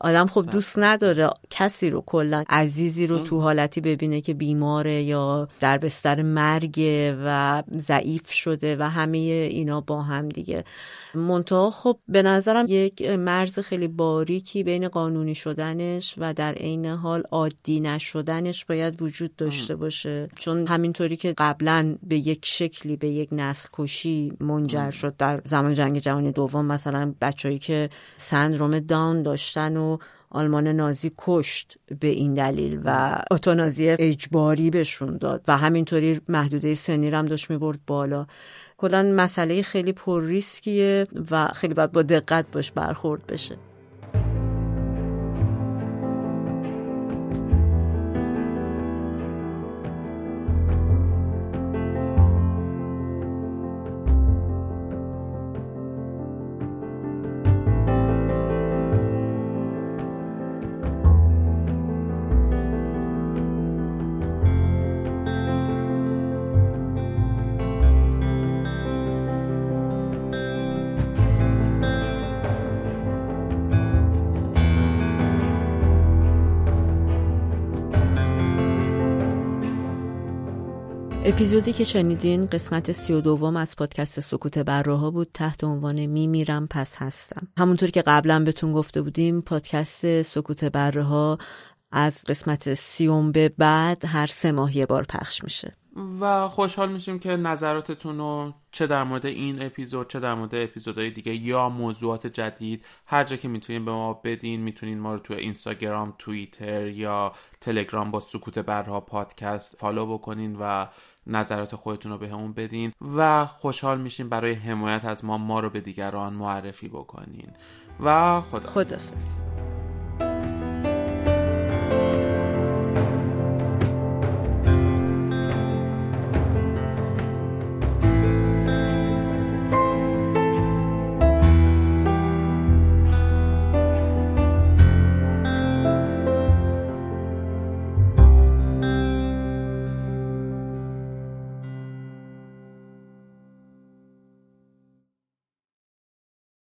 آدم خب دوست نداره کسی رو کلا عزیزی رو تو حالتی ببینه که بیماره یا در بستر مرگ و ضعیف شده و همه اینا با هم دیگه. منتها خب به نظرم یک مرز خیلی باریکی بین قانونی شدنش و در عین حال عادی نشدنش باید وجود داشته باشه. چون همینطوری که قبلا به یک شکلی به یک نسل کشی منجر شد در زمان جنگ جهانی دوم. مثلا بچههایی که سندروم داون داشتن و آلمان نازی کشت به این دلیل و اتونازی اجباری بهشون داد و همینطوری محدوده سنی هم داشت می‌برد بالا. کلا مسئله خیلی پر ریسکیه و خیلی باید با دقت باش برخورد بشه. اپیزودی که شنیدین قسمت سی و دوم از پادکست سکوت براها بود تحت عنوان میمیرم پس هستم. همونطور که قبلا بهتون گفته بودیم پادکست سکوت براها از قسمت سیوم به بعد هر سه ماه یه بار پخش میشه. و خوشحال میشیم که نظراتتون رو چه در مورد این اپیزود چه در مورد اپیزودهای دیگه یا موضوعات جدید هر جا که می‌تونین به ما بدین می‌تونین ما رو تو اینستاگرام توییتر یا تلگرام با سکوت برها پادکست فالو بکنین و نظرات خودتون رو بهمون به بدین و خوشحال میشیم برای حمایت از ما ما رو به دیگران معرفی بکنین. و خدا خدافظ